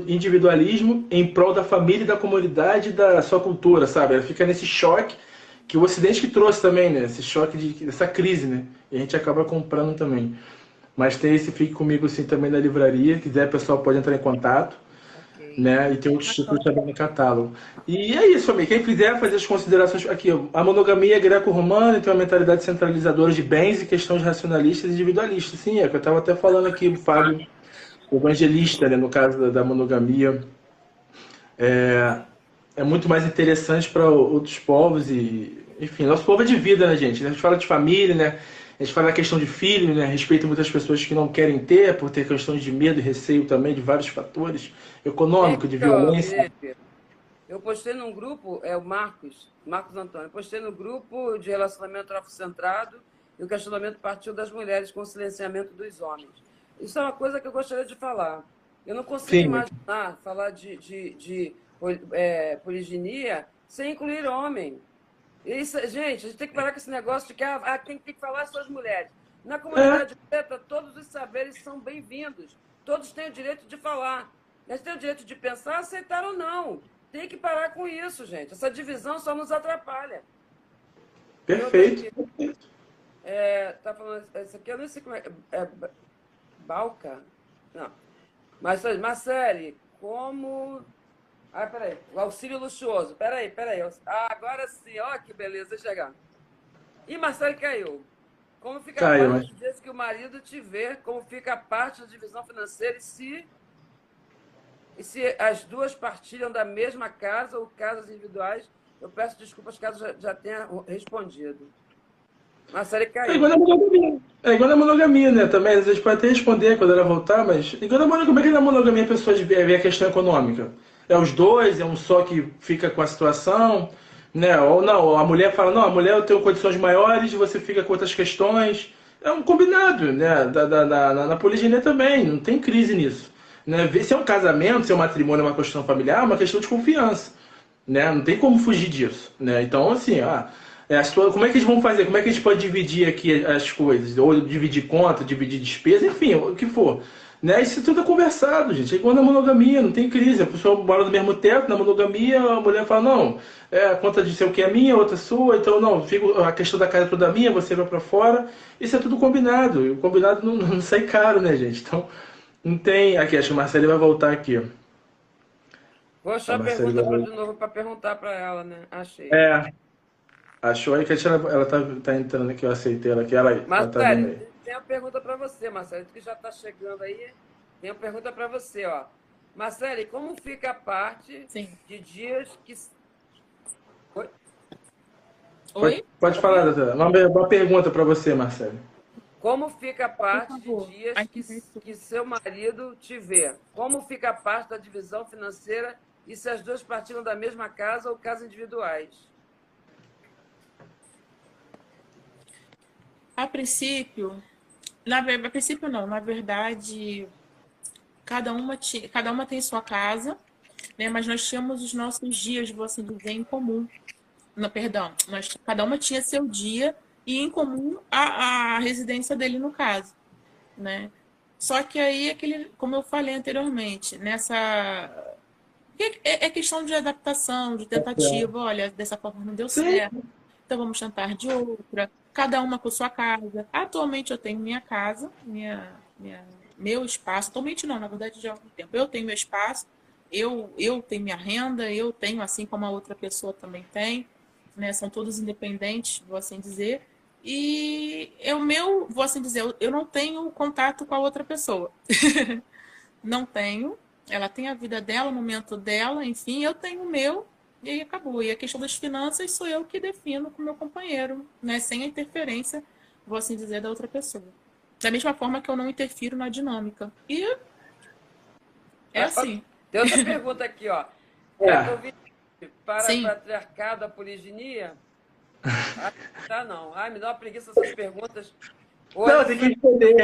individualismo em prol da família, da comunidade, da sua cultura, sabe? Ela fica nesse choque que o Ocidente que trouxe também, né? Esse choque de essa crise, né? E a gente acaba comprando também. Mas tem esse Fique Comigo sim também na livraria. Se quiser, o pessoal pode entrar em contato. Okay. Né? E tem outros títulos também no catálogo. E é isso, amigo. Quem quiser fazer as considerações aqui, a monogamia greco-romana tem uma mentalidade centralizadora de bens e questões racionalistas e individualistas. Sim, é que eu estava até falando aqui, o Fábio, evangelista, né, no caso da, da monogamia. É, é muito mais interessante para outros povos e, enfim, nosso povo é de vida, né, gente? A gente fala de família, né? A gente fala da questão de filho, né? Respeito muitas pessoas que não querem ter, por ter questões de medo e receio também de vários fatores, econômico, de violência. Eu postei num grupo, é o Marcos, Marcos Antônio, eu postei no grupo de relacionamento afrocentrado e o questionamento partiu das mulheres com o silenciamento dos homens. Isso é uma coisa que eu gostaria de falar. Eu não consigo Sim. imaginar falar de, de, de é, poliginia sem incluir homem. Isso, gente, a gente tem que parar com esse negócio de que ah, ah quem tem que falar são as mulheres. Na comunidade é. preta, todos os saberes são bem-vindos. Todos têm o direito de falar. Eles têm o direito de pensar, aceitar ou não. Tem que parar com isso, gente. Essa divisão só nos atrapalha. Perfeito. É, tá falando, isso aqui eu não sei como é. é Balca? Não. Mas, Marcele, como ah, peraí. O auxílio luxuoso. Peraí, peraí. Ah, agora sim. Ó, que beleza chegando. E Marcelo caiu. Como fica caiu, a parte mas... que o marido te vê? Como fica a parte da divisão financeira e se, e se as duas partilham da mesma casa ou casas individuais? Eu peço desculpas caso já, já tenha respondido. Marcelo caiu. É igual a monogamia. É igual a monogamia, né? Também, às vezes pode até responder quando ela voltar, mas igual a monogamia, como é que na monogamia a pessoa vê a questão econômica? É os dois, é um só que fica com a situação, né? Ou não, a mulher fala, não, a mulher eu tenho condições maiores, você fica com outras questões. É um combinado, né? Da, da, da, na poliginia também, não tem crise nisso. Né? Se é um casamento, se é um matrimônio, é uma questão familiar, é uma questão de confiança. Né? Não tem como fugir disso. Né? Então, assim, ah, é, como é que eles vão fazer? Como é que a gente pode dividir aqui as coisas? Ou dividir conta, dividir despesa, enfim, o que for. Né? Isso tudo é conversado, gente. É igual na monogamia, não tem crise. A pessoa mora no mesmo teto, na monogamia, a mulher fala, não, é, a conta de seu que é minha, outra é sua, então não, fico, a questão da casa é toda minha, você vai para fora. Isso é tudo combinado. E o combinado não, não, sai caro, né, gente? Então, não tem. Aqui, acho que a Marcela vai voltar aqui. Vou achar a, a pergunta vai... de novo para perguntar para ela, né? Achei. É. Achou aí que ela, ela tá, tá entrando aqui, eu aceitei ela aqui. Ela, Mas, ela tá aí tem uma pergunta para você, Marcelo, que já está chegando aí. Tem uma pergunta para você, ó. Marcele, como fica a parte Sim. de dias que. Oi? Oi? Pode, falar, doutora. Uma, uma pergunta para você, Marcelo. Como fica a parte de dias que, que seu marido te vê? Como fica a parte da divisão financeira e se as duas partilham da mesma casa ou casas individuais? A princípio, na, a princípio não, na verdade, cada uma, tinha, cada uma tem sua casa, né? mas nós tínhamos os nossos dias, vou assim dizer, em comum. Não, perdão, nós, cada uma tinha seu dia e em comum a, a residência dele no caso, né? Só que aí, aquele, como eu falei anteriormente, nessa é, é questão de adaptação, de tentativa. Olha, dessa forma não deu certo, então vamos tentar de outra cada uma com sua casa. Atualmente eu tenho minha casa, minha, minha, meu espaço. Atualmente não, na verdade já há algum tempo. Eu tenho meu espaço, eu, eu tenho minha renda, eu tenho, assim como a outra pessoa também tem. Né? São todos independentes, vou assim dizer. E o meu, vou assim dizer, eu não tenho contato com a outra pessoa. não tenho. Ela tem a vida dela, o momento dela, enfim, eu tenho o meu e aí acabou. E a questão das finanças sou eu que defino com meu companheiro, né? Sem a interferência, vou assim dizer, da outra pessoa. Da mesma forma que eu não interfiro na dinâmica. E é assim. Tem outra pergunta aqui, ó. É. Para Sim. o patriarcado, a poliginia? Ah, tá, não. Ai, me dá uma preguiça essas perguntas. Hoje, não, tem que responder.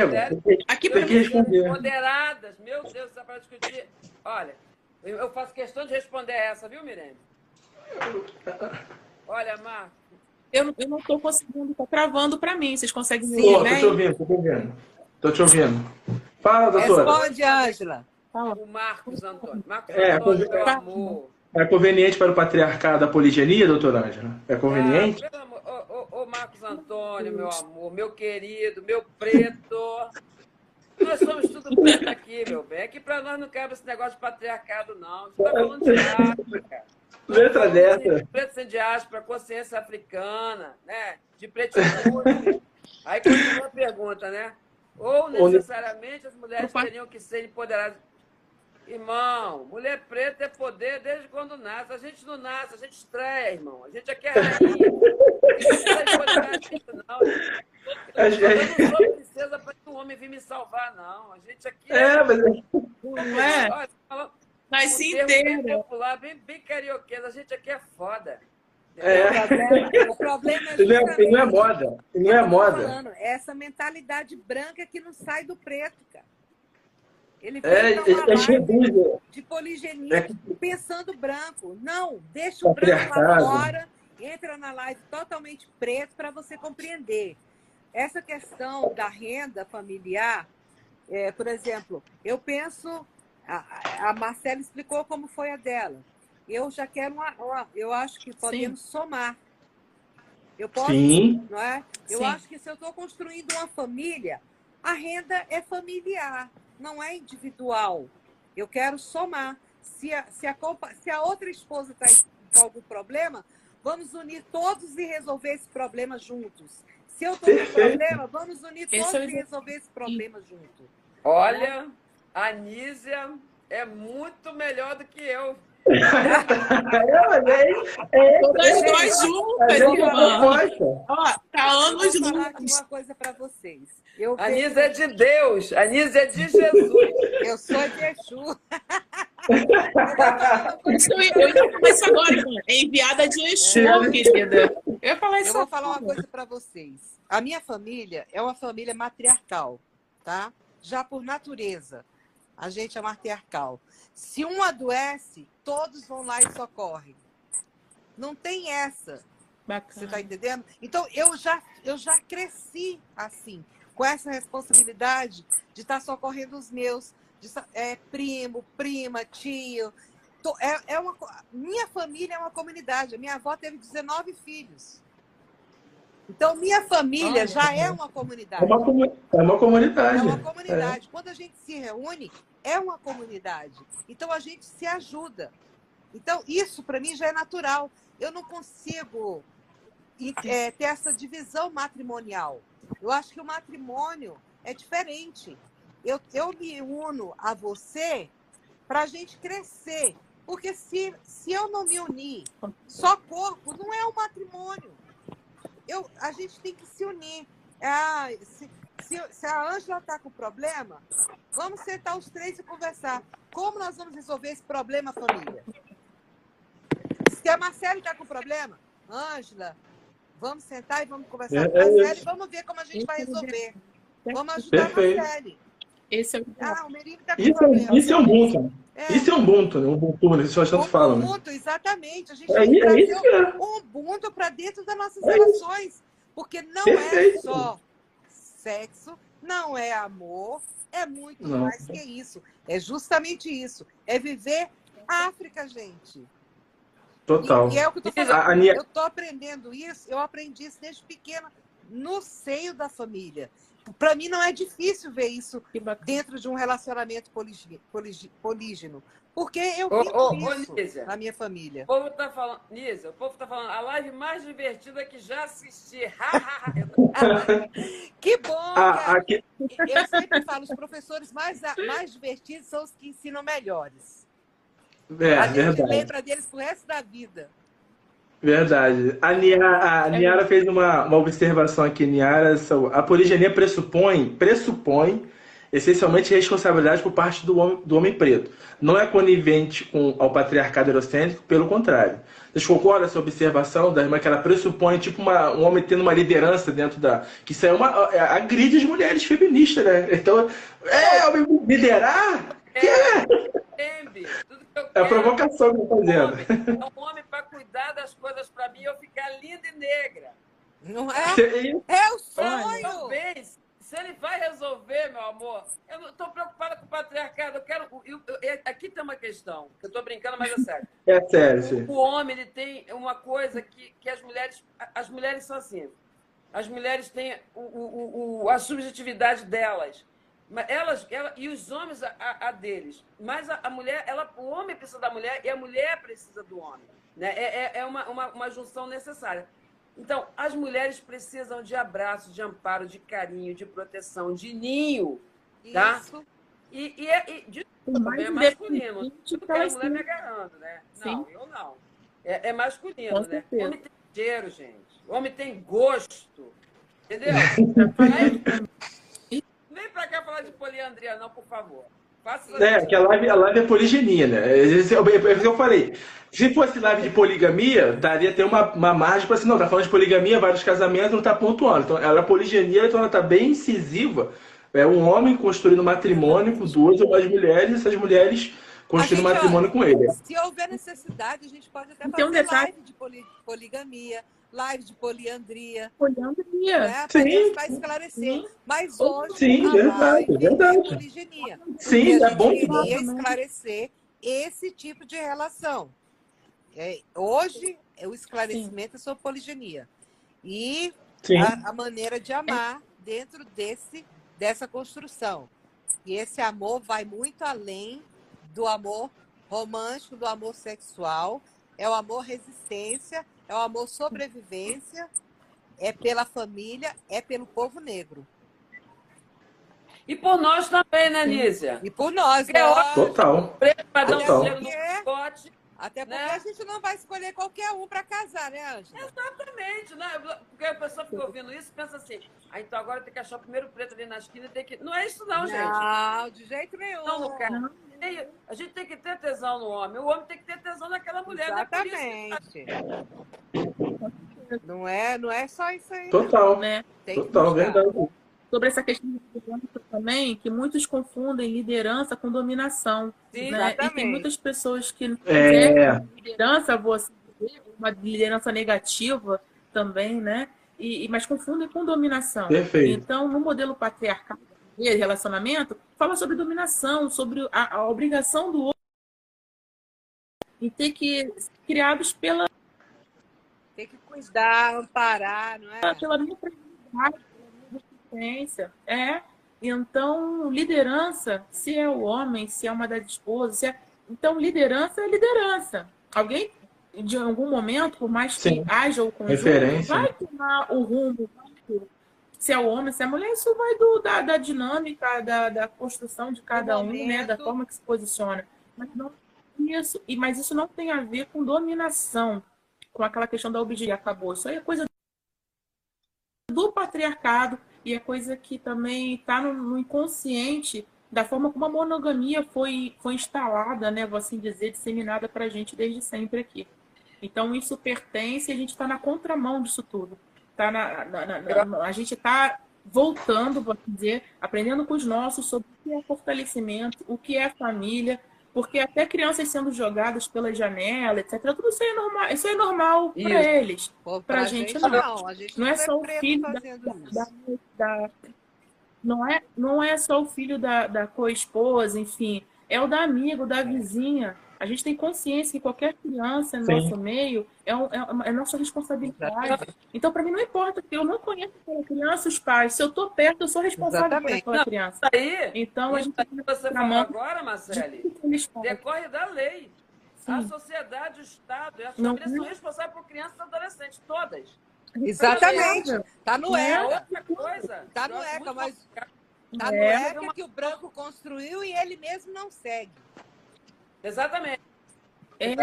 Aqui tem que responder. Ponderadas. Meu Deus, só para discutir. Olha, eu faço questão de responder essa, viu, Mirene? Olha, Marco. Eu, eu não estou conseguindo, está travando para mim. Vocês conseguem me ouvir? Estou te ouvindo, estou te ouvindo. Estou te ouvindo. Fala, doutora. Responde, Ângela. O Marcos Antônio. Marcos é, Antônio, meu amor. É conveniente para o patriarcado a poligenia, doutora Ângela? É conveniente? Ah, ô, ô, Marcos Antônio, meu amor, meu querido, meu preto. Nós somos tudo preto aqui, meu bem. Aqui para nós não cabe esse negócio de patriarcado, não. Você está falando de África. Letra dessa. De preto sem diáspora, consciência africana, né? De pretitude. Aí continua a pergunta, né? Ou necessariamente as mulheres teriam que ser empoderadas. Irmão, mulher preta é poder desde quando nasce. A gente não nasce, a gente estreia, irmão. A gente aqui é rainha. não é gente, não. Eu, gente... não sou princesa para que um homem vir me salvar, não. A gente aqui é. é mas... Não é? Olha, Mas se inteira. Bem popular, bem, bem carioquesa. A gente aqui é foda. É. O problema, é, não é, não é moda. Não é moda. Falando, é essa mentalidade branca que não sai do preto, cara. Ele é, é, é de poligenia, é. pensando branco. Não, deixa o branco lá fora, entra na live totalmente preto para você compreender. Essa questão da renda familiar, é, por exemplo, eu penso, a, a Marcela explicou como foi a dela. Eu já quero uma, uma eu acho que podemos Sim. somar. Eu posso, Sim. não é? Eu Sim. acho que se eu estou construindo uma família, a renda é familiar não é individual. Eu quero somar. Se a, se a, se a outra esposa está com algum problema, vamos unir todos e resolver esse problema juntos. Se eu estou com problema, vamos unir todos e resolver esse problema juntos. Olha, a Nízia é muito melhor do que eu. é, Todas nós juntas, irmã. Ó, tá anos juntos. uma coisa para vocês. Eu a Nisa é de Deus, a Nisa é de Jesus. Eu sou de Exu. eu ia começar agora, é enviada de Exu, é. querida. Eu ia falar isso. Eu vou falar uma coisa para vocês. A minha família é uma família matriarcal, tá? Já por natureza. A gente é matriarcal. Se um adoece, todos vão lá e socorrem. Não tem essa. Bacana. Você está entendendo? Então, eu já, eu já cresci assim, com essa responsabilidade de estar tá socorrendo os meus, de, é, primo, prima, tio. É, é uma, minha família é uma comunidade. A minha avó teve 19 filhos. Então, minha família Olha, já é uma comunidade. É uma, é uma comunidade. É uma comunidade. É. Quando a gente se reúne, é uma comunidade. Então, a gente se ajuda. Então, isso para mim já é natural. Eu não consigo é, ter essa divisão matrimonial. Eu acho que o matrimônio é diferente. Eu, eu me uno a você para a gente crescer. Porque se, se eu não me unir, só corpo, não é um matrimônio eu, a gente tem que se unir. Ah, se, se, se a Ângela está com problema, vamos sentar os três e conversar. Como nós vamos resolver esse problema, família? Se a Marcela está com problema, Ângela, vamos sentar e vamos conversar é, com a é Marcela e vamos ver como a gente vai resolver. Vamos ajudar Perfeito. a Marcele. Esse é o... Ah, o Merigo tá com isso, é problema. Isso é um Ubuntu. É. Isso é um Ubuntu, né? Ubuntu, né? Isso tanto falam. Ubuntu, né? exatamente. A gente é, tem que trazer é um Ubuntu para dentro das nossas é relações. Isso. Porque não Perfeito. é só sexo, não é amor, é muito não. mais que isso. É justamente isso. É viver África, gente. Total. E, e é o que eu tô falando. Eu tô aprendendo isso, eu aprendi isso desde pequena no seio da família para mim não é difícil ver isso dentro de um relacionamento polígeno. Porque eu vi oh, oh, isso oh, na minha família. O povo está falando, Nisa, o povo está falando, a live mais divertida que já assisti. que bom! Ah, aqui... Eu sempre falo, os professores mais, mais divertidos são os que ensinam melhores. É, a gente verdade. lembra deles pro resto da vida. Verdade. A Niara, a Niara fez uma, uma observação aqui, Niara. A poligenia pressupõe, pressupõe essencialmente responsabilidade por parte do homem, do homem preto. Não é conivente com ao patriarcado eurocêntrico, pelo contrário. Vocês concordam essa observação da irmã que ela pressupõe tipo uma, um homem tendo uma liderança dentro da. Que isso é uma. É, agride as mulheres feministas, né? Então, é, homem liderar? Que é? É a provocação que eu estou fazendo. É um homem para cuidar das coisas para mim eu ficar linda e negra. Não é? É o sonho. Talvez, se ele vai resolver, meu amor, eu não estou preocupada com o patriarcado. Eu quero. Eu, eu, aqui tem uma questão, que eu estou brincando, mas é sério. É sério. O, o homem ele tem uma coisa que, que as mulheres. As mulheres são assim. As mulheres têm o, o, o a subjetividade delas. Elas, ela, e os homens a, a deles. Mas a, a, mulher, ela, o homem precisa da mulher e a mulher precisa do homem. Né? É, é, é uma, uma, uma junção necessária. Então, as mulheres precisam de abraço, de amparo, de carinho, de proteção, de ninho. Tá? Isso. E, e, é, e de é masculino. Tudo que a mulher me agarrando, né? Sim. Não, eu não. É, é masculino, Com né? O homem tem cheiro, gente. O homem tem gosto. Entendeu? Aí, falar de poliandria, não, por favor. É, que a live, a live é poligenia, né? É isso que eu falei. Se fosse live de poligamia, daria até uma, uma margem para assim, não, tá falando de poligamia, vários casamentos, não tá pontuando. Então, ela é poligenia, então ela tá bem incisiva. É um homem construindo matrimônio com duas ou mais mulheres, e essas mulheres construindo matrimônio com ele. Se houver necessidade, a gente pode até fazer um live de poligamia live de poliandria. Poliandria. Né? Sim. Para esclarecer. Sim. Mas hoje Sim, verdade, é verdade. é poligenia. Sim, é bom. queria esclarecer esse tipo de relação. É, hoje, o esclarecimento Sim. é sobre poligenia. E a, a, maneira de amar dentro desse, dessa construção. E esse amor vai muito além do amor romântico, do amor sexual. É o amor resistência, é o amor sobrevivência, é pela família, é pelo povo negro. E por nós também, né, Nízia? E por nós, né? Total. Um no Até porque né? a gente não vai escolher qualquer um para casar, né, Ângela? Exatamente. Né? Porque a pessoa fica ouvindo isso e pensa assim, ah, então agora tem que achar o primeiro preto ali na esquina e tem que... Não é isso não, gente. Não, de jeito nenhum. Não, não a gente tem que ter tesão no homem, o homem tem que ter tesão naquela mulher. Né? Exatamente. Não é, não é só isso aí. Total, né? Tem Total, verdade. Sobre essa questão de liderança também, que muitos confundem liderança com dominação. Sim, né? E tem muitas pessoas que é. liderança, você uma liderança negativa também, né? E, mas confundem com dominação. Perfeito. Então, no modelo patriarcal de relacionamento, fala sobre dominação, sobre a, a obrigação do outro e ter que criados pela tem que cuidar, amparar, não é? Pela minha fragilidade, pela minha. É. Então, liderança, se é o homem, se é uma das esposas, é... então liderança é liderança. Alguém, de algum momento, por mais que Sim. haja o conjunto, vai tomar o rumo, se é o homem, se é a mulher, isso vai do, da, da dinâmica, da, da construção de cada um, né? Da forma que se posiciona. Mas não isso, e, mas isso não tem a ver com dominação, com aquela questão da obediência. Acabou. Isso aí é coisa do patriarcado e é coisa que também está no, no, inconsciente da forma como a monogamia foi, foi instalada, né? Vou assim dizer, disseminada para a gente desde sempre aqui. Então isso pertence e a gente está na contramão disso tudo. Tá na, na, na, a gente está voltando, vou dizer, aprendendo com os nossos sobre o que é fortalecimento, o que é família, porque até crianças sendo jogadas pela janela, etc. Tudo isso é normal, isso é normal para eles. Para a gente, gente, não. Não, gente não é só o filho da, da, da, não é não é só o filho da, da co-esposa, enfim, é o da amigo, da vizinha. A gente tem consciência que qualquer criança no Sim. nosso meio é, um, é, é nossa responsabilidade. Então, para mim, não importa que eu não conheço aquela criança, os pais. Se eu estou perto, eu sou responsável Exatamente. por aquela criança. Isso aí, então, a gente que você falou agora, Marcele, decorre da lei. Sim. A sociedade, o Estado e a família são responsáveis por crianças e adolescentes, todas. Exatamente. Está no ECA. outra coisa. Está no ECA, mas... Está no é. ECA que o branco construiu e ele mesmo não segue. Exatamente. É,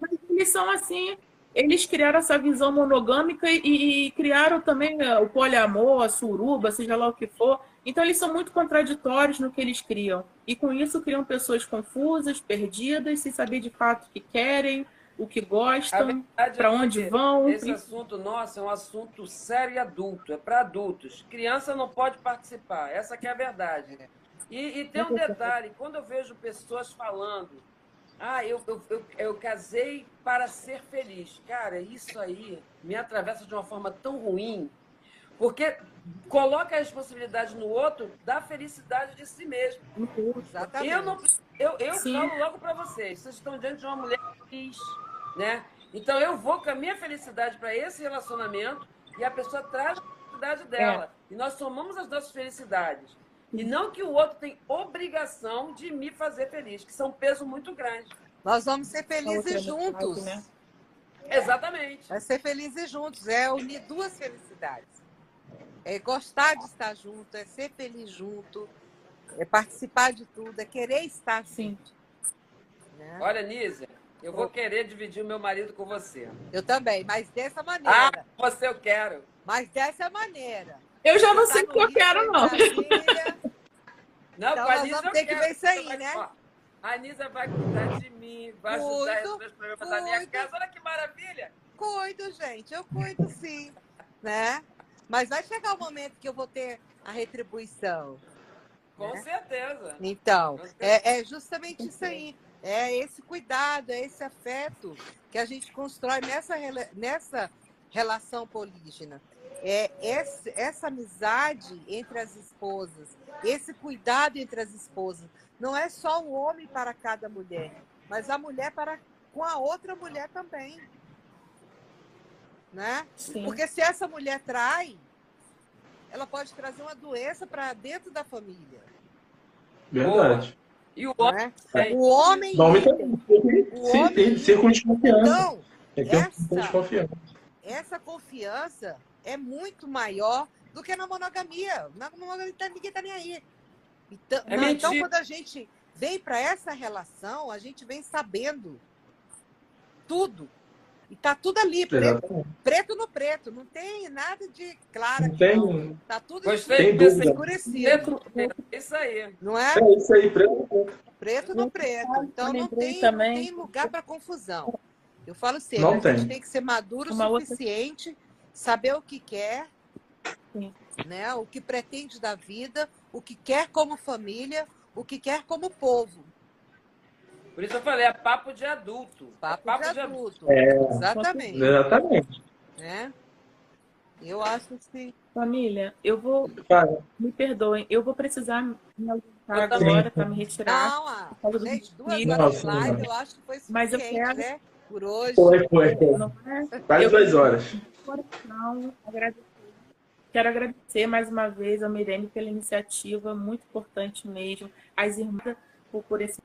mas eles são assim, eles criaram essa visão monogâmica e, e, criaram também né, o poliamor, a suruba, seja lá o que for. Então eles são muito contraditórios no que eles criam. E com isso criam pessoas confusas, perdidas, sem saber de fato o que querem, o que gostam, para é onde vão. Esse assunto nosso é um assunto sério e adulto, é para adultos. Criança não pode participar, essa que é a verdade. E, e tem um detalhe, quando eu vejo pessoas falando ah, eu, eu, eu, eu, casei para ser feliz. Cara, isso aí me atravessa de uma forma tão ruim, porque coloca a responsabilidade no outro da felicidade de si mesmo. Exatamente. Eu, não, eu, eu falo logo para vocês, vocês estão diante de uma mulher feliz, né? Então eu vou com a minha felicidade para esse relacionamento e a pessoa traz a felicidade dela. É. E nós somamos as nossas felicidades. E não que o outro tem obrigação de me fazer feliz, que é um peso muito grande. Nós vamos ser felizes juntos. Né? Exatamente. Vai ser felizes juntos. É unir duas felicidades. É gostar de estar junto, é ser feliz junto, é participar de tudo, é querer estar Sim. Né? Olha, Nízia, eu vou querer dividir o meu marido com você. Eu também, mas dessa maneira. Ah, você eu quero. Mas dessa maneira. Eu já não sei o que eu quero, não. Não, então, nós vamos ter que ver isso aí, né? Ó, a Anísia vai cuidar de mim, vai cuido, ajudar os meus problemas da minha casa. Olha que maravilha! Cuido, gente, eu cuido sim, né? Mas vai chegar o momento que eu vou ter a retribuição. Com né? certeza. Então, Com certeza. É, é justamente isso aí. É esse cuidado, é esse afeto que a gente constrói nessa, nessa relação polígena. É essa, essa amizade entre as esposas, esse cuidado entre as esposas. Não é só o homem para cada mulher, mas a mulher para com a outra mulher também. Né? Sim. Porque se essa mulher trai, ela pode trazer uma doença para dentro da família. Verdade. E o homem? É. O homem. O homem, o homem tem círculo de confiança. Então, essa, essa confiança é muito maior do que na monogamia. Na monogamia ninguém está nem aí. Então, é não, então, quando a gente vem para essa relação, a gente vem sabendo tudo. E tá tudo ali, preto, preto, no preto. Não tem nada de claro. Não tem. Tá tudo Gostei escurecido. É isso aí. Não é? É isso aí, preto no preto. Preto no preto. Então não tem, não tem lugar para confusão. Eu falo sempre, não a tem. gente tem que ser maduro o suficiente, outra... saber o que quer, Sim. né? o que pretende da vida, o que quer como família, o que quer como povo. Por isso eu falei, é papo de adulto. Papo, é papo de, de, adulto. É, exatamente. Exatamente. Né? Eu acho que. Família, eu vou. Me perdoem, eu vou precisar me ausentar agora para me retirar. Não, ah, gente, duas horas de live, eu acho que foi suficiente, Mas eu quero... né? Por hoje. Foi, foi. Quase duas horas. Agradecer Quero agradecer mais uma vez ao Mirene pela iniciativa, muito importante mesmo, as irmãs por, por esse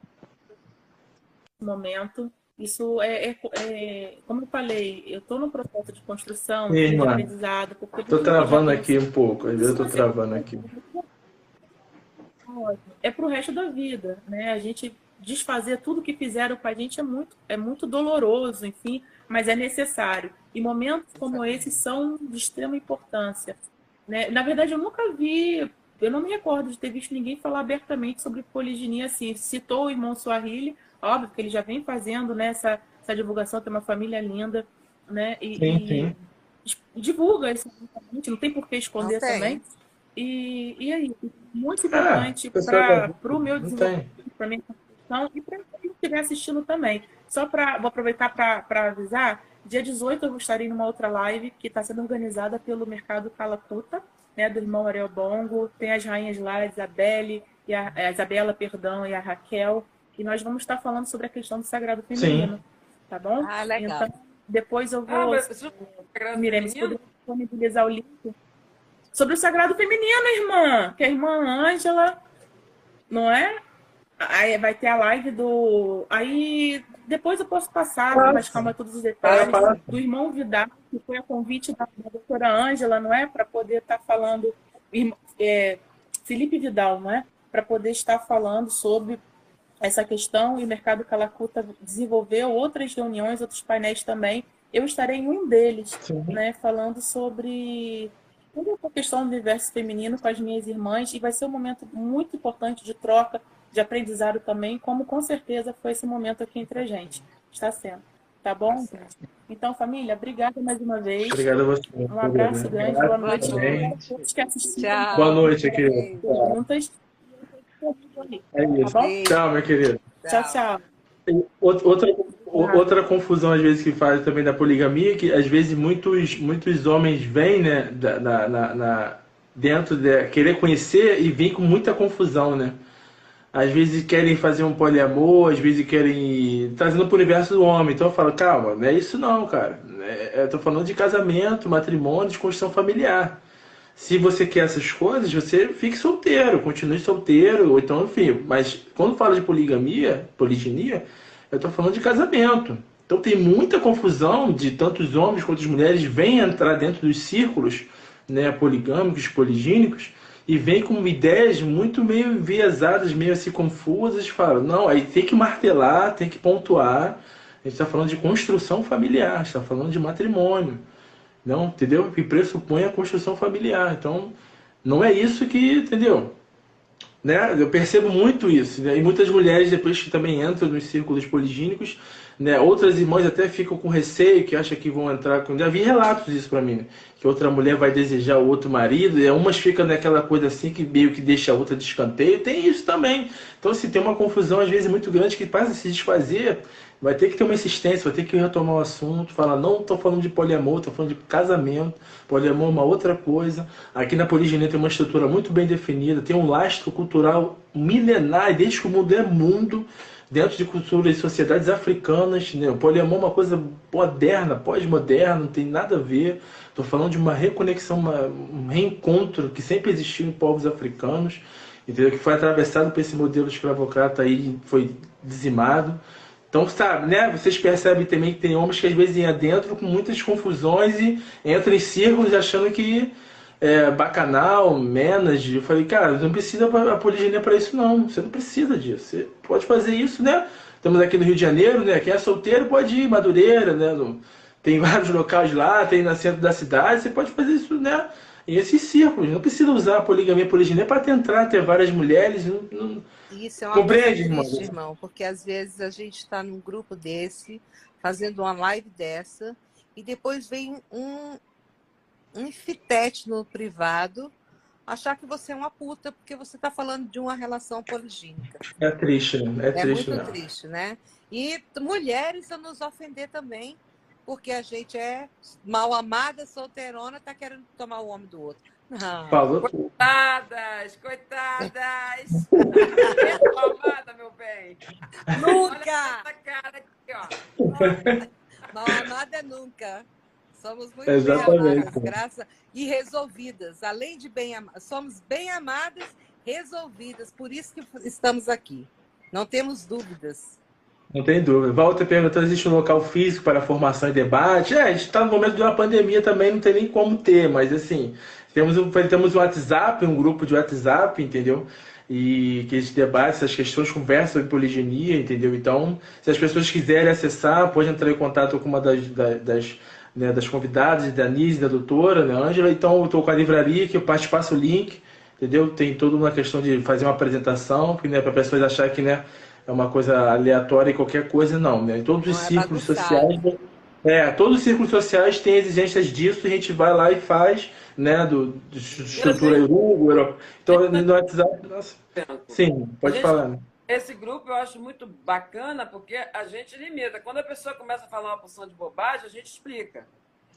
momento. Isso é, é, é, como eu falei, eu estou no processo de construção, de aprendizado. Estou travando aqui um pouco, eu estou travando aqui. É para o resto da vida, né? A gente desfazer tudo que fizeram com a gente é muito, é muito doloroso, enfim, mas é necessário. E momentos como esses são de extrema importância. Né? Na verdade, eu nunca vi, eu não me recordo de ter visto ninguém falar abertamente sobre poliginia assim. Citou o irmão Suahili, óbvio que ele já vem fazendo né, essa, essa divulgação, tem uma família linda, né? E, sim, sim. e divulga isso, não tem por que esconder também. E, e aí, muito ah, importante ah, para o meu desenvolvimento, para minha construção e para quem estiver assistindo também. Só para, vou aproveitar para avisar, Dia 18 eu estarei numa outra live que está sendo organizada pelo Mercado Calacuta, né, do irmão Ariel Bongo. Tem as rainhas lá, a Isabelle, e a, a, Isabela, perdão, e a Raquel. E nós vamos estar falando sobre a questão do sagrado feminino. Sim. Tá bom? Ah, legal. Então, depois eu vou. Ah, Mirene, se puder disponibilizar o link. Sobre o sagrado feminino, irmã. Que a irmã Ângela, não é? Aí vai ter a live do. Aí depois eu posso passar com mais calma todos os detalhes do irmão Vidal, que foi a convite da, da doutora Ângela, não é? Para poder estar tá falando. É, Felipe Vidal, não é? Para poder estar falando sobre essa questão e o Mercado Calacuta desenvolveu outras reuniões, outros painéis também. Eu estarei em um deles, Sim. né? Falando sobre toda a questão do universo feminino com as minhas irmãs e vai ser um momento muito importante de troca de aprendizado também, como com certeza foi esse momento aqui entre a gente. Está sendo. Tá bom? Então, família, obrigada mais uma vez. Obrigado a você. Um abraço grande, boa noite. Todos que assistiram. Boa noite, querido. Perguntas. É isso. Tá tchau, meu querido. Tchau, tchau. Outra, outra confusão, às vezes, que faz também da poligamia, que às vezes muitos, muitos homens vêm, né, na, na, na dentro de querer conhecer e vem com muita confusão, né? Às vezes querem fazer um poliamor, às vezes querem trazendo para o universo do homem. Então eu falo, calma, não é isso não, cara. É, eu tô falando de casamento, matrimônio, de construção familiar. Se você quer essas coisas, você fique solteiro, continue solteiro, ou então, enfim. Mas quando fala de poligamia, poliginia, eu estou falando de casamento. Então tem muita confusão de tantos homens quanto as mulheres vêm entrar dentro dos círculos né, poligâmicos, poligínicos, e vem com ideias muito meio enviesadas, meio assim confusas, fala, não, aí tem que martelar, tem que pontuar. A gente está falando de construção familiar, está falando de matrimônio. Não, entendeu? Que pressupõe a construção familiar. Então, não é isso que, entendeu? Né? Eu percebo muito isso. Né? E muitas mulheres, depois que também entram nos círculos poligínicos, né? Outras irmãs até ficam com receio, que acham que vão entrar com. Já vi relatos disso para mim, né? que outra mulher vai desejar o outro marido, e umas ficam naquela coisa assim que meio que deixa a outra de escanteio. Tem isso também. Então, se assim, tem uma confusão às vezes muito grande que passa a se desfazer, vai ter que ter uma insistência, vai ter que retomar o assunto, falar, não estou falando de poliamor, estou falando de casamento. Poliamor é uma outra coisa. Aqui na poliginia tem uma estrutura muito bem definida, tem um lastro cultural milenar, desde que o mundo é mundo dentro de culturas e sociedades africanas. Né? O poliamor é uma coisa moderna, pós-moderna, não tem nada a ver. Estou falando de uma reconexão, uma, um reencontro que sempre existiu em povos africanos, entendeu? que foi atravessado por esse modelo escravocrata aí, foi dizimado. Então, sabe, né? Vocês percebem também que tem homens que às vezes adentram com muitas confusões e entram em círculos achando que é, bacanal, menas. Eu falei, cara, não precisa a poliginia para isso, não. Você não precisa disso. Você pode fazer isso, né? Estamos aqui no Rio de Janeiro, né? Quem é solteiro pode ir, Madureira, né? Tem vários locais lá, tem no centro da cidade. Você pode fazer isso, né? Em esses círculos. Não precisa usar a poligamia e poliginia para tentar ter várias mulheres. Não, não... Isso é uma Compreende, irmão? Irmão? Porque às vezes a gente está num grupo desse, fazendo uma live dessa, e depois vem um, um fitete no privado achar que você é uma puta porque você está falando de uma relação poligínica. É triste, né? É, é triste, muito triste, né? E mulheres a nos ofender também, porque a gente é mal amada, solteirona, tá querendo tomar o homem do outro. Não. Falou coitadas, coitadas. mal amada, meu bem. Nunca! Olha essa cara aqui, ó. Mal amada nunca. Somos muito Exatamente. bem amadas, graças e resolvidas. Além de bem amadas, somos bem amadas, resolvidas. Por isso que estamos aqui. Não temos dúvidas. Não tem dúvida. Walter perguntando: existe um local físico para formação e debate? É, a gente está no momento de uma pandemia também, não tem nem como ter, mas assim, temos um, temos um WhatsApp, um grupo de WhatsApp, entendeu? E que a gente debate essas questões, conversa sobre poligenia, entendeu? Então, se as pessoas quiserem acessar, pode entrar em contato com uma das, das né, das convidadas, da Nise, da doutora, né, Ângela. Então, eu estou com a livraria, que eu passo o link, entendeu? Tem toda uma questão de fazer uma apresentação, né, para pessoas acharem que né, é uma coisa aleatória e qualquer coisa, não. Né? Todos os é círculos sociais. É, todos os círculos sociais têm exigências disso, a gente vai lá e faz, né, do, do estrutura Urugu, então no WhatsApp, nossa. Sim, pode falar. Né? Esse grupo eu acho muito bacana porque a gente limita. Quando a pessoa começa a falar uma porção de bobagem, a gente explica.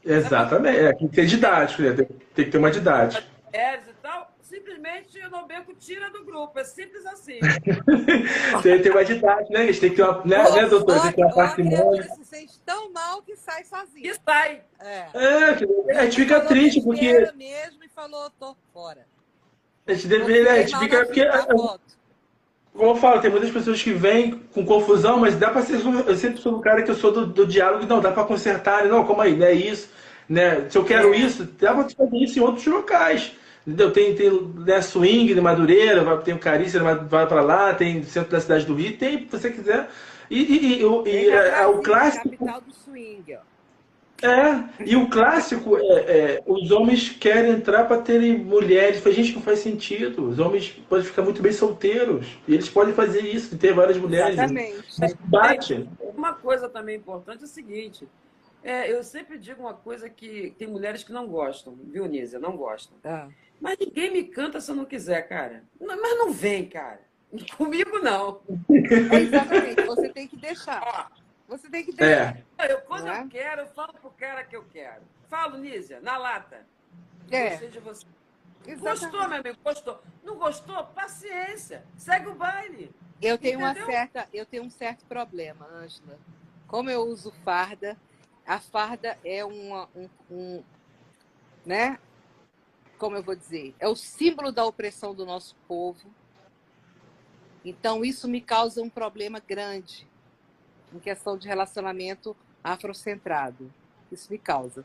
Exatamente. É, tem que ter didático, né? tem, tem que ter uma didática. É, e tal, simplesmente o Nobeco tira do grupo. É simples assim. tem que ter uma didática, né? A gente tem que ter uma. Né, né doutor? Tem que ter uma parcimônia. se sente tão mal que sai sozinho. Que sai. É. é a gente fica triste porque. mesmo e falou, tô fora. A gente deveria. A gente fica. Porque, como eu falo, tem muitas pessoas que vêm com confusão, mas dá para ser. Eu sempre sou um cara que eu sou do, do diálogo, não, dá para consertar, não, como aí, não é isso. Né? Se eu quero isso, dá para fazer isso em outros locais. Entendeu? Tem, tem né, swing de Madureira, tem o Carícia, vai para lá, tem centro da cidade do Rio, tem, se você quiser. E, e, e, e é, é, o clássico. Capital do swing, ó. É, e o clássico é, é os homens querem entrar para terem mulheres. Faz gente que não faz sentido. Os homens podem ficar muito bem solteiros. E eles podem fazer isso, ter várias mulheres. Exatamente. Bate. Uma coisa também importante é o seguinte. É, eu sempre digo uma coisa que tem mulheres que não gostam, viu, Nízia? Não gostam. Ah. Mas ninguém me canta se eu não quiser, cara. Não, mas não vem, cara. Comigo não. É exatamente, você tem que deixar. Ó, você tem que ter. É. Eu, quando é? eu quero, eu falo pro cara que eu quero. Falo, Nízia, na lata. É. Gostei de você. Exatamente. Gostou, meu amigo? Gostou. Não gostou? Paciência. Segue o baile. Eu tenho, uma certa, eu tenho um certo problema, Ângela. Como eu uso farda, a farda é uma, um, um, né? Como eu vou dizer? É o símbolo da opressão do nosso povo. Então, isso me causa um problema grande em questão de relacionamento afrocentrado. Isso me causa.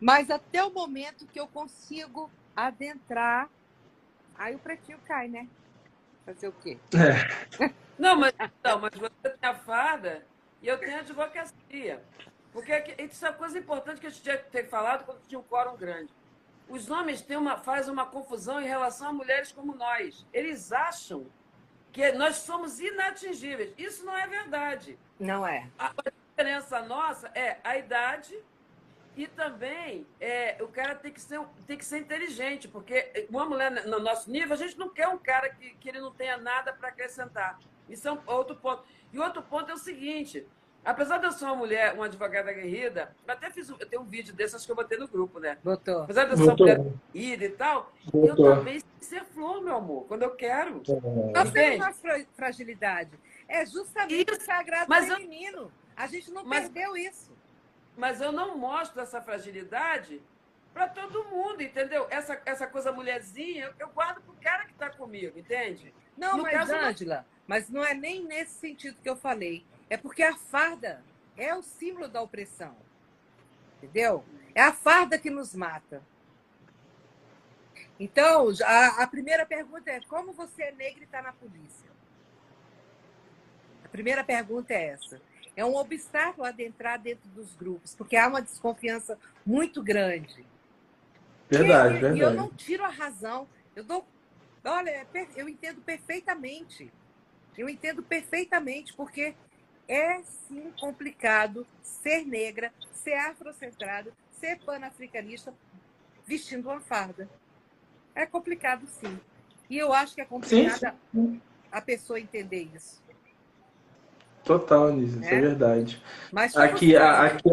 Mas até o momento que eu consigo adentrar, aí o pretinho cai, né? Fazer o quê? É. Não, mas, não, mas você tem a farda e eu tenho a advocacia. Porque isso é uma coisa importante que a gente tinha que ter falado quando tinha um quórum grande. Os homens têm uma, fazem uma confusão em relação a mulheres como nós. Eles acham que nós somos inatingíveis. Isso não é verdade. Não é. A diferença nossa é a idade e também é, o cara tem que, ser, tem que ser inteligente, porque uma mulher no nosso nível, a gente não quer um cara que, que ele não tenha nada para acrescentar. Isso é um outro ponto. E outro ponto é o seguinte: apesar de eu ser uma mulher, uma advogada aguerrida, eu até fiz eu tenho um vídeo desse, acho que eu botei no grupo, né? Botou. Apesar de eu ser uma mulher aguerrida e tal, Botou. eu também sei ser flor, meu amor, quando eu quero. Nós temos uma fragilidade. É justamente isso. o sagrado mas feminino. Eu... A gente não mas... perdeu isso mas eu não mostro essa fragilidade para todo mundo, entendeu? Essa, essa coisa mulherzinha, eu, eu guardo para o cara que está comigo, entende? Não, no mas, Ângela, não... mas não é nem nesse sentido que eu falei. É porque a farda é o símbolo da opressão. Entendeu? É a farda que nos mata. Então, a, a primeira pergunta é: como você é negra e está na polícia? A primeira pergunta é essa é um obstáculo adentrar dentro dos grupos, porque há uma desconfiança muito grande. Verdade, e, verdade. E eu não tiro a razão. Eu dou. Olha, é eu entendo perfeitamente. Eu entendo perfeitamente, porque é sim complicado ser negra, ser afrocentrada, ser panafricanista vestindo uma farda. É complicado, sim. E eu acho que é complicado a pessoa entender isso. Total, Anísio, isso é, é verdade. Mas aqui, a, aqui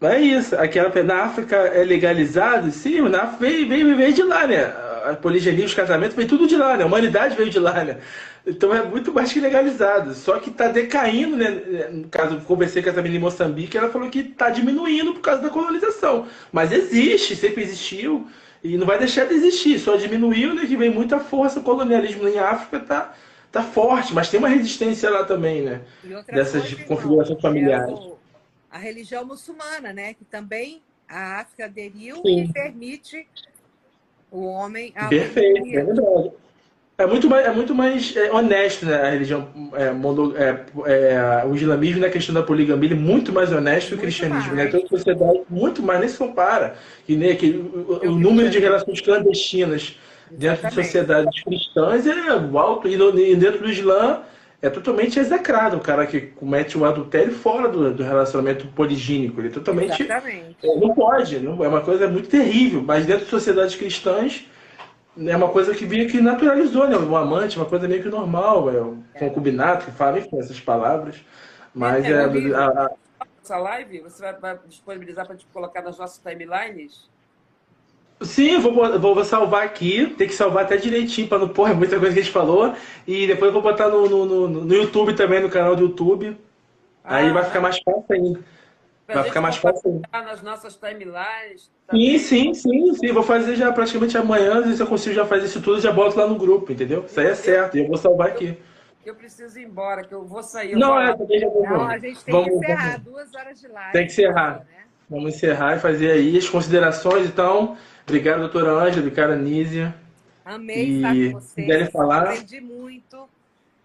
é isso. Aqui na África é legalizado, sim, na África veio, veio, veio de lá, né? A poligeria, os casamentos, veio tudo de lá, né? A humanidade veio de lá, né? Então é muito mais que legalizado. Só que está decaindo, né? No caso, eu conversei com essa menina em Moçambique, ela falou que está diminuindo por causa da colonização. Mas existe, sempre existiu. E não vai deixar de existir, só diminuiu, né? Que vem muita força, o colonialismo em África está tá forte, mas tem uma resistência lá também, né? Dessas configurações familiares. É a religião muçulmana, né? Que também a África aderiu Sim. e permite o homem a Perfeito, é verdade. É muito mais, é muito mais é, honesto, né? A religião, é, mono, é, é, o islamismo na questão da poligamia é muito mais honesto que o cristianismo, mais. né? Toda sociedade muito mais, nem se compara. E nem aquele, o, o número de relações clandestinas dentro de sociedades cristãs é alto. E, no, e dentro do Islã é totalmente execrado o cara que comete um adultério fora do, do relacionamento poligínico. Ele é totalmente. Exatamente. Não pode, não, é uma coisa muito terrível. Mas dentro de sociedades cristãs é uma coisa que via que naturalizou, né? O amante, uma coisa meio que normal, é o é. concubinato, que fala, enfim, essas palavras. Mas é. é a, a... Essa live você vai, vai disponibilizar para colocar nas nossas timelines? Sim, vou, vou, vou, salvar aqui. Tem que salvar até direitinho para não pôr é muita coisa que a gente falou. E depois eu vou botar no, no, no, no YouTube também, no canal do YouTube. Ah, Aí vai ficar mais fácil ainda. Vai ficar mais fácil ainda. nas nossas timelines. Tá sim, sim, sim, sim. Vou fazer já praticamente amanhã. Se eu consigo já fazer isso tudo, já boto lá no grupo, entendeu? Isso aí é certo. E eu vou salvar aqui. Eu preciso ir embora, que eu vou sair. Não, é, também já vou. Não, a gente tem vamos, que encerrar. Vamos. Duas horas de live. Tem que encerrar. Né? Vamos encerrar e fazer aí as considerações, então. Obrigado, doutora Ângela, obrigada, Nízia. Amei e, estar com vocês. Falar. Aprendi muito.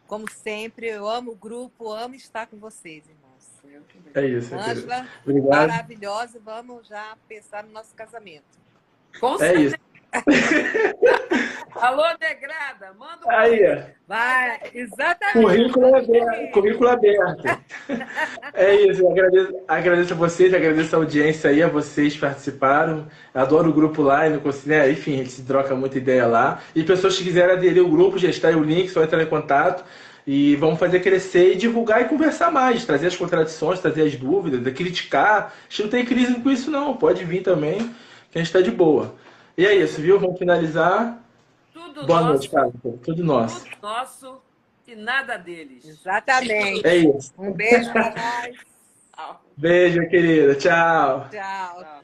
Como sempre, eu amo o grupo, amo estar com vocês, irmãos. É isso. Ângela, maravilhosa. Vamos já pensar no nosso casamento. Com certeza. É isso. Alô, Negrada, manda um Aí, Vai, exatamente. Currículo aberto. Currículo aberto. É isso, eu agradeço, agradeço a vocês, agradeço a audiência aí, a vocês que participaram. Adoro o grupo lá, né? enfim, a gente se troca muita ideia lá. E pessoas que quiserem aderir ao grupo, já está aí o link, só entrar em contato. E vamos fazer crescer e divulgar e conversar mais, trazer as contradições, trazer as dúvidas, criticar. A gente não tem crise com isso, não. Pode vir também, que a gente está de boa. E é isso, viu? Vamos finalizar. Tudo Boa nosso, noite, cara. Tudo nosso. Tudo nosso e nada deles. Exatamente. É isso. Um beijo para nós. Beijo, querida. Tchau. Tchau.